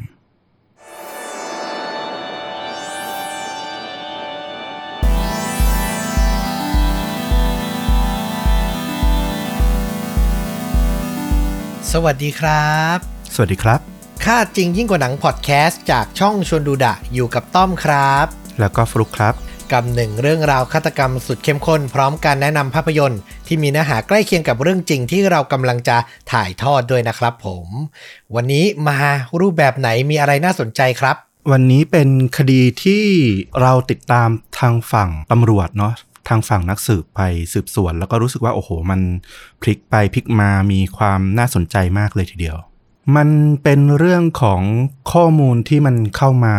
สวัสดีครับ สวัสดีครับ ค่าจริงยิ่งกว่าหนังพอดแคสต์จากช่องชวนดูดะอยู่กับต้อมครับ แล้วก็ฟลุกครับ กับหนึ่งเรื่องราวฆาตกรรมสุดเข้มข้น พร้อมการแนะนำภาพยนตร์ ที่มีเนื้อหาใกล้เคียงกับเรื่องจริงที่เรากำลังจะถ่ายทอดด้วยนะครับผม วันนี้มารูปแบบไหนมีอะไรน่าสนใจครับ วันนี้เป็นคดีที่เราติดตามทางฝั่งตำรวจเนาะทางฝั่งนักสืบไปสืบสวน แล้วก็รู้สึกว่าโอ้โห มันพลิกไปพลิกมามีความน่าสนใจมากเลยทีเดียว มันเป็นเรื่องของข้อมูลที่มันเข้ามา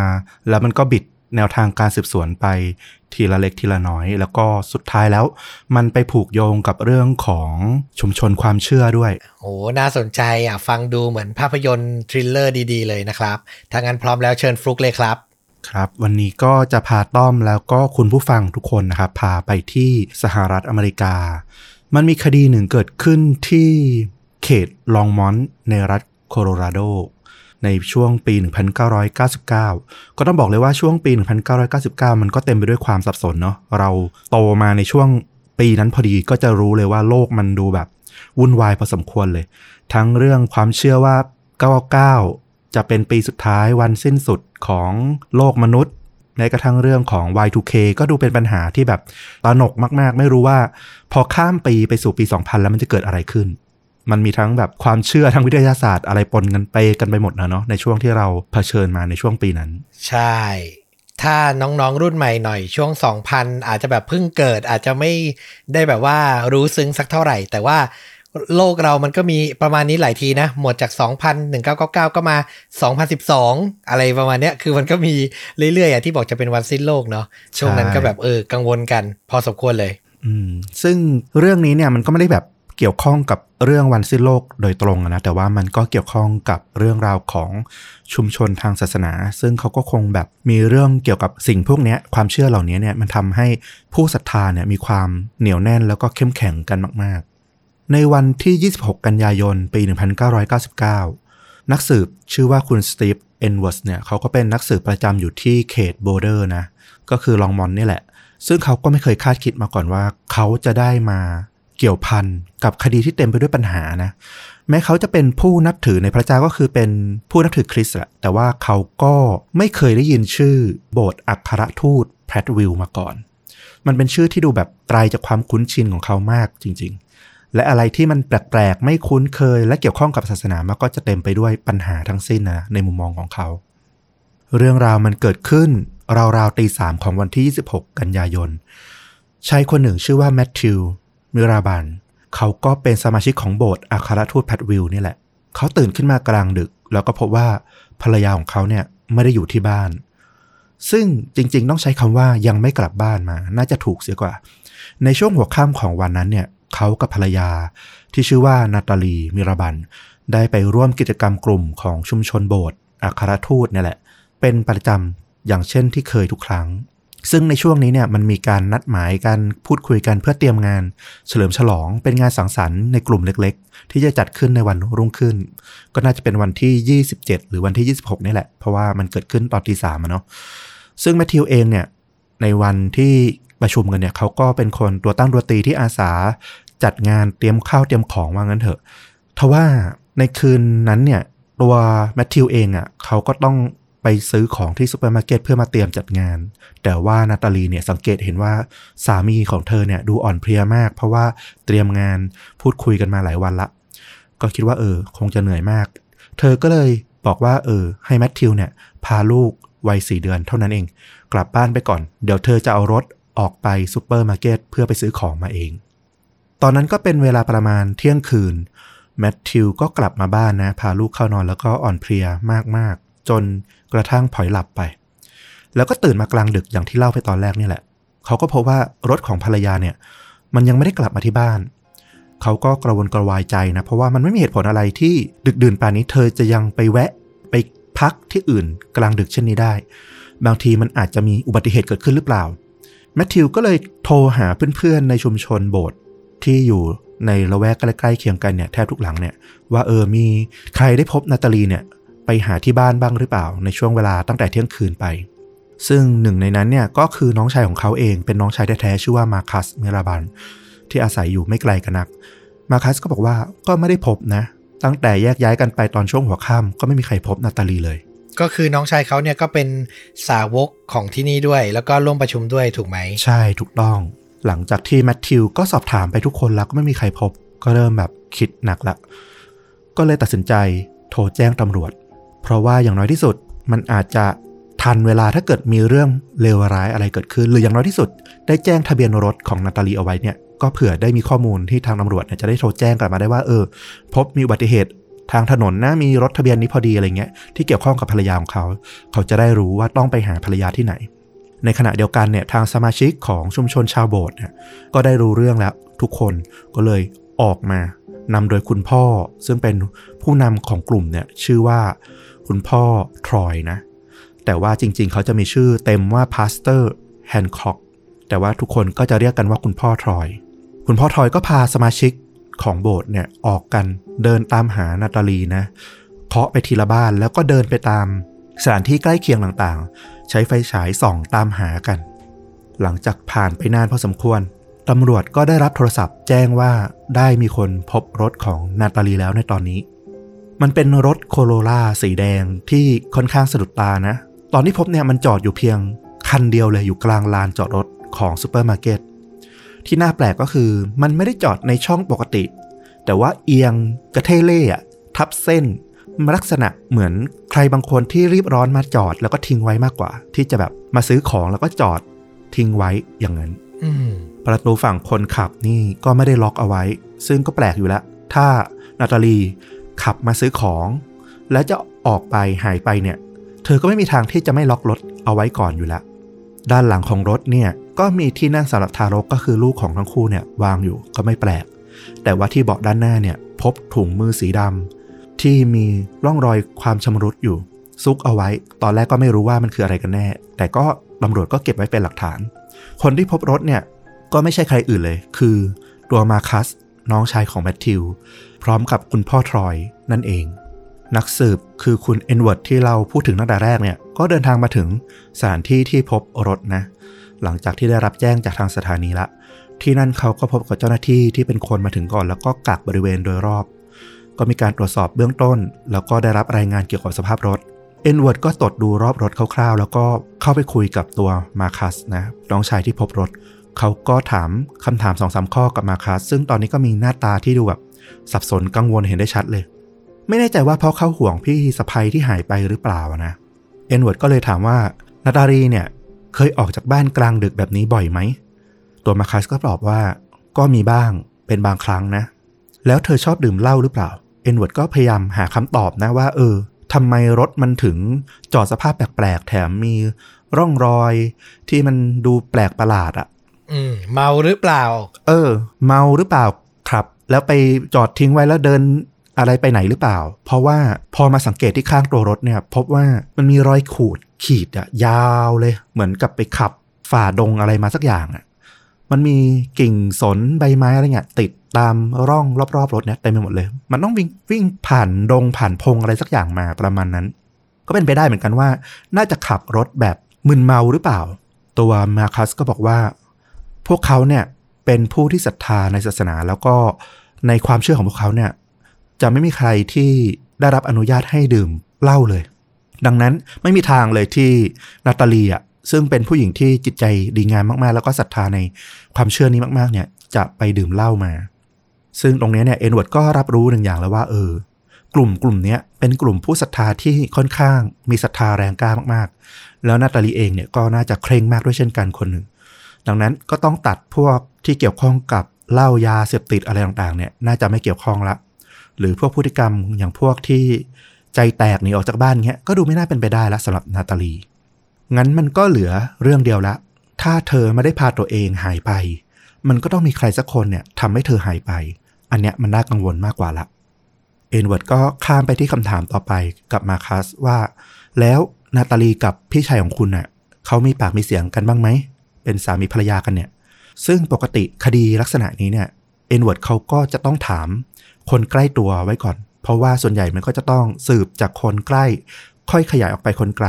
แล้วมันก็บิด แนวทางการสืบสวนไปทีละเล็กทีละน้อย แล้วก็สุดท้ายแล้ว มันไปผูกโยงกับเรื่องของชุมชนความเชื่อด้วย โอ้น่าสนใจอะฟังดูเหมือนภาพยนตร์ทริลเลอร์ดีๆ เลยนะครับ ถ้างั้นพร้อมแล้วเชิญฟลุกเลยครับครับ วันนี้ก็จะพาต้อมแล้วก็คุณผู้ฟังทุกคนนะครับพาไปที่สหรัฐอเมริกา มันมีคดีหนึ่งเกิดขึ้นที่เขตลองมอนต์ในรัฐโคโลราโด ในช่วงปี 1999 ก็ต้องบอกเลยว่าช่วงปี 1999 มันก็เต็มไปด้วยความสับสนเนาะเราโตมาในช่วงปีนั้นพอดีก็จะรู้เลยว่าโลกมันดูแบบ วุ่นวายพอสมควรเลย ทั้งเรื่องความเชื่อว่า 99 จะเป็นปีสุดท้ายวันสิ้นสุดของโลกมนุษย์แม้กระทั่งเรื่องของ Y2K ก็ดูเป็นปัญหาที่แบบตระหนกมาก ๆ ไม่รู้ว่า พอข้ามปีไปสู่ปี 2000 แล้วมันจะเกิดอะไรขึ้น มันมีทั้งแบบความเชื่อทั้งวิทยาศาสตร์ อะไรปนกันไปกันไปหมดนะเนาะในช่วงที่เราเผชิญมาในช่วงปีนั้น ใช่ ถ้าน้องๆรุ่นใหม่หน่อยช่วง 2000 อาจจะแบบเพิ่งเกิด อาจจะไม่ได้แบบว่ารู้ซึ้งสักเท่าไหร่ แต่ว่าโลกเรามันก็มีประมาณนี้หลายทีนะ หมดจาก 2000 1999 ก็มา 2012 อะไรประมาณเนี้ย คือมันก็มีเรื่อยๆอะที่บอกจะเป็นวันสิ้นโลกเนาะ ช่วงนั้นก็แบบเออกังวลกัน พอสมควรเลย อืม ซึ่งเรื่องนี้เนี่ยมันก็ไม่ได้แบบ เกี่ยวข้องกับเรื่องวันสิ้นโลกโดยตรงนะแต่ว่ามันก็เกี่ยวข้องกับเรื่องราวของชุมชนทางศาสนา ซึ่งเขาก็คงแบบมีเรื่องเกี่ยวกับสิ่งพวกนี้ความเชื่อเหล่านี้เนี่ยมันทำให้ผู้ศรัทธาเนี่ยมีความเหนียวแน่นแล้วก็เข้มแข็งกันมาก ๆ ในวันที่ 26 กันยายน ปี 1999 นักสืบชื่อว่าคุณสตีฟเอ็นเวิร์สเนี่ยเขาก็เป็นนักสืบประจำอยู่ที่เขตโบเดอร์นะก็คือลองมอนนี่แหละ ซึ่งเขาก็ไม่เคยคาดคิดมาก่อนว่าเขาจะได้มา เกี่ยวพันกับคดีที่เต็มไปด้วยปัญหานะ แม้เขาจะเป็นผู้นับถือในพระเจ้าก็คือเป็นผู้นับถือคริสต์แหละแต่ว่าเขาก็ไม่เคยได้ยินชื่อโบสถ์อัครทูตแพทวิลมาก่อน มันเป็นชื่อที่ดูแบบไกลจากความคุ้นชินของเขามากจริง ๆ และอะไรที่มันแปลกๆไม่คุ้นเคย และเกี่ยวข้องกับศาสนามันก็จะเต็มไปด้วยปัญหาทั้งสิ้นนะในมุมมองของเขา เรื่องราวมันเกิดขึ้นราวๆตีสามของวันที่ 26 กันยายนชายคนหนึ่งชื่อว่าแมทธิว มิราบันเขาก็เป็นสมาชิกของโบสถ์อัครทูตแพทวิลนี่แหละ เขาตื่นขึ้นมากลางดึก แล้วก็พบว่าภรรยาของเขาเนี่ยไม่ได้อยู่ที่บ้าน ซึ่งจริงๆ ต้องใช้คำว่ายังไม่กลับบ้านมา น่าจะถูกเสียกว่า ในช่วงหัวค่ำของวันนั้นเนี่ยเขากับภรรยาที่ชื่อว่านาตาลีมิราบัน ได้ไปร่วมกิจกรรมกลุ่มของชุมชนโบสถ์อัครทูตเนี่ยแหละ เป็นประจำอย่างเช่นที่เคยทุกครั้ง ซึ่งในช่วงนี้เนี่ยมันมีการนัดหมายกันพูดคุยกันเพื่อเตรียมงาน เฉลิมฉลองเป็นงานสังสรรค์ในกลุ่มเล็กๆ ที่จะจัดขึ้นในวันรุ่งขึ้น ก็น่าจะเป็นวันที่ 27 หรือวันที่ 26 นี่แหละ เพราะว่ามันเกิดขึ้นตอนตีสามเนาะซึ่งแมทธิวเองเนี่ยในวันที่ประชุมกันเนี่ยเขาก็เป็นคนตัวตั้งตัวตีที่อาสาจัดงานเตรียมข้าวเตรียมของว่างั้นเถอะทว่าในคืนนั้นเนี่ยตัวแมทธิวเองอะ่ะเขาก็ต้อง ซื้อของที่ซูเปอร์มาร์เก็ตเพื่อมาเตรียมจัดงาน แต่ว่านาตาลีเนี่ยสังเกตเห็นว่าสามีของเธอเนี่ยดูอ่อนเพลียมาก เพราะว่าเตรียมงานพูดคุยกันมาหลายวันละ ก็คิดว่าเออ คงจะเหนื่อยมาก เธอก็เลยบอกว่าเออ ให้แมทธิวเนี่ย พาลูกวัยสี่เดือนเท่านั้นเอง กลับบ้านไปก่อน เดี๋ยวเธอจะเอารถออกไปซูเปอร์มาร์เก็ตเพื่อไปซื้อของมาเอง ตอนนั้นก็เป็นเวลาประมาณเที่ยงคืนแมทธิวก็กลับมาบ้านนะ พาลูกเข้านอนแล้วก็อ่อนเพลียมากๆ จน กระทั่งผล็อยหลับไป แล้วก็ตื่นมากลางดึกอย่างที่เล่าไปตอนแรกนี่แหละเขาก็พบว่ารถของภรรยาเนี่ย มันยังไม่ได้กลับมาที่บ้าน เขาก็กระวนกระวายใจนะ เพราะว่ามันไม่มีเหตุผลอะไรที่ดึกดื่นป่านนี้เธอจะยังไปแวะไปพักที่อื่นกลางดึกเช่นนี้ได้ บางทีมันอาจจะมีอุบัติเหตุเกิดขึ้นหรือเปล่า แมทธิวก็เลยโทรหาเพื่อนๆในชุมชนโบสถ์ที่อยู่ในละแวกใกล้ๆเคียงกันเนี่ยแทบทุกหลังเนี่ยว่าเออมีใครได้พบนาตาลีเนี่ย ไปหาที่บ้านบ้างหรือเปล่า ในช่วงเวลาตั้งแต่เที่ยงคืนไป ซึ่งหนึ่งในนั้นเนี่ยก็คือน้องชายของเขาเองเป็นน้องชายแท้ๆชื่อว่ามาคัสเมราบันที่อาศัยอยู่ไม่ไกลกันนัก มาคัสก็บอกว่าก็ไม่ได้พบนะ ตั้งแต่แยกย้ายกันไปตอนช่วงหัวค่ำก็ไม่มีใครพบนาตาลีเลย ก็คือน้องชายเขาเนี่ยก็เป็นสาวกของที่นี่ด้วย แล้วก็ร่วมประชุมด้วยถูกไหม ใช่ถูกต้อง หลังจากที่แมทธิวก็สอบถามไปทุกคนแล้วก็ไม่มีใครพบ ก็เริ่มแบบคิดหนักละ ก็เลยตัดสินใจโทรแจ้งตำรวจ เพราะว่าอย่างน้อยที่สุดมันอาจจะทันเวลาถ้าเกิดมีเรื่องเลวร้ายอะไรเกิดขึ้น หรืออย่างน้อยที่สุด ได้แจ้งทะเบียนรถของนาตาลีเอาไว้เนี่ยก็เผื่อได้มีข้อมูลที่ทางตำรวจเนี่ยจะได้โทรแจ้งกลับมาได้ว่าเออ พบมีอุบัติเหตุทางถนนนะมีรถทะเบียนนี้พอดีอะไรเงี้ยที่เกี่ยวข้องกับภรรยาของเขา เขาจะได้รู้ว่าต้องไปหาภรรยาที่ไหน ในขณะเดียวกันเนี่ยทางสมาชิกของชุมชนชาวโบสถ์เนี่ยก็ได้รู้เรื่องแล้วทุกคนก็เลยออกมานำโดยคุณพ่อซึ่งเป็น ผู้นำของกลุ่มเนี่ยชื่อว่าคุณพ่อทรอยนะ แต่ว่าจริงๆ เขาจะมีชื่อเต็มว่าพาสเตอร์แฮนคอกแต่ว่าทุกคนก็จะเรียกกันว่าคุณพ่อทรอย คุณพ่อทรอยก็พาสมาชิกของโบสถ์เนี่ยออกกันเดินตามหานาตาลีนะเคาะไปทีละบ้านแล้วก็เดินไปตามสถานที่ใกล้เคียงต่างๆ ใช้ไฟฉายส่องตามหากัน หลังจากผ่านไปนานพอสมควรตำรวจก็ได้รับโทรศัพท์แจ้งว่าได้มีคนพบรถของนาตาลีแล้วในตอนนี้ มันเป็นรถโคโรล่าสีแดงที่ค่อนข้างสะดุดตานะ ตอนที่พบเนี่ยมันจอดอยู่เพียงคันเดียวเลยอยู่กลางลานจอดรถของซูเปอร์มาร์เก็ตที่น่าแปลกก็คือมันไม่ได้จอดในช่องปกติ แต่ว่าเอียงกะเท่เร่อะทับเส้นมันลักษณะเหมือนใครบางคนที่รีบร้อนมาจอดแล้วก็ทิ้งไว้มากกว่า ที่จะแบบมาซื้อของแล้วก็จอดทิ้งไว้อย่างนั้นอืมประตูฝั่งคนขับนี่ก็ไม่ได้ล็อกเอาไว้ ซึ่งก็แปลกอยู่แล้ว ถ้านาตาลี ขับมาซื้อของ แล้วจะออกไปหายไปเนี่ย เธอก็ไม่มีทางที่จะไม่ล็อกรถเอาไว้ก่อนอยู่แล้วด้านหลังของรถเนี่ยก็มีที่นั่งสำหรับทารกก็คือลูกของทั้งคู่เนี่ยวางอยู่ก็ไม่แปลก แต่ว่าที่เบาะด้านหน้าเนี่ยพบถุงมือสีดำที่มีร่องรอยความชำรุดอยู่ ซุกเอาไว้ ตอนแรกก็ไม่รู้ว่ามันคืออะไรกันแน่ แต่ก็ตำรวจก็เก็บไว้เป็นหลักฐาน คนที่พบรถเนี่ยก็ไม่ใช่ใครอื่นเลย คือตัวมาคัสน้องชายของแมทธิว พร้อมกับคุณพ่อทรอยนั่นเอง นักสืบคือคุณเอ็นเวิร์ดที่เราพูดถึงตั้งแต่แรกเนี่ยก็เดินทางมาถึงสถานที่ที่พบรถนะ หลังจากที่ได้รับแจ้งจากทางสถานีละ ที่นั่นเขาก็พบกับเจ้าหน้าที่ที่เป็นคนมาถึงก่อน แล้วก็กักบริเวณโดยรอบ ก็มีการตรวจสอบเบื้องต้น แล้วก็ได้รับรายงานเกี่ยวกับสภาพรถเอ็นเวิร์ดก็ตรวจดูรอบรถคร่าวๆ แล้วก็เข้าไปคุยกับตัวมาคัสนะน้องชายที่พบรถ เขาก็ถามคำถามสองสามข้อกับมาคัสซึ่งตอนนี้ก็มีหน้าตาที่ดูแบบ สับสนกังวลเห็นได้ชัดเลย ไม่แน่ใจว่าเพราะเขาห่วงพี่สะใภ้ที่หายไปหรือเปล่านะเอ็นเวิร์ดก็เลยถามว่านาตาลีเนี่ยเคยออกจากบ้านกลางดึกแบบนี้บ่อยไหม ตัวมาคัสก็ตอบว่า ก็มีบ้างเป็นบางครั้งนะ แล้วเธอชอบดื่มเหล้าหรือเปล่า เอ็นเวิร์ดก็พยายามหาคำตอบนะว่า เออทำไมรถมันถึงจอดสภาพแปลกๆ แถมมีร่องรอยที่มันดูแปลกประหลาดอะอืม เมาหรือเปล่า เออ เมาหรือเปล่าครับ แล้วไปจอดทิ้งไว้แล้วเดินอะไรไปไหนหรือเปล่า เพราะว่าพอมาสังเกตที่ข้างตัวรถเนี่ยพบว่ามันมีรอยขูดขีดอะยาวเลย เหมือนกับไปขับฝ่าดงอะไรมาสักอย่างอะมันมีกิ่งสนใบไม้อะไรเงี้ยติดตามร่องรอบๆรถเนี่ยเต็มไปหมดเลย มันต้องวิ่งวิ่งผ่านดงผ่านพงอะไรสักอย่างมาประมาณนั้น ก็เป็นไปได้เหมือนกันว่า น่าจะขับรถแบบมึนเมาหรือเปล่า ตัวมาคัสก็บอกว่า พวกเขาเนี่ย เป็นผู้ที่ศรัทธาในศาสนา แล้วก็ในความเชื่อของพวกเขาเนี่ยจะไม่มีใครที่ได้รับอนุญาตให้ดื่มเหล้าเลย ดังนั้นไม่มีทางเลยที่นาตาลีอะซึ่งเป็นผู้หญิงที่จิตใจดีงามมากๆ แล้วก็ศรัทธาในความเชื่อนี้มากๆ เนี่ยจะไปดื่มเหล้ามา ซึ่งตรงนี้เนี่ยเอ็นเวิร์ดก็รับรู้หนึ่งอย่างแล้วว่าเออ กลุ่มกลุ่มเนี้ยเป็นกลุ่มผู้ศรัทธาที่ค่อนข้างมีศรัทธาแรงกล้ามากๆ แล้วนาตาลีเองเนี่ยก็น่าจะเคร่งมากด้วยเช่นกันคนหนึ่ง ดังนั้นก็ต้องตัดพวกที่เกี่ยวข้องกับเหล้ายาเสพติดอะไรต่างๆเนี่ยน่าจะไม่เกี่ยวข้องละ หรือพวกพฤติกรรมอย่างพวกที่ใจแตกหนีออกจากบ้านเงี้ยก็ดูไม่น่าเป็นไปได้ละสำหรับนาตาลี งั้นมันก็เหลือเรื่องเดียวละ ถ้าเธอไม่ได้พาตัวเองหายไป มันก็ต้องมีใครสักคนเนี่ยทำให้เธอหายไป อันเนี้ยมันน่ากังวลมากกว่าละเอ็นเวิร์ดก็ข้ามไปที่คำถามต่อไปกับมาคัสว่า แล้วนาตาลีกับพี่ชายของคุณน่ะเขามีปากมีเสียงกันบ้างไหม เป็นสามีภรรยากันเนี่ย ซึ่งปกติคดีลักษณะนี้เนี่ยเอ็นเวิร์ดเขาก็จะต้องถามคนใกล้ตัวไว้ก่อน เพราะว่าส่วนใหญ่มันก็จะต้องสืบจากคนใกล้ ค่อยขยายออกไปคนไกล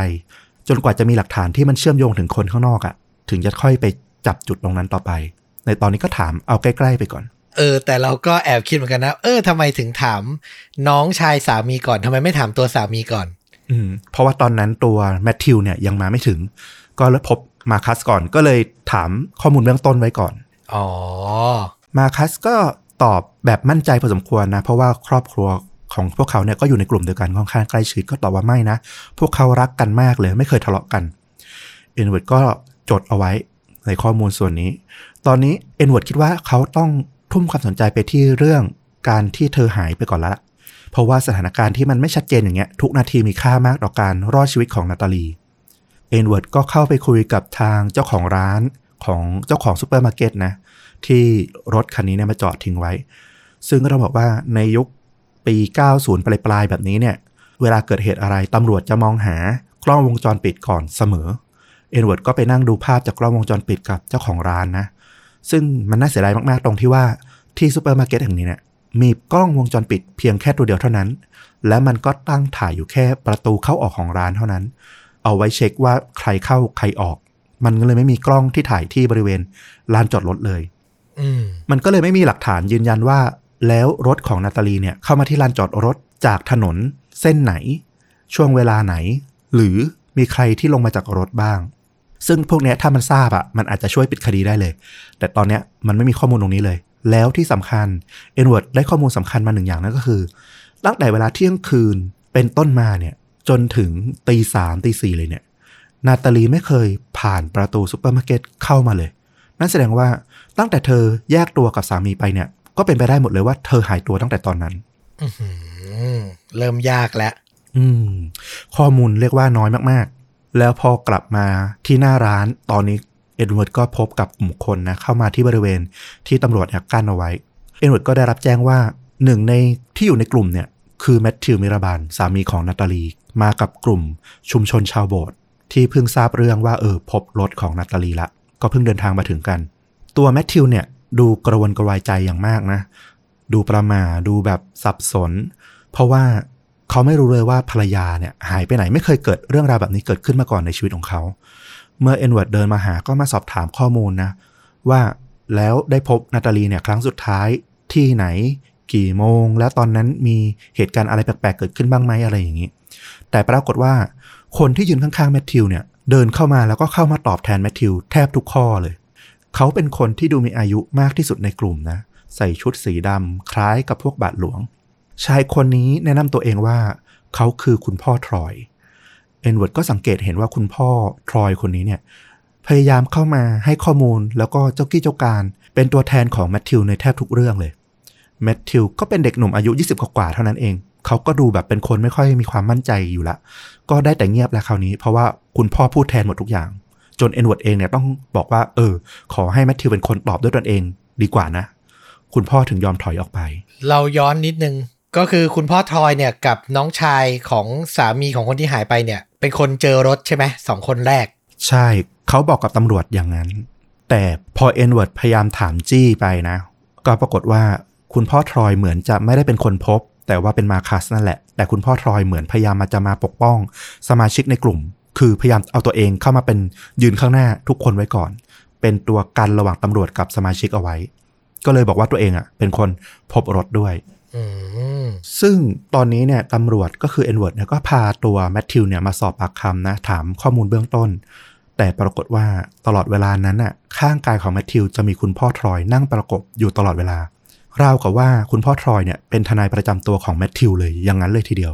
จนกว่าจะมีหลักฐานที่มันเชื่อมโยงถึงคนข้างนอกอะ่ะ ถึงจะค่อยไปจับจุดตรงนั้นต่อไป ในตอนนี้ก็ถามเอาใกล้ๆไปก่อน เออ แต่เราก็แอบคิดเหมือนกันนะ เออทำไมถึงถามน้องชายสามีก่อนทำไมไม่ถามตัวสามีก่อน อืมเพราะว่าตอนนั้นตัวแมทธิวเนี่ยยังมาไม่ถึง ก็เลยพบ มาคัสก่อน ก็เลยถามข้อมูลเบื้องต้นไว้ก่อน อ๋อ มาคัสก็ตอบแบบมั่นใจพอสมควรนะ เพราะว่าครอบครัวของพวกเขาเนี่ยก็อยู่ในกลุ่มเดียวกันค่อนข้างใกล้ชิดก็ตอบว่าไม่นะ พวกเขารักกันมากเลยไม่เคยทะเลาะกันเอ็นเวิร์ดก็จดเอาไว้ในข้อมูลส่วนนี้ ตอนนี้เอ็นเวิร์ดคิดว่าเขาต้องทุ่มความสนใจไปที่เรื่องการที่เธอหายไปก่อนละเพราะว่าสถานการณ์ที่มันไม่ชัดเจนอย่างเงี้ยทุกนาทีมีค่ามากต่อการรอดชีวิตของนาตาลี เอ็นเวิร์ดก็เข้าไปคุยกับทางเจ้าของร้านของเจ้าของซูเปอร์มาร์เก็ตนะ ที่รถคันนี้เนี่ยมาจอดทิ้งไว้ ซึ่งก็ต้องบอกว่าในยุคปี 90 ปลายปลายๆแบบนี้เนี่ย เวลาเกิดเหตุอะไรตำรวจจะมองหากล้องวงจรปิดก่อนเสมอ เอ็นเวิร์ดก็ไปนั่งดูภาพจากกล้องวงจรปิดกับเจ้าของร้านนะ ซึ่งมันน่าเสียดายมากๆตรงที่ว่าที่ซูเปอร์มาร์เก็ตแห่งนี้เนี่ยมีกล้องวงจรปิดเพียงแค่ตัวเดียวเท่านั้น และมันก็ตั้งถ่ายอยู่แค่ประตูเข้าออกของร้านเท่านั้น เอาไว้เช็คว่าใครเข้าใครออก มันก็เลยไม่มีกล้องที่ถ่ายที่บริเวณลานจอดรถเลยอืมมันก็เลยไม่มีหลักฐานยืนยันว่า แล้วรถของนาตาลีเนี่ยเข้ามาที่ลานจอดรถจากถนนเส้นไหน ช่วงเวลาไหน หรือมีใครที่ลงมาจากรถบ้าง ซึ่งพวกเนี้ยถ้ามันทราบอะมันอาจจะช่วยปิดคดีได้เลย แต่ตอนเนี้ยมันไม่มีข้อมูลตรงนี้เลย แล้วที่สำคัญเอ็นเวิร์ดได้ข้อมูลสำคัญมาหนึ่งอย่างนั่นก็คือตั้งแต่เวลาเที่ยงคืนเป็นต้นมาเนี่ย จนถึงตีสามตีสี่เลยเนี่ย นาตาลีไม่เคยผ่านประตูซูเปอร์มาร์เก็ตเข้ามาเลย นั่นแสดงว่าตั้งแต่เธอแยกตัวกับสามีไปเนี่ย ก็เป็นไปได้หมดเลยว่าเธอหายตัวตั้งแต่ตอนนั้นอื้อหือเริ่มยากแล้วอืมข้อมูลเรียกว่าน้อยมากๆ แล้วพอกลับมาที่หน้าร้านตอนนี้เอ็นเวิร์ดก็พบกับกลุ่มคนนะเข้ามาที่บริเวณที่ตำรวจเนี่ยกั้นเอาไว้ เอ็นเวิร์ดก็ได้รับแจ้งว่าหนึ่งในที่อยู่ในกลุ่มเนี่ยคือแมทธิวมิราบานสามีของนาตาลี มากับกลุ่มชุมชนชาวโบสถ์ที่เพิ่งทราบเรื่องว่าเออพบรถของนาตาลีละ ก็เพิ่งเดินทางมาถึงกัน ตัวแมทธิวเนี่ยดูกระวนกระวายใจอย่างมากนะ ดูประหม่าดูแบบสับสน เพราะว่าเขาไม่รู้เลยว่าภรรยาเนี่ยหายไปไหนไม่เคยเกิดเรื่องราวแบบนี้เกิดขึ้นมาก่อนในชีวิตของเขา เมื่อเอ็นเวิร์ดเดินมาหาก็มาสอบถามข้อมูลนะ ว่าแล้วได้พบนาตาลีเนี่ยครั้งสุดท้ายที่ไหน กี่โมง แล้วตอนนั้นมีเหตุการณ์อะไรแปลกๆเกิดขึ้นบ้างไหมอะไรอย่างนี้ แต่ปรากฏว่าคนที่ยืนข้างๆแมทธิวเนี่ยเดินเข้ามาแล้วก็เข้ามาตอบแทนแมทธิวแทบทุกข้อเลย เขาเป็นคนที่ดูมีอายุมากที่สุดในกลุ่มนะ ใส่ชุดสีดำคล้ายกับพวกบาทหลวง ชายคนนี้แนะนำตัวเองว่า เขาคือคุณพ่อทรอย เอ็นเวิร์ดก็สังเกตเห็นว่าคุณพ่อทรอยคนนี้เนี่ยพยายามเข้ามาให้ข้อมูลแล้วก็เจ้ากี้เจ้าการ เป็นตัวแทนของแมทธิวในแทบทุกเรื่องเลยแมทธิวก็เป็นเด็กหนุ่มอายุ 20 กว่าเท่านั้นเอง เขาก็ดูแบบเป็นคนไม่ค่อยมีความมั่นใจอยู่ละ ก็ได้แต่เงียบแล้วคราวนี้ เพราะว่าคุณพ่อพูดแทนหมดทุกอย่าง จนเอ็นเวิร์ดเองเนี่ยต้องบอกว่า เออ ขอให้แมทธิวเป็นคนตอบด้วยตนเองดีกว่านะ คุณพ่อถึงยอมถอยออกไป เราย้อนนิดนึงก็คือคุณพ่อทรอยเนี่ยกับน้องชายของสามีของคนที่หายไปเนี่ย เป็นคนเจอรถใช่ไหมสองคนแรก ใช่เขาบอกกับตำรวจอย่างนั้น แต่พอเอ็นเวิร์ดพยายามถามจี้ไปนะ ก็ปรากฏว่าคุณพ่อทรอยเหมือนจะไม่ได้เป็นคนพบ แต่ว่าเป็นมาคัสนั่นแหละ แต่คุณพ่อทรอยเหมือนพยายามมาจะมาปกป้อง สมาชิกในกลุ่ม คือพยายามเอาตัวเองเข้ามาเป็นยืนข้างหน้าทุกคนไว้ก่อน เป็นตัวกันระหว่างตำรวจกับสมาชิกเอาไว้ ก็เลยบอกว่าตัวเองอะ เป็นคนพบรถด้วยอืมซึ่งตอนนี้เนี่ยตำรวจก็คือเอ็นเวิร์ดเนี่ยก็พาตัวแมทธิวเนี่ยมาสอบปากคำนะ ถามข้อมูลเบื้องต้น แต่ปรากฏว่าตลอดเวลานั้นน่ะข้างกายของแมทธิวจะมีคุณพ่อทรอยนั่งประกบอยู่ตลอดเวลา ราวกับว่าคุณพ่อทรอยเนี่ยเป็นทนายประจำตัวของแมทธิวเลยอย่างนั้นเลยทีเดียว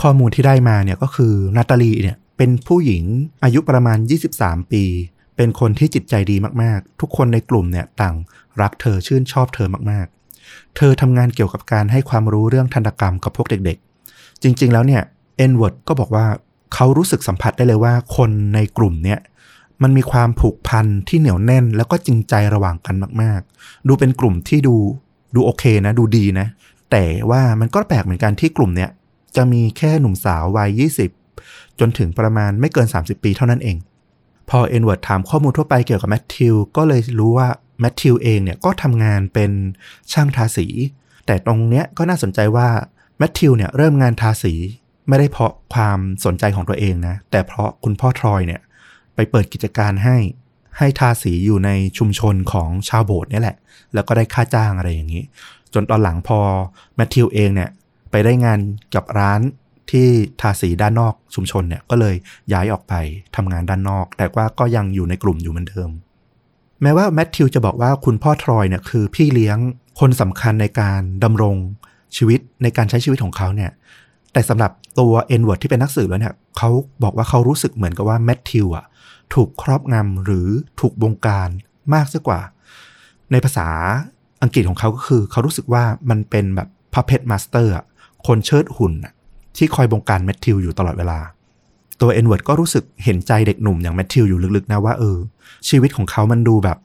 ข้อมูลที่ได้มาเนี่ยก็คือนาตาลีเนี่ยเป็นผู้หญิงอายุประมาณ 23 ปี เป็นคนที่จิตใจดีมากๆ ทุกคนในกลุ่มเนี่ยต่างรักเธอชื่นชอบเธอมากๆ เธอทำงานเกี่ยวกับการให้ความรู้เรื่องทันตกรรมกับพวกเด็กๆ จริงๆแล้วเนี่ยเอ็นเวิร์ดก็บอกว่าเขารู้สึกสัมผัสได้เลยว่าคนในกลุ่มเนี่ยมันมีความผูกพันที่เหนียวแน่นแล้วก็จริงใจระหว่างกันมาก ๆ ดูเป็นกลุ่มที่ดู ดูโอเคนะดูดีนะ แต่ว่ามันก็แปลกเหมือนกันที่กลุ่มเนี้ยจะมีแค่หนุ่มสาววัย 20 จนถึงประมาณไม่เกิน 30 ปีเท่านั้นเอง พอเอ็นเวิร์ดถามข้อมูลทั่วไปเกี่ยวกับแมทธิวก็เลยรู้ว่าแมทธิวเองเนี่ยก็ทำงานเป็นช่างทาสี แต่ตรงเนี้ยก็น่าสนใจว่าแมทธิวเนี่ยเริ่มงานทาสีไม่ได้เพราะความสนใจของตัวเองนะ แต่เพราะคุณพ่อทรอยเนี่ยไปเปิดกิจการให้ ให้ทาสีอยู่ในชุมชนของชาวโบสถ์นี่แหละ แล้วก็ได้ค่าจ้างอะไรอย่างนี้ จนตอนหลังพอแมทธิวเองเนี่ยไปได้งานกับร้านที่ทาสีด้านนอกชุมชนเนี่ยก็เลยย้ายออกไปทำงานด้านนอก แต่ว่าก็ยังอยู่ในกลุ่มอยู่เหมือนเดิม แม้ว่าแมทธิวจะบอกว่าคุณพ่อทรอยเนี่ยคือพี่เลี้ยงคนสำคัญในการดำรงชีวิตในการใช้ชีวิตของเขาเนี่ยแต่สำหรับตัวเอ็นเวิร์ดที่เป็นนักสืบแล้วเนี่ยเขาบอกว่าเขารู้สึกเหมือนกับว่าแมทธิวอะ ถูกครอบงำหรือถูกบงการมากซะกว่า ในภาษาอังกฤษของเขาก็คือ เขารู้สึกว่ามันเป็นแบบพัพเพ t มาสเตอร์คนเชิดหุ่นที่คอยบงการแมทธิวอยู่ตลอดเวลา ตัวเอ็นเวิร์ดก็รู้สึกเห็นใจเด็กหนุ่มอย่างแมทธิวอยู่ลึกๆนะว่าเออ ชีวิตของเขามันดูแบบ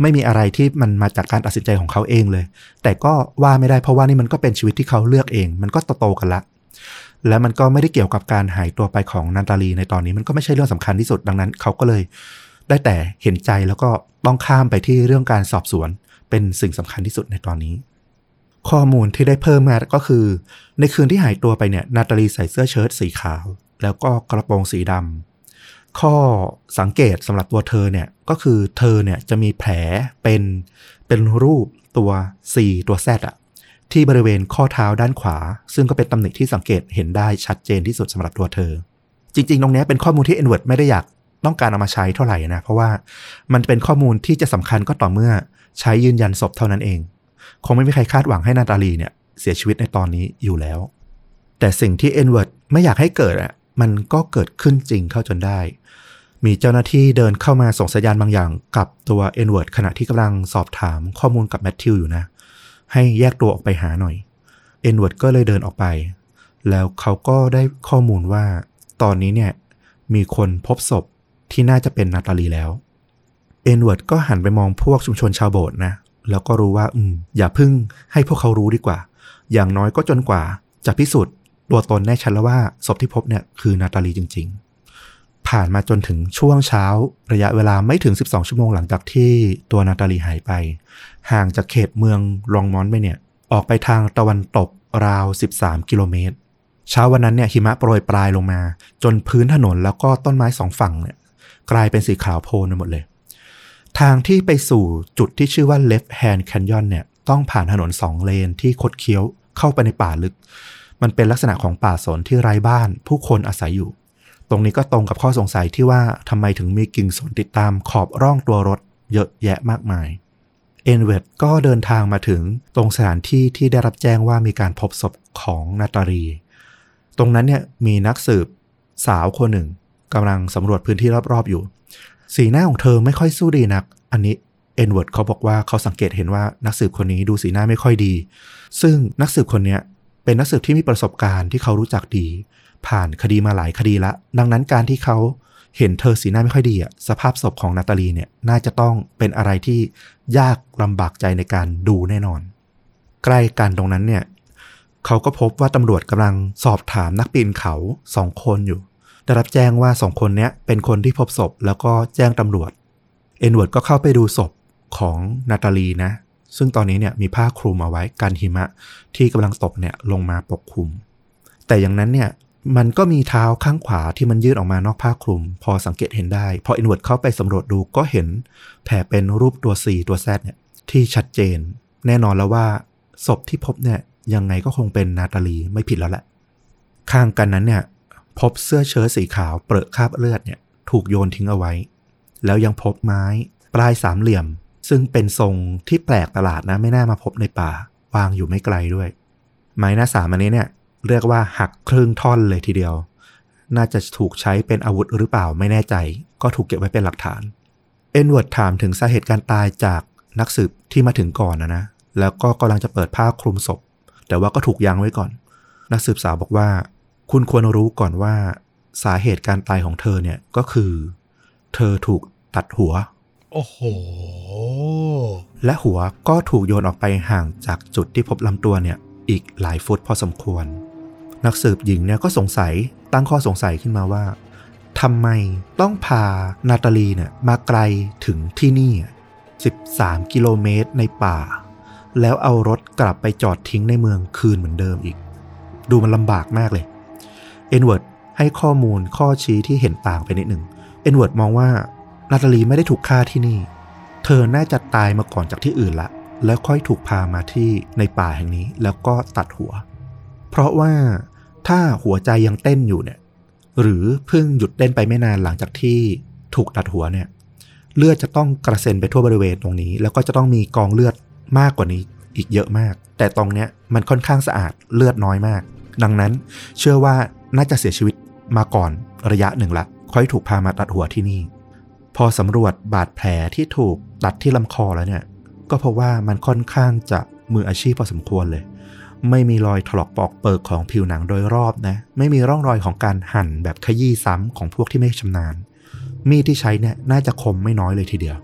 ไม่มีอะไรที่มันมาจากการตัดสินใจของเขาเองเลย แต่ก็ว่าไม่ได้เพราะว่านี่มันก็เป็นชีวิตที่เขาเลือกเอง มันก็โตๆกันละ และมันก็ไม่ได้เกี่ยวกับการหายตัวไปของนาตาลีในตอนนี้มันก็ไม่ใช่เรื่องสำคัญที่สุดดังนั้น เขาก็เลยได้แต่เห็นใจแล้วก็ต้องข้ามไปที่เรื่องการสอบสวนเป็นสิ่งสำคัญที่สุดในตอนนี้ ข้อมูลที่ได้เพิ่มมาก็คือ ในคืนที่หายตัวไปเนี่ยนาตาลีใส่เสื้อเชิ้ตสีขาว แล้วก็กระโปรงสีดำข้อสังเกตสำหรับตัวเธอเนี่ยก็คือเธอเนี่ยจะมีแผลเป็นเป็นรูปตัว C ตัว Z อะ ที่บริเวณข้อเท้าด้านขวา ซึ่งก็เป็นตำหนิที่สังเกตเห็นได้ชัดเจนที่สุดสำหรับตัวเธอ จริง ๆ ตรงนี้เป็นข้อมูลที่เอ็นเวิร์ดไม่ได้อยากต้องการเอามาใช้เท่าไหร่นะ เพราะว่ามันเป็นข้อมูลที่จะสำคัญก็ต่อเมื่อใช้ยืนยันศพเท่านั้นเอง คงไม่มีใครคาดหวังให้นาตาลีเนี่ยเสียชีวิตในตอนนี้อยู่แล้ว แต่สิ่งที่เอ็นเวิร์ดไม่อยากให้เกิดอะมันก็เกิดขึ้นจริงเข้าจนได้ มีเจ้าหน้าที่เดินเข้ามาส่งสัญญาณบางอย่างกับตัวเอ็นเวิร์ดขณะที่กำลังสอบถามข้อมูลกับแมทธิวอยู่นะ ให้แยกตัวออกไปหาหน่อย เอ็นเวิร์ดก็เลยเดินออกไป แล้วเขาก็ได้ข้อมูลว่า ตอนนี้เนี่ยมีคนพบศพที่น่าจะเป็นนาตาลีแล้ว เอ็นเวิร์ดก็หันไปมองพวกชุมชนชาวโบสถ์นะ แล้วก็รู้ว่า อืม อย่าพึ่งให้พวกเขารู้ดีกว่า อย่างน้อยก็จนกว่าจะพิสูจน์ตัวตนแน่ชัดแล้วว่าศพที่พบเนี่ยคือนาตาลีจริง ๆ ผ่านมาจนถึงช่วงเช้า ระยะเวลาไม่ถึง 12 ชั่วโมงหลังจากที่ตัวนาตาลีหายไป ห่างจากเขตเมืองรองมอนไปเนี่ย ออกไปทางตะวันตกราว 13 กิโลเมตร เช้าวันนั้นเนี่ยหิมะโปรยปลายลงมา จนพื้นถนนแล้วก็ต้นไม้สองฝั่งเนี่ยกลายเป็นสีขาวโพลนไปหมดเลย ทางที่ไปสู่จุดที่ชื่อว่า left hand canyon เนี่ยต้องผ่านถนนสองเลนที่คดเคี้ยวเข้าไปในป่าลึก มันเป็นลักษณะของป่าสนที่ไร้บ้าน ผู้คนอาศัยอยู่ ตรงนี้ก็ตรงกับข้อสงสัยที่ว่าทำไมถึงมีกิ่งสนติดตามขอบร่องตัวรถเยอะแยะมากมายเอ็นเวิร์ดก็เดินทางมาถึงตรงสถานที่ที่ได้รับแจ้งว่ามีการพบศพของนาตาลีตรงนั้นเนี่ยมีนักสืบสาวคนหนึ่งกำลังสำรวจพื้นที่รอบๆอยู่ สีหน้าของเธอไม่ค่อยสู้ดีนัก อันนี้เอ็นเวิร์ดเขาบอกว่าเขาสังเกตเห็นว่านักสืบคนนี้ดูสีหน้าไม่ค่อยดี ซึ่งนักสืบคนนี้เป็นนักสืบที่มีประสบการณ์ที่เขารู้จักดี ผ่านคดีมาหลายคดีละ ดังนั้นการที่เขาเห็นเธอสีหน้าไม่ค่อยดีอะสภาพศพของนาตาลีเนี่ยน่าจะต้องเป็นอะไรที่ยากลำบากใจในการดูแน่นอน ใกล้กันตรงนั้นเนี่ยเขาก็พบว่าตำรวจกำลังสอบถามนักปีนเขาสองคนอยู่ ได้รับแจ้งว่าสองคนเนี้ยเป็นคนที่พบศพแล้วก็แจ้งตำรวจ เอ็นเวิร์ดก็เข้าไปดูศพของนาตาลีนะ ซึ่งตอนนี้เนี่ยมีผ้าคลุมเอาไว้กันหิมะที่กำลังตกเนี่ยลงมาปกคลุม แต่อย่างนั้นเนี่ย มันก็มีเท้าข้างขวาที่มันยื่นออกมานอกผ้าคลุม พอสังเกตเห็นได้ พออ็นเวิร์ดเข้าไปสำรวจดูก็เห็นแผลเป็นรูปตัว C ตัว Z เนี่ยที่ชัดเจน แน่นอนแล้วว่า ศพที่พบเนี่ยยังไงก็คงเป็นนาตาลีไม่ผิดแล้วแหละ ข้างกันนั้นเนี่ยพบเสื้อเชิ้ตสีขาวเปรอะคราบเลือดเนี่ยถูกโยนทิ้งเอาไว้ แล้วยังพบไม้ปลายสามเหลี่ยม ซึ่งเป็นทรงที่แปลกประหลาดนะไม่น่ามาพบในป่า วางอยู่ไม่ไกลด้วย ไม้หน้าสามอันนี้เนี่ย เรียกว่าหักครึ่งท่อนเลยทีเดียว น่าจะถูกใช้เป็นอาวุธหรือเปล่าไม่แน่ใจ ก็ถูกเก็บไว้เป็นหลักฐาน เอ็นเวิร์ดถามถึงสาเหตุการตายจากนักสืบที่มาถึงก่อนนะนะ แล้วก็กำลังจะเปิดผ้าคลุมศพ แต่ว่าก็ถูกยั้งไว้ก่อน นักสืบสาวบอกว่า คุณควรรู้ก่อนว่าสาเหตุการตายของเธอเนี่ยก็คือ เธอถูกตัดหัว โอ้โห และหัวก็ถูกโยนออกไปห่างจากจุดที่พบลำตัวเนี่ยอีกหลายฟุตพอสมควร นักสืบหญิงเนี่ยก็สงสัยตั้งข้อสงสัยขึ้นมาว่าทำไมต้องพานาตาลีเนี่ยมาไกลถึงที่นี่ 13 กิโลเมตรในป่า แล้วเอารถกลับไปจอดทิ้งในเมืองคืนเหมือนเดิมอีก ดูมันลำบากมากเลยเอ็นเวิร์ดให้ข้อมูลข้อชี้ที่เห็นต่างไปนิดหนึ่งเอ็นเวิร์ดมองว่านาตาลีไม่ได้ถูกฆ่าที่นี่ เธอน่าจะตายมาก่อนจากที่อื่นละ แล้วค่อยถูกพามาที่ในป่าแห่งนี้ แล้วก็ตัดหัว เพราะว่า ถ้าหัวใจยังเต้นอยู่เนี่ย หรือเพิ่งหยุดเต้นไปไม่นานหลังจากที่ถูกตัดหัวเนี่ย เลือดจะต้องกระเซ็นไปทั่วบริเวณตรงนี้ แล้วก็จะต้องมีกองเลือดมากกว่านี้อีกเยอะมาก แต่ตรงเนี้ยมันค่อนข้างสะอาดเลือดน้อยมาก ดังนั้นเชื่อว่าน่าจะเสียชีวิตมาก่อนระยะหนึ่งละค่อยถูกพามาตัดหัวที่นี่ พอสำรวจบาดแผลที่ถูกตัดที่ลำคอแล้วเนี่ย ก็พบว่ามันค่อนข้างจะมืออาชีพพอสมควรเลย ไม่มีรอยถลอกปอกเปิกของผิวหนังโดยรอบนะ ไม่มีร่องรอยของการหั่นแบบขยี้ซ้ำของพวกที่ไม่ชำนาญ มีดที่ใช้เนี่ยน่าจะคมไม่น้อยเลยทีเดียว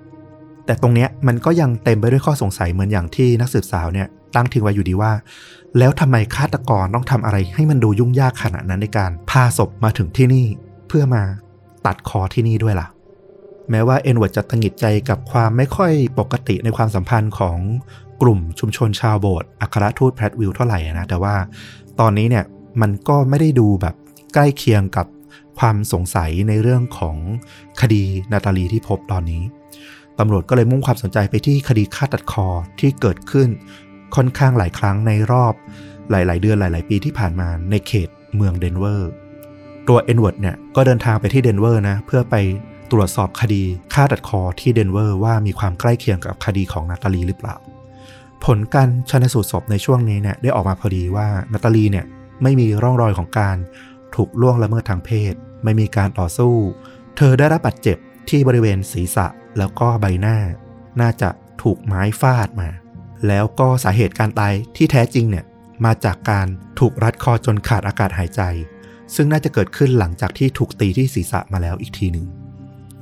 แต่ตรงเนี้ยมันก็ยังเต็มไปด้วยข้อสงสัยเหมือนอย่างที่นักสืบสาวเนี่ยตั้งทิ้งไว้อยู่ดีว่า แล้วทำไมฆาตกรต้องทำอะไรให้มันดูยุ่งยากขนาดนั้นในการพาศพมาถึงที่นี่ เพื่อมาตัดคอที่นี่ด้วยล่ะแม้ว่าเอ็นเวิร์ดจะตะหงิดใจกับความไม่ค่อยปกติในความสัมพันธ์ของ กลุ่มชุมชนชาวโบสถ์อัครทูตแพทวิลเท่าไหร่นะ แต่ว่าตอนนี้เนี่ยมันก็ไม่ได้ดูแบบใกล้เคียงกับความสงสัยในเรื่องของคดีนาตาลีที่พบตอนนี้ตำรวจก็เลยมุ่งความสนใจไปที่คดีฆ่าตัดคอที่เกิดขึ้นค่อนข้างหลายครั้งในรอบหลาย ๆ เดือนหลาย ๆ ปีที่ผ่านมาในเขตเมืองเดนเวอร์ ตัวเอ็นเวิร์ดเนี่ยก็เดินทางไปที่เดนเวอร์นะเพื่อไปตรวจสอบคดีฆ่าตัดคอที่เดนเวอร์ว่ามีความใกล้เคียงกับคดีของนาตาลีหรือเปล่า ผลการชันสูตรศพในช่วงนี้เนี่ยได้ออกมาพอดีว่านาตาลีเนี่ยไม่มีร่องรอยของการถูกล่วงละเมิดทางเพศ ไม่มีการต่อสู้ เธอได้รับบาดเจ็บที่บริเวณศีรษะแล้วก็ใบหน้า น่าจะถูกไม้ฟาดมา แล้วก็สาเหตุการตายที่แท้จริงเนี่ยมาจากการถูกรัดคอจนขาดอากาศหายใจ ซึ่งน่าจะเกิดขึ้นหลังจากที่ถูกตีที่ศีรษะมาแล้วอีกทีหนึ่ง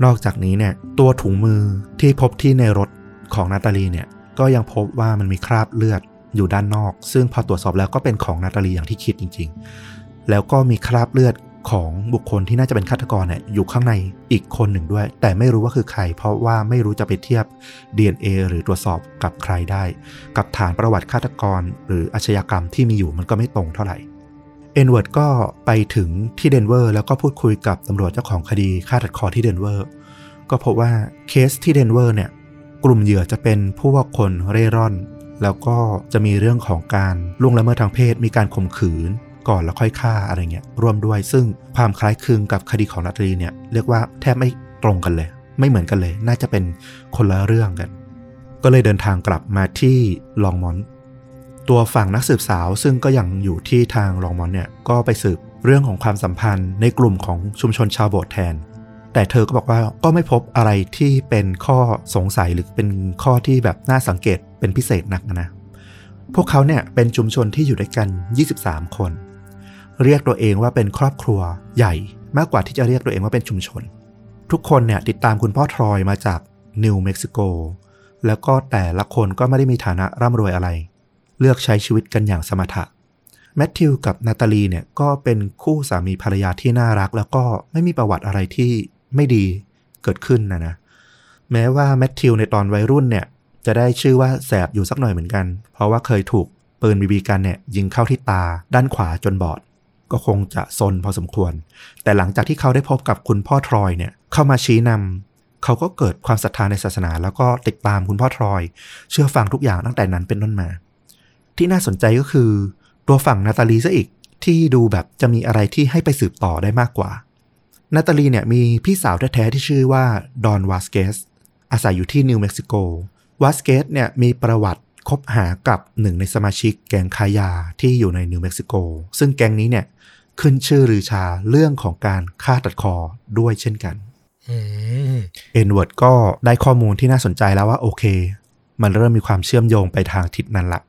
นอกจากนี้เนี่ยตัวถุงมือที่พบที่ในรถของนาตาลีเนี่ย ก็ยังพบว่ามันมีคราบเลือดอยู่ด้านนอก ซึ่งพอตรวจสอบแล้วก็เป็นของนาตาลีอย่างที่คิดจริง ๆ แล้วก็มีคราบเลือดของบุคคลที่น่าจะเป็นฆาตกรเนี่ยอยู่ข้างในอีกคนหนึ่งด้วย แต่ไม่รู้ว่าคือใคร เพราะว่าไม่รู้จะไปเทียบ DNA หรือตรวจสอบกับใครได้ กับฐานประวัติฆาตกรหรืออาชญากรรมที่มีอยู่มันก็ไม่ตรงเท่าไหร่เอ็นเวิร์ดก็ไปถึงที่เดนเวอร์แล้วก็พูดคุยกับตำรวจเจ้าของคดีฆ่าตัดคอที่เดนเวอร์ก็พบว่าเคสที่เดนเวอร์เนี่ย กลุ่มเหยื่อจะเป็นผู้ว่าคนเร่ร่อน แล้วก็จะมีเรื่องของการล่วงละเมิดทางเพศ มีการข่มขืน ก่อนแล้วค่อยฆ่าอะไรเงี้ยร่วมด้วย ซึ่งความคล้ายคลึงกับคดีของนาตาลีเนี่ยเรียกว่าแทบไม่ตรงกันเลย ไม่เหมือนกันเลย น่าจะเป็นคนละเรื่องกัน ก็เลยเดินทางกลับมาที่ลองมอนตัวฝั่งนักสืบสาวซึ่งก็ยังอยู่ที่ทางลองมอนเนี่ยก็ไปสืบเรื่องของความสัมพันธ์ในกลุ่มของชุมชนชาวโบสถ์แทน แต่เธอก็บอกว่าก็ไม่พบอะไรที่เป็นข้อสงสัยหรือเป็นข้อที่แบบน่าสังเกตเป็นพิเศษนักนะ พวกเขาเนี่ยเป็นชุมชนที่อยู่ด้วยกัน 23 คน เรียกตัวเองว่าเป็นครอบครัวใหญ่มากกว่าที่จะเรียกตัวเองว่าเป็นชุมชน ทุกคนเนี่ยติดตามคุณพ่อทรอยมาจากนิวเม็กซิโกแล้วก็แต่ละคนก็ไม่ได้มีฐานะร่ำรวยอะไร เลือกใช้ชีวิตกันอย่างสมถะแมทธิวกับนาตาลีเนี่ยก็เป็นคู่สามีภรรยาที่น่ารัก แล้วก็ไม่มีประวัติอะไรที่ ไม่ดีเกิดขึ้นนะนะแม้ว่าแมทธิวในตอนวัยรุ่นเนี่ย จะได้ชื่อว่าแสบอยู่สักหน่อยเหมือนกัน เพราะว่าเคยถูกปืนบีบีกันเนี่ยยิงเข้าที่ตาด้านขวาจนบอด ก็คงจะซนพอสมควร แต่หลังจากที่เขาได้พบกับคุณพ่อทรอยเนี่ยเข้ามาชี้นำเขาก็เกิดความศรัทธาในศาสนา แล้วก็ติดตามคุณพ่อทรอย เชื่อฟังทุกอย่างตั้งแต่นั้นเป็นต้นมา ที่น่าสนใจก็คือ ตัวฝั่งนาตาลีซะอีกที่ดูแบบจะมีอะไรที่ให้ไปสืบต่อได้มากกว่า นาตาลีเนี่ยมีพี่สาวแท้ๆที่ชื่อว่าดอนวาสเกสอาศัยอยู่ที่นิวเม็กซิโกวาสเกสเนี่ยมีประวัติคบหากับหนึ่งในสมาชิกแก๊งค้ายาที่อยู่ในนิวเม็กซิโก ซึ่งแก๊งนี้เนี่ยขึ้นชื่อลือชาเรื่องของการฆ่าตัดคอด้วยเช่นกันอืมเอ็นเวิร์ดก็ได้ข้อมูลที่น่าสนใจแล้วว่าโอเค มันเริ่มมีความเชื่อมโยงไปทางทิศนั้นละ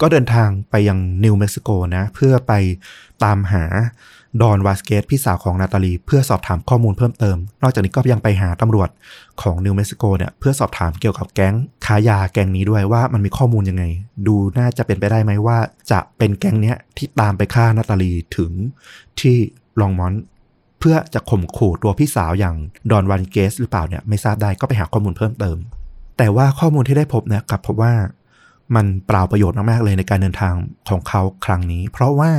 ก็เดินทางไปยังนิวเม็กซิโกนะ เพื่อไปตามหา ดอนวาสเกตพี่สาวของนาตาลี เพื่อสอบถามข้อมูลเพิ่มเติม นอกจากนี้ก็ยังไปหาตำรวจของนิวเม็กซิโกเนี่ยเพื่อสอบถามเกี่ยวกับแก๊งค้ายาแก๊งนี้ด้วยว่ามันมีข้อมูลยังไง ดูน่าจะเป็นไปได้ไหมว่า จะเป็นแก๊งเนี้ยที่ตามไปฆ่านาตาลีถึงที่ลองมอนเพื่อจะข่มขู่ตัวพี่สาวอย่างดอนวันเกสหรือเปล่าเนี่ยไม่ทราบได้ก็ไปหาข้อมูลเพิ่มเติม แต่ว่าข้อมูลที่ได้พบเนี่ยกลับพบว่ามันเปล่าประโยชน์มากๆเลยในการเดินทางของเขาครั้งนี้ เพราะว่า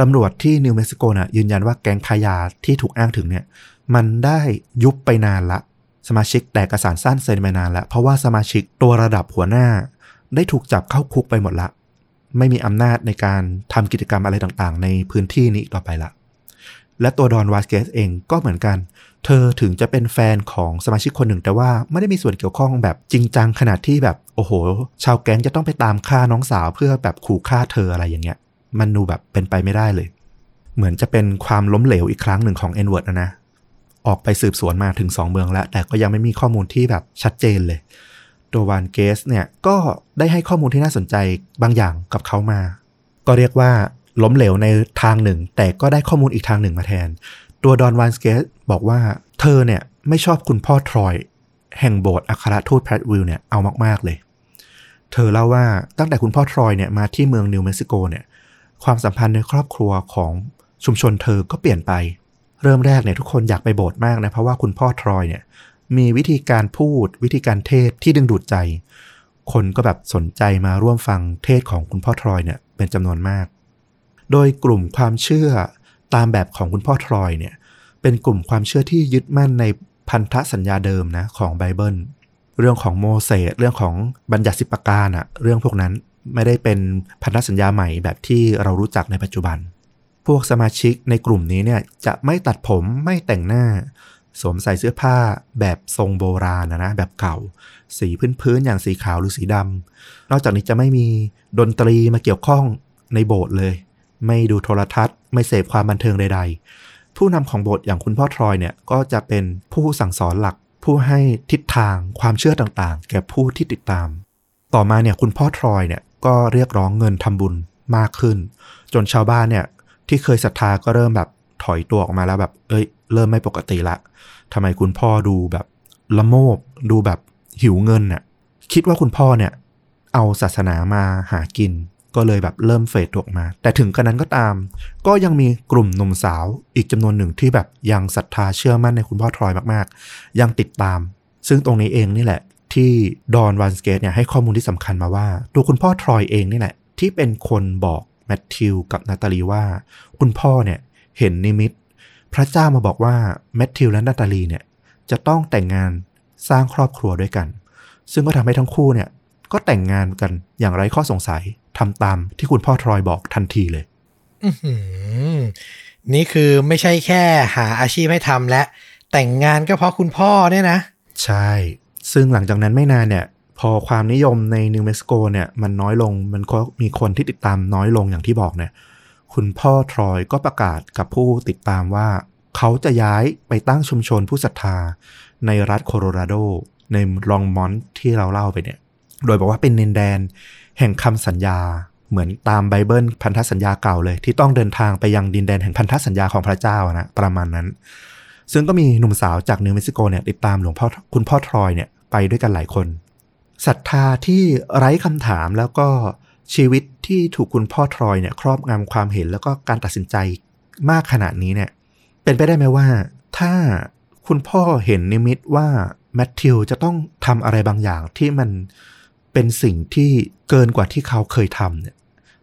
ตำรวจที่นิวเม็กซิโกน่ะยืนยันว่าแก๊งขายาที่ถูกอ้างถึงเนี่ยมันได้ยุบไปนานละ สมาชิกแตกกระสานสั้นเซนไปนานละเพราะว่าสมาชิกตัวระดับหัวหน้า ได้ถูกจับเข้าคุกไปหมดละ ไม่มีอำนาจในการทำกิจกรรมอะไรต่างๆ ในพื้นที่นี้ต่อไปละ และตัวดอนวาสเกสเองก็เหมือนกัน เธอถึงจะเป็นแฟนของสมาชิกคนหนึ่งแต่ว่าไม่ได้มีส่วนเกี่ยวข้องแบบจริงจังขนาดที่แบบโอ้โห ชาวแก๊งจะต้องไปตามฆ่าน้องสาวเพื่อแบบขู่ฆ่าเธออะไรอย่างเงี้ย มันดูแบบเป็นไปไม่ได้เลย เหมือนจะเป็นความล้มเหลวอีกครั้งหนึ่งของเอ็ดเวิร์ดนะนะ ออกไปสืบสวนมาถึง 2 เมืองแล้ว แต่ก็ยังไม่มีข้อมูลที่แบบชัดเจนเลยตัววาสเกสเนี่ยก็ได้ให้ข้อมูลที่น่าสนใจบางอย่างกับเขามา ก็เรียกว่าล้มเหลวในทางหนึ่ง แต่ก็ได้ข้อมูลอีกทางหนึ่งมาแทน ตัวดอนวานสเกสบอกว่าเธอเนี่ยไม่ชอบคุณพ่อทรอย แห่งโบสถ์อัครทูตแพทวิลเนี่ยเอามาก ๆ เลย เธอเล่าว่าตั้งแต่คุณพ่อทรอยเนี่ยมาที่เมืองนิวเม็กซิโกเนี่ย ความสัมพันธ์ในครอบครัวของชุมชนเธอก็เปลี่ยนไป เริ่มแรกเนี่ยทุกคนอยากไปโบสถ์มากนะ เพราะว่าคุณพ่อทรอยเนี่ย มีวิธีการพูดวิธีการเทศที่ดึงดูดใจ คนก็แบบสนใจมาร่วมฟังเทศของคุณพ่อทรอยเนี่ยเป็นจำนวนมาก โดยกลุ่มความเชื่อตามแบบของคุณพ่อทรอยเนี่ย เป็นกลุ่มความเชื่อที่ยึดมั่นในพันธสัญญาเดิมนะของไบเบิลเรื่องของโมเสสเรื่องของบัญญัติสิบประการอะเรื่องพวกนั้น ไม่ได้เป็นพันธสัญญาใหม่แบบที่เรารู้จักในปัจจุบัน พวกสมาชิกในกลุ่มนี้เนี่ยจะไม่ตัดผมไม่แต่งหน้า สวมใส่เสื้อผ้าแบบทรงโบราณนะนะแบบเก่า สีพื้นๆอย่างสีขาวหรือสีดำนอกจากนี้จะไม่มีดนตรีมาเกี่ยวข้องในโบสถ์เลย ไม่ดูโทรทัศน์ ไม่เสพความบันเทิงใด ๆ ผู้นำของโบสถ์อย่างคุณพ่อทรอยเนี่ยก็จะเป็นผู้สั่งสอนหลักผู้ให้ทิศทางความเชื่อต่างๆ แก่ผู้ที่ติดตาม ต่อมาเนี่ยคุณพ่อทรอยเนี่ย ก็เรียกร้องเงินทำบุญมากขึ้น จนชาวบ้านเนี่ยที่เคยศรัทธาก็เริ่มแบบถอยตัวออกมาแล้วแบบ เอ้ย เริ่มไม่ปกติละทำไมคุณพ่อดูแบบละโมบดูแบบหิวเงินน่ะคิดว่าคุณพ่อเนี่ย เอาศาสนามาหากิน ก็เลยแบบเริ่มเฟดตัวออกมา แต่ถึงกระนั้นก็ตาม ก็ยังมีกลุ่มหนุ่มสาวอีกจำนวนหนึ่งที่แบบยังศรัทธาเชื่อมั่นในคุณพ่อทรอยมาก ๆ ยังติดตาม ซึ่งตรงนี้เองนี่แหละ ที่ดอนวันสเกตเนี่ยให้ข้อมูลที่สำคัญมาว่า ตัวคุณพ่อทรอยเองนี่แหละ ที่เป็นคนบอกแมทธิวกับนาตาลีว่า คุณพ่อเนี่ยเห็นนิมิต พระเจ้ามาบอกว่าแมทธิวและนาตาลีเนี่ยจะต้องแต่งงานสร้างครอบครัวด้วยกัน ซึ่งก็ทำให้ทั้งคู่เนี่ยก็แต่งงานกันอย่างไร้ข้อสงสัยทำตามที่คุณพ่อทรอยบอกทันทีเลยอื้อหือนี่คือไม่ใช่แค่หาอาชีพให้ทำและแต่งงานก็เพราะคุณพ่อเนี่ยนะ ใช่ ซึ่งหลังจากนั้นไม่นานเนี่ยพอความนิยมในนิวเม็กซิโกเนี่ยมันน้อยลงมันก็มีคนที่ติดตามน้อยลงอย่างที่บอกเนี่ยคุณพ่อทรอยก็ประกาศกับผู้ติดตามว่า เขาจะย้ายไปตั้งชุมชนผู้ศรัทธา ในรัฐโคโลราโด ในลองมอนต์ที่เราเล่าไปเนี่ย โดยบอกว่าเป็นดินแดน แห่งคำสัญญาเหมือนตามไบเบิลพันธสัญญาเก่าเลย ที่ต้องเดินทางไปยังดินแดนแห่งพันธสัญญาของพระเจ้านะประมาณนั้น ซึ่งก็มีหนุ่มสาวจากนิวเม็กซิโกเนี่ยติดตามหลวงพ่อคุณพ่อทรอยเนี่ย ไปด้วยกันหลายคนศรัทธาที่ไร้คำถามแล้วก็ชีวิตที่ถูกคุณพ่อทรอยเนี่ย ครอบงำความเห็นแล้วก็การตัดสินใจมากขนาดนี้เนี่ย เป็นไปได้ไหมว่า ถ้าคุณพ่อเห็นนิมิตว่าแมทธิวจะต้องทำอะไรบางอย่างที่มันเป็นสิ่งที่เกินกว่าที่เขาเคยทำเนี่ย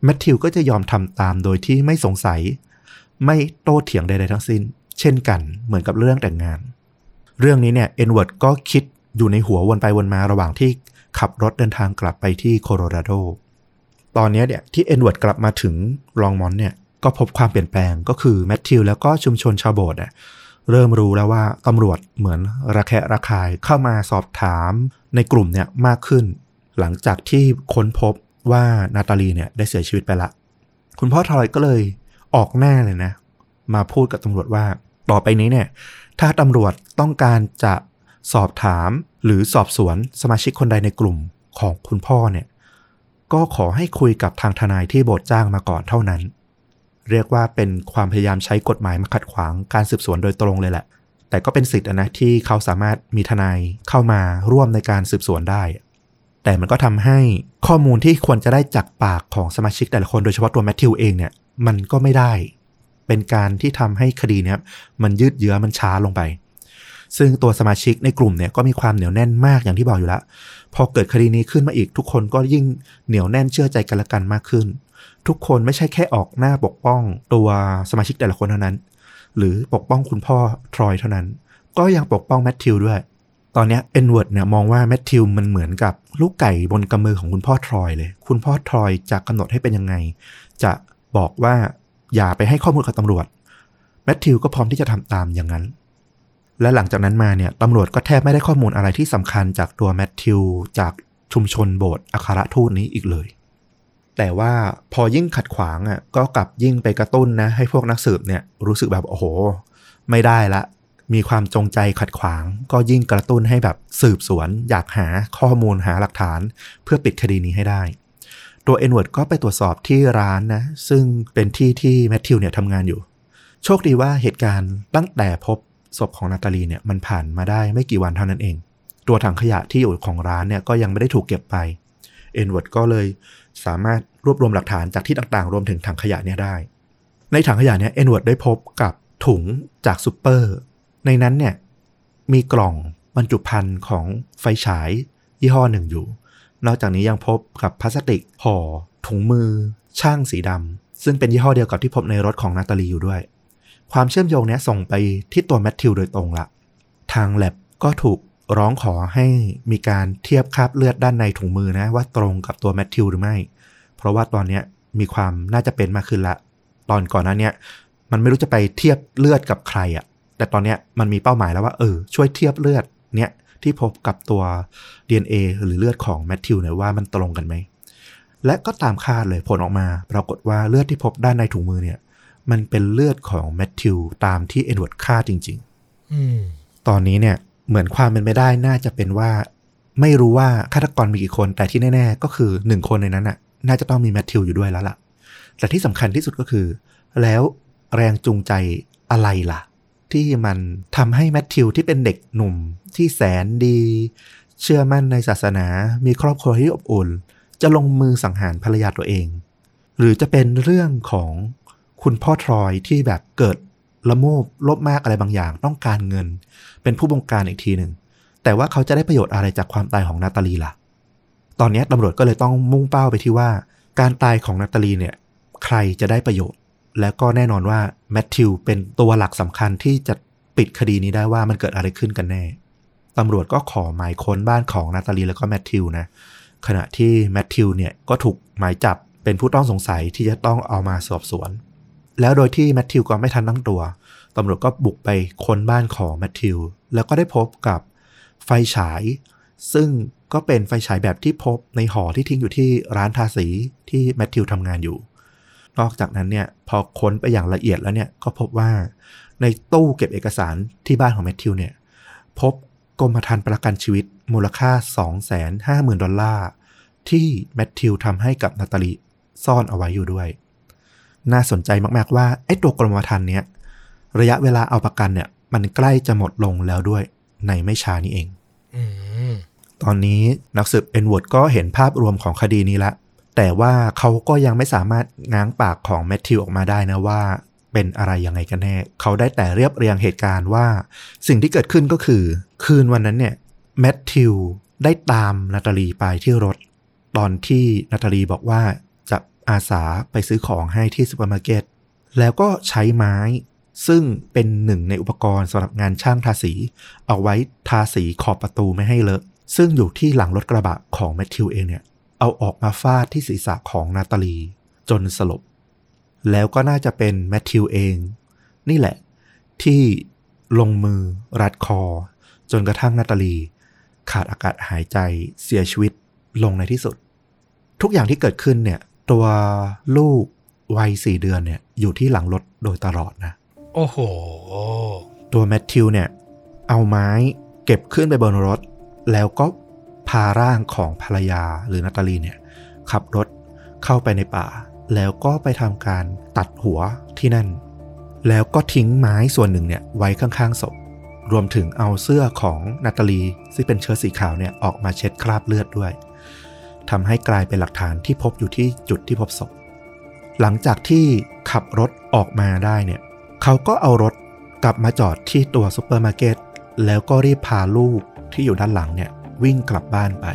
แมทธิวก็จะยอมทำตามโดยที่ไม่สงสัย ไม่โต้เถียงใดๆทั้งสิ้น เช่นกันเหมือนกับเรื่องแต่งงาน เรื่องนี้เนี่ยเอ็ดเวิร์ดก็คิด อยู่ในหัววนไปวนมาระหว่างที่ขับรถเดินทางกลับไปที่โคโลราโด ตอนนี้เนี่ยที่เอ็ดเวิร์ดกลับมาถึงลองมอนเนี่ยก็พบความเปลี่ยนแปลงก็คือแมทธิวแล้วก็ชุมชนชาวโบสถ์เนี่ยเริ่มรู้แล้วว่าตำรวจเหมือนระแคะระคายเข้ามาสอบถามในกลุ่มเนี่ยมากขึ้น หลังจากที่ค้นพบว่านาตาลีเนี่ยได้เสียชีวิตไปละ คุณพ่อทรอยก็เลยออกหน้าเลยนะ มาพูดกับตำรวจว่า ต่อไปนี้เนี่ย ถ้าตำรวจต้องการจะ สอบถามหรือสอบสวนสมาชิกคนใดในกลุ่มของคุณพ่อเนี่ย ก็ขอให้คุยกับทางทนายที่โบสถ์จ้างมาก่อนเท่านั้น เรียกว่าเป็นความพยายามใช้กฎหมายมาขัดขวางการสืบสวนโดยตรงเลยแหละ แต่ก็เป็นสิทธินะที่เขาสามารถมีทนายเข้ามาร่วมในการสืบสวนได้ แต่มันก็ทำให้ข้อมูลที่ควรจะได้จากปากของสมาชิกแต่ละคนโดยเฉพาะตัวแมทธิวเองเนี่ยมันก็ไม่ได้ เป็นการที่ทำให้คดีเนี้ยมันยืดเยื้อมันช้าลงไป ซึ่งตัวสมาชิกในกลุ่มเนี่ยก็มีความเหนียวแน่นมากอย่างที่บอกอยู่แล้วพอเกิดคดีนี้ขึ้นมาอีกทุกคนก็ยิ่งเหนียวแน่นเชื่อใจกันและกันมากขึ้น ทุกคนไม่ใช่แค่ออกหน้าปกป้องตัวสมาชิกแต่ละคนเท่านั้น หรือปกป้องคุณพ่อทรอยเท่านั้น ก็ยังปกป้องแมทธิวด้วย ตอนนี้เอ็ดเวิร์ดเนี่ยมองว่าแมทธิวมันเหมือนกับลูกไก่บนกำมือของคุณพ่อทรอยเลย คุณพ่อทรอยจะกำหนดให้เป็นยังไง จะบอกว่าอย่าไปให้ข้อมูลกับตำรวจแมทธิวก็พร้อมที่จะทำตามอย่างนั้น และหลังจากนั้นมาเนี่ยตำรวจก็แทบไม่ได้ข้อมูลอะไรที่สำคัญจากตัวแมทธิวจากชุมชนโบสถ์อัครทูตนี้อีกเลย แต่ว่าพอยิ่งขัดขวางอะก็กลับยิ่งไปกระตุ้นนะให้พวกนักสืบเนี่ยรู้สึกแบบโอ้โห ไม่ได้ละ มีความจงใจขัดขวาง ก็ยิ่งกระตุ้นให้แบบสืบสวน อยากหาข้อมูลหาหลักฐาน เพื่อปิดคดีนี้ให้ได้ ตัวเอ็ดเวิร์ดก็ไปตรวจสอบที่ร้านนะซึ่งเป็นที่ที่แมทธิวเนี่ยทำงานอยู่ โชคดีว่าเหตุการณ์ตั้งแต่พบ ศพของนาตาลีเนี่ยมันผ่านมาได้ไม่กี่วันเท่านั้นเอง ตัวถังขยะที่อยู่ของร้านเนี่ยก็ยังไม่ได้ถูกเก็บไปเอ็ดเวิร์ดก็เลยสามารถรวบรวมหลักฐานจากที่ต่างๆ รวมถึงถังขยะเนี่ยได้ ในถังขยะเนี่ยเอ็ดเวิร์ดได้พบกับถุงจากซูเปอร์ ในนั้นเนี่ยมีกล่องบรรจุภัณฑ์ของไฟฉายยี่ห้อหนึ่งอยู่ นอกจากนี้ยังพบกับพลาสติกห่อถุงมือ ช่างสีดำซึ่งเป็นยี่ห้อเดียวกับที่พบในรถของนาตาลีอยู่ด้วย ความเชื่อมโยงเนี้ยส่งไปที่ตัวแมทธิวโดยตรงละทางแลบก็ถูกร้องขอให้มีการเทียบคราบเลือดด้านในถุงมือนะ ว่าตรงกับตัวแมทธิวหรือไม่ เพราะว่าตอนเนี้ยมีความน่าจะเป็นมากขึ้นละ ตอนก่อนหน้าเนี้ยมันไม่รู้จะไปเทียบเลือดกับใครอะแต่ตอนเนี้ยมันมีเป้าหมายแล้วว่าเออช่วยเทียบเลือดเนี้ยที่พบกับตัว DNA หรือเลือดของแมทธิวเนี่ยว่ามันตรงกันไหมและก็ตามคาดเลยผลออกมา ปรากฏว่าเลือดที่พบด้านในถุงมือเนี่ย มันเป็นเลือดของแมทธิวตามที่เอ็ดเวิร์ดคาดจริงอืมๆตอนนี้เนี่ยเหมือนความเป็นไปได้น่าจะเป็นว่า ไม่รู้ว่าฆาตกรมีกี่คนแต่ที่แน่ ๆ ก็คือหนึ่งคนในนั้นน่ะ น่าจะต้องมีแมทธิวอยู่ด้วยแล้วล่ะ แต่ที่สำคัญที่สุดก็คือ แล้วแรงจูงใจอะไรล่ะ ที่มันทำให้แมทธิวที่เป็นเด็กหนุ่มที่แสนดี เชื่อมั่นในศาสนา มีครอบครัวที่อบอุ่น จะลงมือสังหารภรรยาตัวเอง หรือจะเป็นเรื่องของ คุณพ่อทรอยที่แบบเกิดละโมบลบมากอะไรบางอย่าง ต้องการเงิน เป็นผู้บงการอีกทีหนึ่งแต่ว่าเขาจะได้ประโยชน์อะไรจากความตายของนาตาลีล่ะ ตอนนี้ตำรวจก็เลยต้องมุ่งเป้าไปที่ว่า การตายของนาตาลีเนี่ย ใครจะได้ประโยชน์ แล้วก็แน่นอนว่าแมทธิวเป็นตัวหลักสำคัญที่จะปิดคดีนี้ได้ว่ามันเกิดอะไรขึ้นกันแน่ตำรวจก็ขอหมายค้นบ้านของนาตาลีแล้วก็แมทธิวนะขณะที่แมทธิวเนี่ยก็ถูกหมายจับเป็นผู้ต้องสงสัยที่จะต้องเอามาสอบสวน แล้วโดยที่แมทธิวก็ไม่ทันตั้งตัวตำรวจก็บุกไปค้นบ้านของแมทธิว แล้วก็ได้พบกับไฟฉาย ซึ่งก็เป็นไฟฉายแบบที่พบในหอที่ทิ้งอยู่ที่ร้านทาสีที่แมทธิวทำงานอยู่ นอกจากนั้นเนี่ยพอค้นไปอย่างละเอียดแล้วเนี่ยก็พบว่าในตู้เก็บเอกสารที่บ้านของแมทธิวเนี่ยพบกรมธรรม์ประกันชีวิตมูลค่า 250,000 ดอลลาร์ที่แมทธิวทำให้กับนาตาลีซ่อนเอาไว้อยู่ด้วย น่าสนใจมาก ๆ ว่าไอ้ตัวกรมธรรม์เนี้ยระยะเวลาเอาประกันเนี่ย มันใกล้จะหมดลงแล้วด้วยในไม่ช้านี้เองอืมตอนนี้นักสืบเอ็นวอร์ดก็เห็นภาพรวมของคดีนี้ละ แต่ว่าเขาก็ยังไม่สามารถง้างปากของแมทธิวออกมาได้นะว่า เป็นอะไรยังไงกันแน่ เขาได้แต่เรียบเรียงเหตุการณ์ว่า สิ่งที่เกิดขึ้นก็คือ คืนวันนั้นเนี่ยแมทธิวได้ตามนาตาลีไปที่รถ ตอนที่นาตาลีบอกว่าจะ อาสาไปซื้อของให้ที่ซูเปอร์มาร์เก็ตแล้วก็ใช้ไม้ ซึ่งเป็นหนึ่งในอุปกรณ์สำหรับงานช่างทาสี เอาไว้ทาสีขอบประตูไม่ให้เลอะ ซึ่งอยู่ที่หลังรถกระบะของแมทธิวเองเนี่ย เอาออกมาฟาดที่ศีรษะของนาตาลี จนสลบ แล้วก็น่าจะเป็นแมทธิวเอง นี่แหละ ที่ลงมือรัดคอ จนกระทั่งนาตาลี ขาดอากาศหายใจเสียชีวิตลงในที่สุด ทุกอย่างที่เกิดขึ้นเนี่ย ตัวลูกวัยสี่เดือนเนี่ยอยู่ที่หลังรถโดยตลอดนะ โอ้โห ตัวแมทธิวเนี่ย เอาไม้เก็บขึ้นไปบนรถ แล้วก็พาร่างของภรรยาหรือนาตาลีเนี่ย ขับรถเข้าไปในป่า แล้วก็ไปทำการตัดหัวที่นั่น แล้วก็ทิ้งไม้ส่วนหนึ่งเนี่ยไว้ข้างๆศพรวมถึงเอาเสื้อของนาตาลีซึ่งเป็นเชิ้ตสีขาวเนี่ยออกมาเช็ดคราบเลือดด้วย ทำให้กลายเป็นหลักฐานที่พบอยู่ที่จุดที่พบศพ หลังจากที่ขับรถออกมาได้เนี่ยเขาก็เอารถกลับมาจอดที่ตัวซูเปอร์มาร์เก็ตแล้วก็รีบพาลูกที่อยู่ด้านหลังเนี่ยวิ่งกลับบ้านไป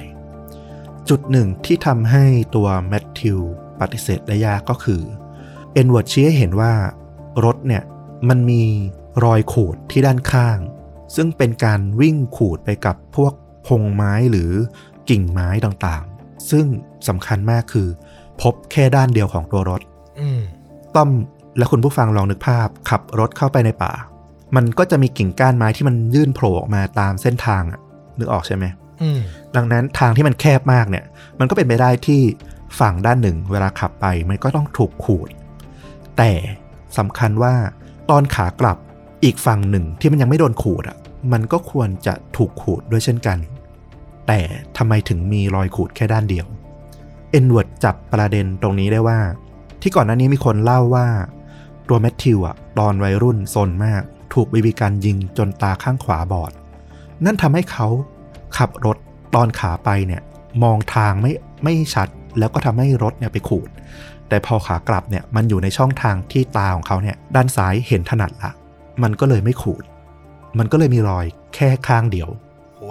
จุดหนึ่งที่ทำให้ตัวแมทธิวปฏิเสธได้ยากก็คือเอ็ดเวิร์ดชี้ให้เห็นว่ารถเนี่ยมันมีรอยขูดที่ด้านข้าง ซึ่งเป็นการวิ่งขูดไปกับพวกพงไม้หรือกิ่งไม้ต่าง ซึ่งสำคัญมากคือ พบแค่ด้านเดียวของตัวรถอืมต้อมและคุณผู้ฟังลองนึกภาพ ขับรถเข้าไปในป่า มันก็จะมีกิ่งก้านไม้ที่มันยื่นโผล่ออกมาตามเส้นทางอะนึกออกใช่ไหมอืมดังนั้นทางที่มันแคบมากเนี่ย มันก็เป็นไปได้ที่ฝั่งด้านหนึ่ง เวลาขับไปมันก็ต้องถูกขูด แต่สำคัญว่าตอนขากลับอีกฝั่งหนึ่งที่มันยังไม่โดนขูดอะ มันก็ควรจะถูกขูดด้วยเช่นกัน แต่ทำไมถึงมีรอยขูดแค่ด้านเดียวเอ็ดเวิร์ดจับประเด็นตรงนี้ได้ว่า ที่ก่อนหน้านี้มีคนเล่าว่า ตัวแมทธิวอะตอนวัยรุ่นซนมาก ถูกบีบีการยิงจนตาข้างขวาบอด นั่นทำให้เขาขับรถตอนขาไปเนี่ย มองทางไม่ไม่ชัด แล้วก็ทำให้รถเนี่ยไปขูด แต่พอขากลับเนี่ยมันอยู่ในช่องทางที่ตาของเขาเนี่ย ด้านซ้ายเห็นถนัดละ มันก็เลยไม่ขูด มันก็เลยมีรอยแค่ข้างเดียว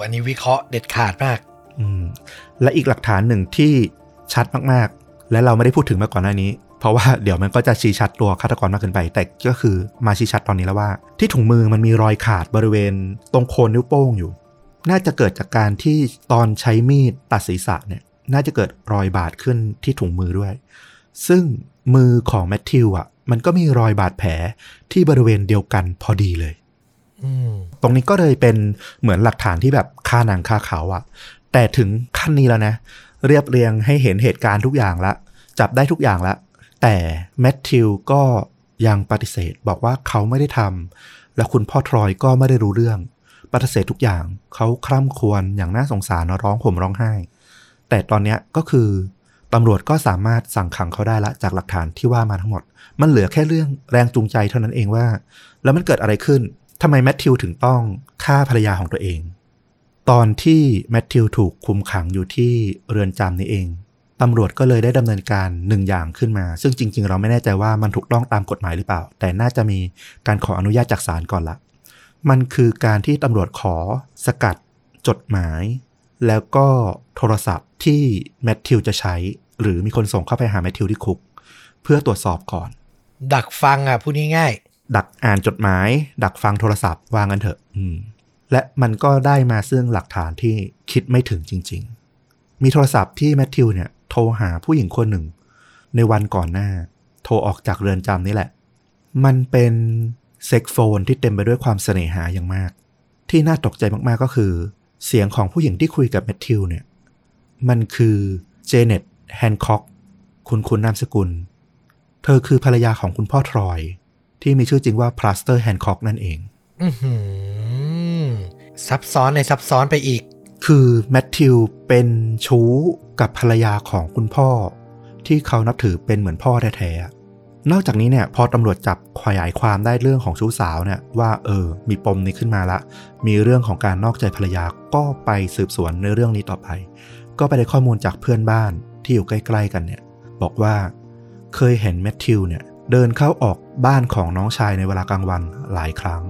อันนี้วิเคราะห์เด็ดขาดมากอืและอีกหลักฐานหนึ่งที่ชัดมากๆ และเราไม่ได้พูดถึงมาก่อนหน้านี้ เพราะว่าเดี๋ยวมันก็จะชี้ชัดตัวฆาตกรมากเกินไป แต่ก็คือมาชี้ชัดตอนนี้แล้วว่า ที่ถุงมือมันมีรอยขาดบริเวณตรงโคนนิ้วโป้งอยู่ น่าจะเกิดจากการที่ตอนใช้มีดตัดศีรษะเนี่ย น่าจะเกิดรอยบาดขึ้นที่ถุงมือด้วย ซึ่งมือของแมทธิวอะ มันก็มีรอยบาดแผลที่บริเวณเดียวกันพอดีเลย ตรงนี้ก็เลยเป็นเหมือนหลักฐานที่แบบคาหนังคาเขาอะแต่ถึงขั้นนี้แล้วนะ เรียบเรียงให้เห็นเหตุการณ์ทุกอย่างละ จับได้ทุกอย่างละ แต่แมทธิวก็ยังปฏิเสธบอกว่าเขาไม่ได้ทำและคุณพ่อทรอยก็ไม่ได้รู้เรื่อง ปฏิเสธทุกอย่างเขาคร่ำครวญอย่างน่าสงสารร้องห่มร้องไห้ แต่ตอนนี้ก็คือตำรวจก็สามารถสั่งขังเขาได้ละจากหลักฐานที่ว่ามาทั้งหมด มันเหลือแค่เรื่องแรงจูงใจเท่านั้นเองว่า แล้วมันเกิดอะไรขึ้น ทำไมแมทธิวถึงต้องฆ่าภรรยาของตัวเอง ตอนที่แมทธิวถูกคุมขังอยู่ที่เรือนจำนี้เองตำรวจก็เลยได้ดำเนินการหนึ่งอย่างขึ้นมา ซึ่งจริง ๆ เราไม่แน่ใจว่ามันถูกต้องตามกฎหมายหรือเปล่า แต่น่าจะมีการขออนุญาตจากศาลก่อนละ มันคือการที่ตำรวจขอสกัดจดหมาย แล้วก็โทรศัพท์ที่แมทธิวจะใช้ หรือมีคนส่งเข้าไปหาแมทธิวที่คุก เพื่อตรวจสอบก่อน ดักฟังอะพูดง่าย ดักอ่านจดหมาย ดักฟังโทรศัพท์วางกันเถอะอืมและมันก็ได้มาซึ่งหลักฐานที่คิดไม่ถึงจริง ๆ มีโทรศัพท์ที่แมทธิวเนี่ย โทรหาผู้หญิงคนหนึ่ง ในวันก่อนหน้า โทรออกจากเรือนจำนี่แหละ มันเป็นเซ็กโฟนที่เต็มไปด้วยความเสน่หาอย่างมาก ที่น่าตกใจมากๆก็คือ เสียงของผู้หญิงที่คุยกับแมทธิวเนี่ย มันคือเจเน็ตแฮนค็อก คุณคุณนามสกุล เธอคือภรรยาของคุณพ่อทรอย ที่มีชื่อจริงว่าพาสเตอร์แฮนค็อกนั่นเองๆอือหือซับซ้อนในซับซ้อนไปอีก คือแมทธิวเป็นชู้กับภรรยาของคุณพ่อ ที่เขานับถือเป็นเหมือนพ่อแท้ๆนอกจากนี้เนี่ย พอตำรวจจับขยายความได้เรื่องของชู้สาวเนี่ย ว่าเออ มีปมนี้ขึ้นมาละ มีเรื่องของการนอกใจภรรยาก็ไปสืบสวนในเรื่องนี้ต่อไป ก็ไปได้ข้อมูลจากเพื่อนบ้านที่อยู่ใกล้ ๆ กันเนี่ย บอกว่าเคยเห็นแมทธิวเนี่ย เดินเข้าออกบ้านของน้องชายในเวลากลางวันหลายครั้ง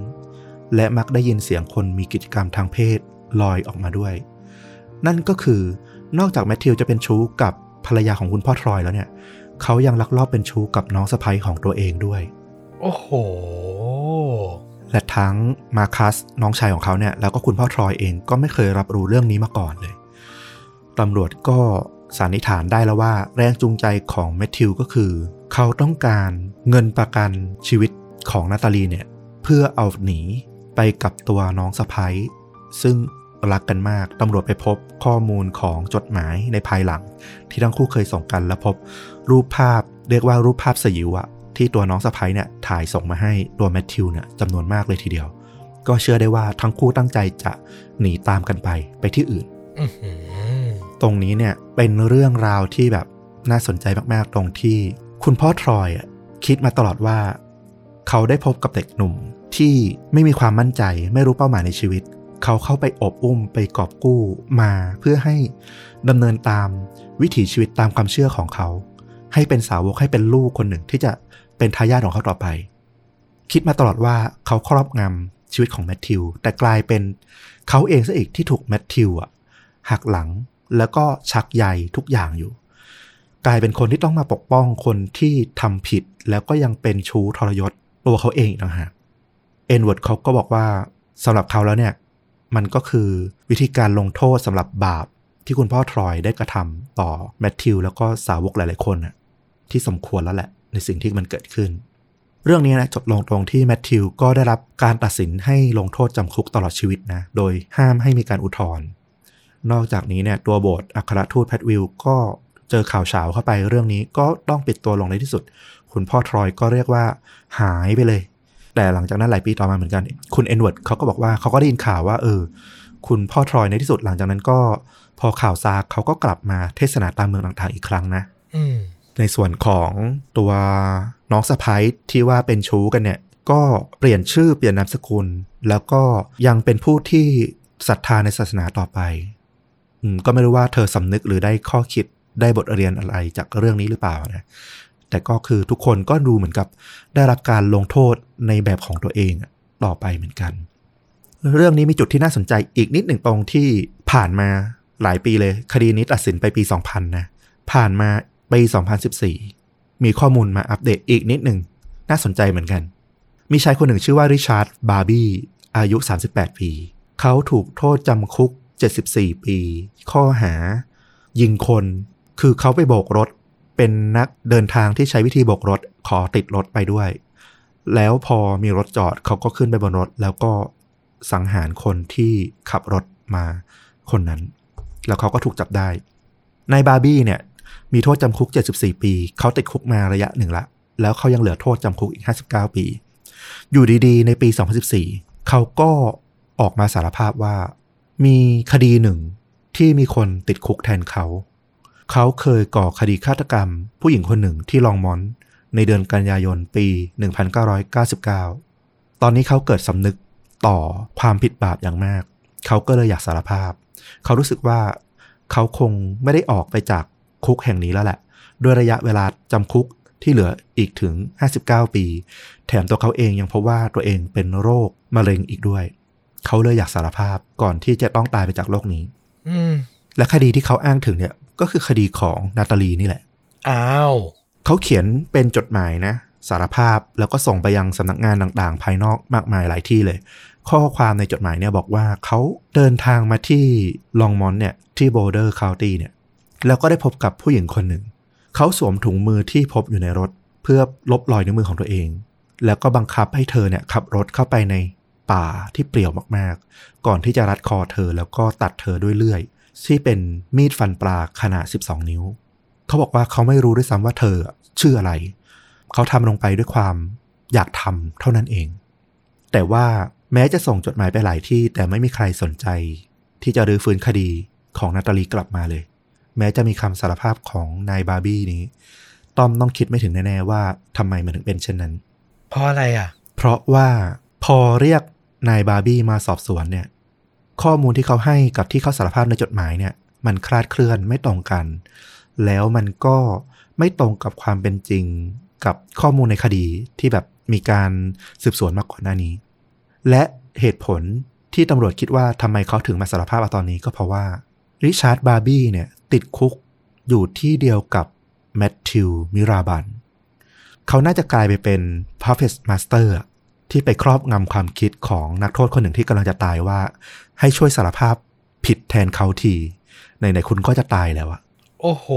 และมักได้ยินเสียงคนมีกิจกรรมทางเพศลอยออกมาด้วย นั่นก็คือนอกจากแมทธิวจะเป็นชู้กับภรรยาของคุณพ่อทรอยแล้วเนี่ย เขายังลักลอบเป็นชู้กับน้องสะใภ้ของตัวเองด้วย โอ้โห และทั้งมาคัสน้องชายของเขาเนี่ยแล้วก็คุณพ่อทรอยเองก็ไม่เคยรับรู้เรื่องนี้มาก่อนเลยตำรวจก็ สันนิษฐานได้แล้วว่าแรงจูงใจของแมทธิวก็คือ เขาต้องการเงินประกันชีวิตของนาตาลีเนี่ยเพื่อเอาหนีไปกับตัวน้องสะพ้ยซึ่งรักกันมากตำรวจไปพบข้อมูลของจดหมายในภายหลัง ที่ทั้งคู่เคยส่งกันแล้วพบ รูปภาพเรียกว่ารูปภาพสยิวอะที่ตัวน้องสะพ้ยเนี่ยถ่ายส่งมาให้ตัวแมทธิวเนี่ยจำนวนมากเลยทีเดียว ก็เชื่อได้ว่าทั้งคู่ตั้งใจจะหนีตามกันไปไปที่อื่น ตรงนี้เนี่ยเป็นเรื่องราวที่แบบน่าสนใจมาก ๆ ตรงที่ คุณพ่อทรอยคิดมาตลอดว่า เขาได้พบกับเด็กหนุ่มที่ไม่มีความมั่นใจไม่รู้เป้าหมายในชีวิต เขาเข้าไปอบอุ้มไปกอบกู้มาเพื่อให้ดำเนินตามวิถีชีวิตตามความเชื่อของเขา ให้เป็นสาวกให้เป็นลูกคนหนึ่งที่จะเป็นทายาทของเขาต่อไป คิดมาตลอดว่าเขาครอบงำชีวิตของแมทธิว แต่กลายเป็นเขาเองซะอีกที่ถูกแมทธิวอะหักหลัง แล้วก็ชักใยทุกอย่างอยู่ กลายเป็นคนที่ต้องมาปกป้องคนที่ทำผิด แล้วก็ยังเป็นชู้ทรยศตัวเขาเองอีกต่างหากเอ็นเวิร์ดเขาก็บอกว่าสำหรับเขาแล้วเนี่ย มันก็คือวิธีการลงโทษสำหรับบาปที่คุณพ่อทรอยได้กระทำต่อแมทธิวแล้วก็สาวกหลายๆคนน่ะที่สมควรแล้วแหละ ในสิ่งที่มันเกิดขึ้น เรื่องนี้นะจบลงตรงที่แมทธิวก็ได้รับการตัดสินให้ลงโทษจำคุกตลอดชีวิตนะ โดยห้ามให้มีการอุทธรณ์ นอกจากนี้เนี่ยตัวโบสถ์อัครทูตแพทวิลก็เจอข่าวเฉาเข้าไปเรื่องนี้ก็ต้องปิดตัวลงในที่สุด คุณพ่อทรอยก็เรียกว่าหายไปเลย แต่หลังจากนั้นหลายปีต่อมาเหมือนกัน คุณเอ็นเวิร์ดเขาก็บอกว่าเขาก็ได้ยินข่าวว่าเออคุณพ่อทรอยในที่สุดหลังจากนั้นก็ พอข่าวซาเขาก็กลับมาเทศนาตามเมืองต่างๆอีกครั้งนะอืมในส่วนของตัวน้องสะพ้ายที่ว่าเป็นชู้กันเนี่ย ก็เปลี่ยนชื่อเปลี่ยนนามสกุล แล้วก็ยังเป็นผู้ที่ศรัทธาในศาสนาต่อไปอืม ก็ไม่รู้ว่าเธอสำนึกหรือได้ข้อคิดได้บทเรียนอะไรจากเรื่องนี้หรือเปล่านะแต่ก็คือทุกคนก็ดูเหมือนกับได้รับการลงโทษในแบบของตัวเองต่อไปเหมือนกัน เรื่องนี้มีจุดที่น่าสนใจอีกนิดหนึ่งตรงที่ผ่านมาหลายปีเลย คดีนี้ตัดสินไปปี 2000 นะ ผ่านมาปี 2014 มีข้อมูลมาอัปเดตอีกนิดหนึ่งน่าสนใจเหมือนกัน มีชายคนหนึ่งชื่อว่าริชาร์ดบาร์บี้อายุ 38 ปี เขาถูกโทษจำคุก 74 ปี ข้อหา ยิงคน คือเขาไปโบกรถ เป็นนักเดินทางที่ใช้วิธีโบกรถ ขอติดรถไปด้วย แล้วพอมีรถจอดเขาก็ขึ้นไปบนรถ แล้วก็สังหารคนที่ขับรถมาคนนั้น แล้วเขาก็ถูกจับได้นายบาร์บี้เนี่ย มีโทษจำคุก 74 ปี เขาติดคุกมาระยะหนึ่งละ แล้วเขายังเหลือโทษจำคุกอีก 59 ปี อยู่ดีๆ ในปี 2014 เขาก็ออกมาสารภาพว่า มีคดีหนึ่งที่มีคนติดคุกแทนเขา เขาเคยก่อคดีฆาตกรรม ผู้หญิงคนหนึ่งที่ลองมอน ในเดือนกันยายนปี 1999 ตอนนี้เขาเกิดสำนึกต่อความผิดบาปอย่างมาก เขาก็เลยอยากสารภาพ เขารู้สึกว่าเขาคงไม่ได้ออกไปจากคุกแห่งนี้แล้วแหละด้วยระยะเวลาจำคุกที่เหลืออีกถึง 59 ปี แถมตัวเขาเองยังพบว่าตัวเองเป็นโรคมะเร็งอีกด้วย เขาเลยอยากสารภาพก่อนที่จะต้องตายไปจากโลกนี้ อืมและคดีที่เขาอ้างถึงเนี่ย ก็คือคดีของนาตาลีนี่แหละ อ้าวเขาเขียนเป็นจดหมายนะ สารภาพแล้วก็ส่งไปยังสำนักงานต่างๆ ภายนอกมากมายหลายที่เลย ข้อความในจดหมายเนี่ยบอกว่าเขาเดินทางมาที่ลองมอนเนี่ยที่โบเดอร์คาวตี้เนี่ย แล้วก็ได้พบกับผู้หญิงคนหนึ่ง เขาสวมถุงมือที่พบอยู่ในรถ เพื่อลบรอยนิ้วมือของตัวเอง แล้วก็บังคับให้เธอเนี่ยขับรถเข้าไปใน ป่าที่เปลี่ยวมากๆ ก่อนที่จะรัดคอเธอแล้วก็ตัดเธอด้วยเลื่อย ที่เป็นมีดฟันปลาขนาด 12 นิ้ว เขาบอกว่าเขาไม่รู้ด้วยซ้ำว่าเธอชื่ออะไร เขาทำลงไปด้วยความอยากทำเท่านั้นเอง แต่ว่าแม้จะส่งจดหมายไปหลายที่ แต่ไม่มีใครสนใจ ที่จะรื้อฟื้นคดีของนาตาลีกลับมาเลย แม้จะมีคำสารภาพของนายบาร์บี้นี้ต้อมต้องคิดไม่ถึงแน่ ๆ ว่าทำไมมันถึงเป็นเช่นนั้น เพราะอะไรอะ เพราะว่าพอเรียก นายบาร์บี้มาสอบสวนเนี่ย ข้อมูลที่เขาให้กับที่เขาสารภาพในจดหมายเนี่ย มันคลาดเคลื่อนไม่ตรงกัน แล้วมันก็ไม่ตรงกับความเป็นจริงกับข้อมูลในคดีที่แบบมีการสืบสวนมาก่อนหน้านี้ และเหตุผลที่ตำรวจคิดว่าทำไมเขาถึงมาสารภาพอตอนนี้ก็เพราะว่าริชาร์ดบาร์บี้เนี่ย ติดคุกอยู่ที่เดียวกับแมทธิวมิราบันเขาน่าจะกลายไปเป็น Puppet Master อะ ที่ไปครอบงำความคิดของนักโทษคนหนึ่งที่กำลังจะตายว่า ให้ช่วยสารภาพผิดแทนเขาทีไหนๆคุณก็จะตายแล้วอะโอ้โห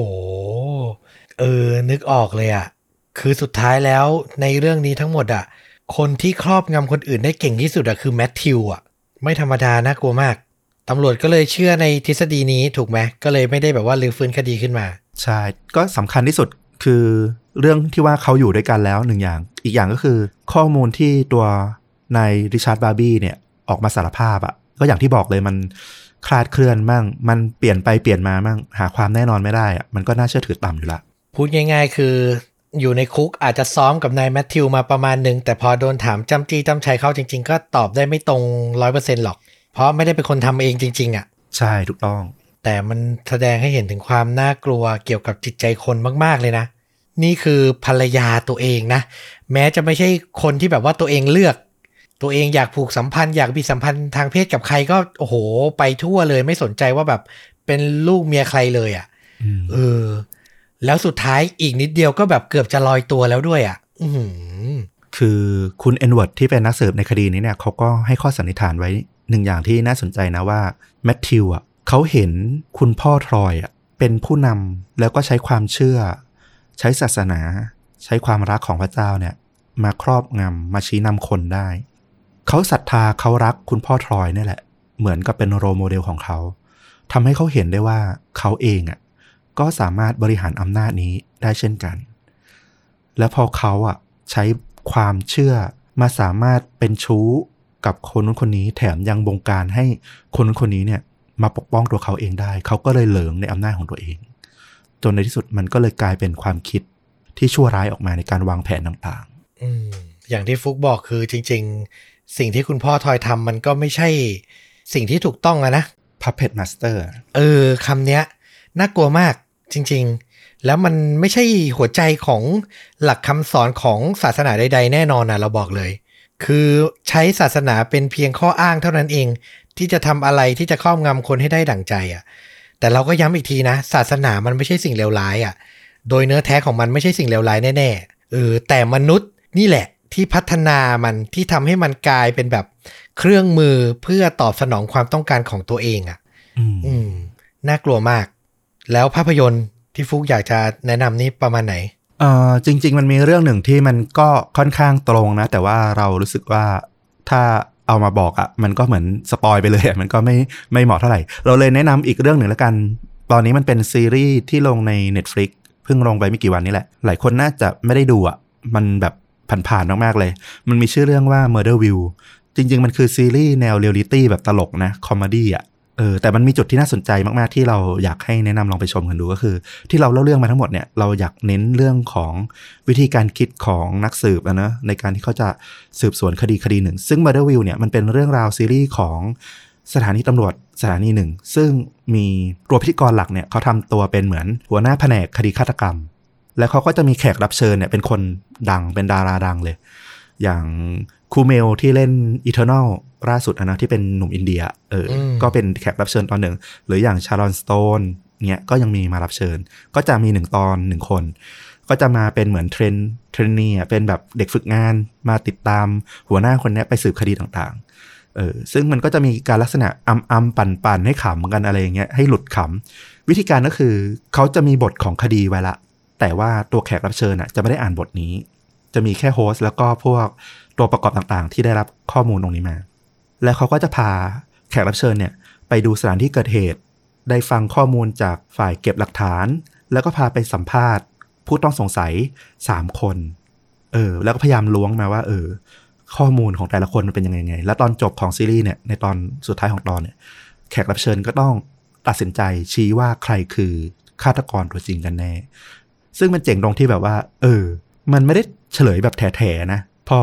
เออ นึกออกเลยอะคือสุดท้ายแล้วในเรื่องนี้ทั้งหมดอะคนที่ครอบงำคนอื่นได้เก่งที่สุดอะคือแมทธิวอะไม่ธรรมดาน่ากลัวมากตำรวจก็เลยเชื่อในทฤษฎีนี้ถูกไหมก็เลยไม่ได้แบบว่าลือฟื้นคดีขึ้นมา ใช่ ก็สำคัญที่สุดคือ เรื่องที่ว่าเขาอยู่ด้วยกันแล้วหนึ่งอย่าง อีกอย่างก็คือข้อมูลที่ตัวนายริชาร์ดบาร์บี้เนี่ยออกมาสารภาพอะ่ะก็อย่างที่บอกเลยมันคลาดเคลื่อนมั่ง มันเปลี่ยนไปเปลี่ยนมามั่ง หาความแน่นอนไม่ได้อะ่ะมันก็น่าเชื่อถือต่ำอยู่ละพูดง่าย ๆ คืออยู่ในคุกอาจจะซ้อมกับนายแมทธิวมาประมาณหนึ่งแต่พอโดนถามจำจี้จำชัยเข้าจริง ๆ ก็ตอบได้ไม่ตรงร้อยเปอร์เซ็นหรอก เพราะไม่ได้เป็นคนทำเองจริง ๆอะ่ะ ใช่ถูกต้อง แต่มันแสดงให้เห็นถึงความน่ากลัวเกี่ยวกับจิตใจคนมาก ๆเลยนะ นี่คือภรรยาตัวเองนะ แม้จะไม่ใช่คนที่แบบว่าตัวเองเลือก ตัวเองอยากผูกสัมพันธ์อยากมีสัมพันธ์ทางเพศกับใครก็โอ้โห ไปทั่วเลยไม่สนใจว่าแบบเป็นลูกเมียใครเลยอะ่ะอืมเออ แล้วสุดท้ายอีกนิดเดียวก็แบบเกือบจะลอยตัวแล้วด้วยอะ่ะ อือหือคือคุณเอ็ดเวิร์ดที่เป็นนักสืบในคดีนี้เนี่ยเขาก็ให้ข้อสันนิษฐานไว้หนึ่งอย่างที่น่าสนใจนะว่าแมทธิวอะเขาเห็นคุณพ่อทรอยอะเป็นผู้นำแล้วก็ใช้ความเชื่อ ใช้ศาสนา ใช้ความรักของพระเจ้าเนี่ย มาครอบงำมาชี้นำคนได้ เขาศรัทธาเขารักคุณพ่อทรอยนี่แหละ เหมือนกับเป็นโรโมเดลของเขาทำให้เขาเห็นได้ว่าเขาเองอะก็สามารถบริหารอำนาจนี้ได้เช่นกัน และพอเขาอะใช้ความเชื่อมาสามารถเป็นชู้กับคนนู้นคนนี้แถมยังบงการให้คนนู้นคนนี้เนี่ยมาปกป้องตัวเขาเองได้ เขาก็เลยเหลิงในอำนาจของตัวเอง จนในที่สุดมันก็เลยกลายเป็นความคิดที่ชั่วร้ายออกมาในการวางแผนต่างอืมอย่างที่ฟุกบอกคือจริง ๆ สิ่งที่คุณพ่อทอยทำมันก็ไม่ใช่สิ่งที่ถูกต้องอะนะๆ Puppet Master เออคำเนี้ย น่ากลัวมากจริง ๆ แล้วมันไม่ใช่หัวใจของหลักคำสอนของศาสนาใด ๆ แน่นอนนะเราบอกเลย คือใช้ศาสนาเป็นเพียงข้ออ้างเท่านั้นเอง ที่จะทำอะไรที่จะครอบงำคนให้ได้ดั่งใจอะ่ะ แต่เราก็ย้ำอีกทีนะ ศาสนามันไม่ใช่สิ่งเลวร้ายอะ่ะ โดยเนื้อแท้ของมันไม่ใช่สิ่งเลวร้ายแน่ๆเออแต่มนุษย์นี่แหละที่พัฒนามันที่ทำให้มันกลายเป็นแบบเครื่องมือเพื่อตอบสนองความต้องการของตัวเองอะอืมอืมน่ากลัวมาก แล้วภาพยนตร์ที่ฟุกอยากจะแนะนำนี่ประมาณไหนเอ่อจริง ๆ มันมีเรื่องหนึ่งที่มันก็ค่อนข้างตรงนะ แต่ว่าเรารู้สึกว่าถ้า เอามาบอกอะ่ะมันก็เหมือนสปอยไปเลยมันก็ไม่ไม่เหมาะเท่าไหร่ เราเลยแนะนำอีกเรื่องหนึ่งแล้วกัน ตอนนี้มันเป็นซีรีส์ที่ลงใน Netflix เพิ่งลงไปไม่กี่วันนี้แหละ หลายคนน่าจะไม่ได้ดูอะ่ะมันแบบผ่านๆมากๆเลย มันมีชื่อเรื่องว่า Murderville จริง ๆ มันคือซีรีส์แนวเรียลลิตี้แบบตลกนะ comedy อะ เออแต่มันมีจุดที่น่าสนใจมากๆ ที่เราอยากให้แนะนำลองไปชมกันดูก็คือ ที่เราเล่าเรื่องมาทั้งหมดเนี่ยเราอยากเน้นเรื่องของวิธีการคิดของนักสืบอะนะในการที่เขาจะสืบสวนคดีคดีหนึ่ง ซึ่ง Murder View เนี่ยมันเป็นเรื่องราวซีรีส์ของสถานีตำรวจสถานีหนึ่ง ซึ่งมีตัวพิธีกรหลักเนี่ยเขาทำตัวเป็นเหมือนหัวหน้าแผนกคดีฆาตกรรม แล้วเขาก็จะมีแขกรับเชิญเนี่ยเป็นคนดังเป็นดาราดังเลย อย่าง Kumail ที่เล่น Eternals ล่าสุดอะนะที่เป็นหนุ่มอินเดียเอออมก็เป็นแขกรับเชิญตอนหนึ่ง หรืออย่างชารอนสโตนเนี่ยก็ยังมีมารับเชิญ ก็จะมีหนึ่งตอนหนึ่งคน ก็จะมาเป็นเหมือน train trainee อะเป็นแบบเด็กฝึกงานมาติดตามหัวหน้าคนเนี้ยไปสืบคดีต่างๆเออซึ่งมันก็จะมีการลักษณะอำอำปั่นปั่นๆให้ขำกันอะไรอย่างเงี้ยให้หลุดขำวิธีการก็คือเขาจะมีบทของคดีไว้ละ แต่ว่าตัวแขกรับเชิญอะจะไม่ได้อ่านบทนี้ จะมีแค่โฮสต์แล้วก็พวกตัวประกอบต่างๆ ที่ได้รับข้อมูลตรงนี้มา แล้วเขาก็จะพาแขกรับเชิญเนี่ยไปดูสถานที่เกิดเหตุ ได้ฟังข้อมูลจากฝ่ายเก็บหลักฐาน แล้วก็พาไปสัมภาษณ์ ผู้ต้องสงสัย3คน เออ แล้วก็พยายามล้วงมาว่า เออ ข้อมูลของแต่ละคนมันเป็นยังไงไง แล้วตอนจบของซีรีส์เนี่ย ในตอนสุดท้ายของตอนเนี่ย แขกรับเชิญก็ต้องตัดสินใจชี้ว่าใครคือฆาตกรตัวจริงกันแน่ ซึ่งมันเจ๋งตรงที่แบบว่า เออ มันไม่ได้เฉลยแบบแถๆนะ พอ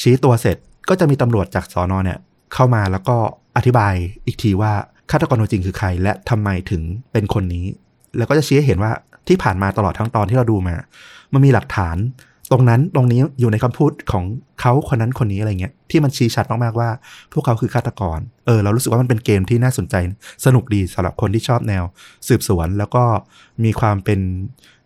ชี้ตัวเสร็จก็จะมีตำรวจจากสอนอเนี่ย เข้ามาแล้วก็อธิบายอีกทีว่าฆาตกรตัวจริงคือใคร และทำไมถึงเป็นคนนี้ แล้วก็จะชี้ให้เห็นว่าที่ผ่านมาตลอดทั้งตอนที่เราดูมา มันมีหลักฐาน ตรงนั้นตรงนี้อยู่ในคำพูดของเขาคนนั้นคนนี้อะไรเงี้ยที่มันชี้ชัดมากๆว่า พวกเขาคือฆาตกร เออ เรารู้สึกว่ามันเป็นเกมที่น่าสนใจ สนุกดีสำหรับคนที่ชอบแนว สืบสวนแล้วก็มีความเป็น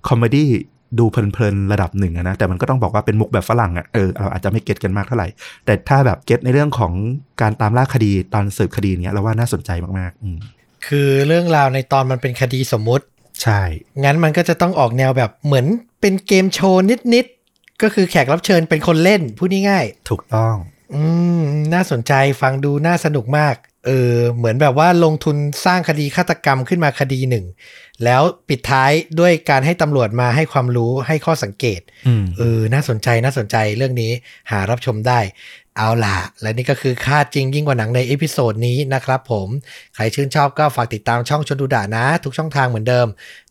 comedy ดูเพลินๆระดับหนึ่งอะนะแต่มันก็ต้องบอกว่าเป็นมุกแบบฝรั่งอะเออเราอาจจะไม่ get กันมากเท่าไหร่ แต่ถ้าแบบ get ในเรื่องของการตามล่าคดีตอนสืบคดีเนี้ยเราว่าน่าสนใจมากๆอืมคือเรื่องราวในตอนมันเป็นคดีสมมุติ ใช่ งั้นมันก็จะต้องออกแนวแบบเหมือนเป็นเกมโชว์นิดๆก็คือแขกรับเชิญเป็นคนเล่นพูดง่ายถูกต้องๆอืมน่าสนใจฟังดูน่าสนุกมากเออเหมือนแบบว่าลงทุนสร้างคดีฆาตกรรมขึ้นมาคดีหนึ่ง แล้วปิดท้ายด้วยการให้ตำรวจมาให้ความรู้ให้ข้อสังเกตอืมเออน่าสนใจน่าสนใจเรื่องนี้หารับชมได้ เอาล่ะ และนี่ก็คือฆ่าจริงยิ่งกว่าหนังใน episode นี้นะครับผม ใครชื่นชอบก็ฝากติดตามช่องชวนดูดะนะ ทุกช่องทางเหมือนเดิม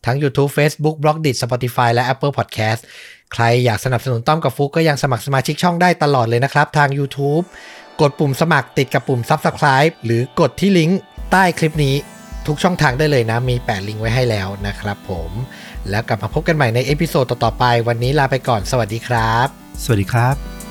ทั้ง YouTube Facebook b l o g d i t Spotify และ Apple Podcast ใครอยากสนับสนุนต้อมกับฟุกก็ยังสมัครสมาชิกช่องได้ตลอดเลยนะครับ ทาง YouTube กดปุ่มสมัครติดกับปุ่ม Subscribe หรือกดที่ลิงก์ใต้คลิปนี้ ทุกช่องทางได้เลยนะ มีแปะลิงก์ไว้ให้แล้วนะครับผม แล้วกลับมาพบกันใหม่ใน episode ต่อๆไป วันนี้ลาไปก่อน สวัสดีครับ สวัสดีครับ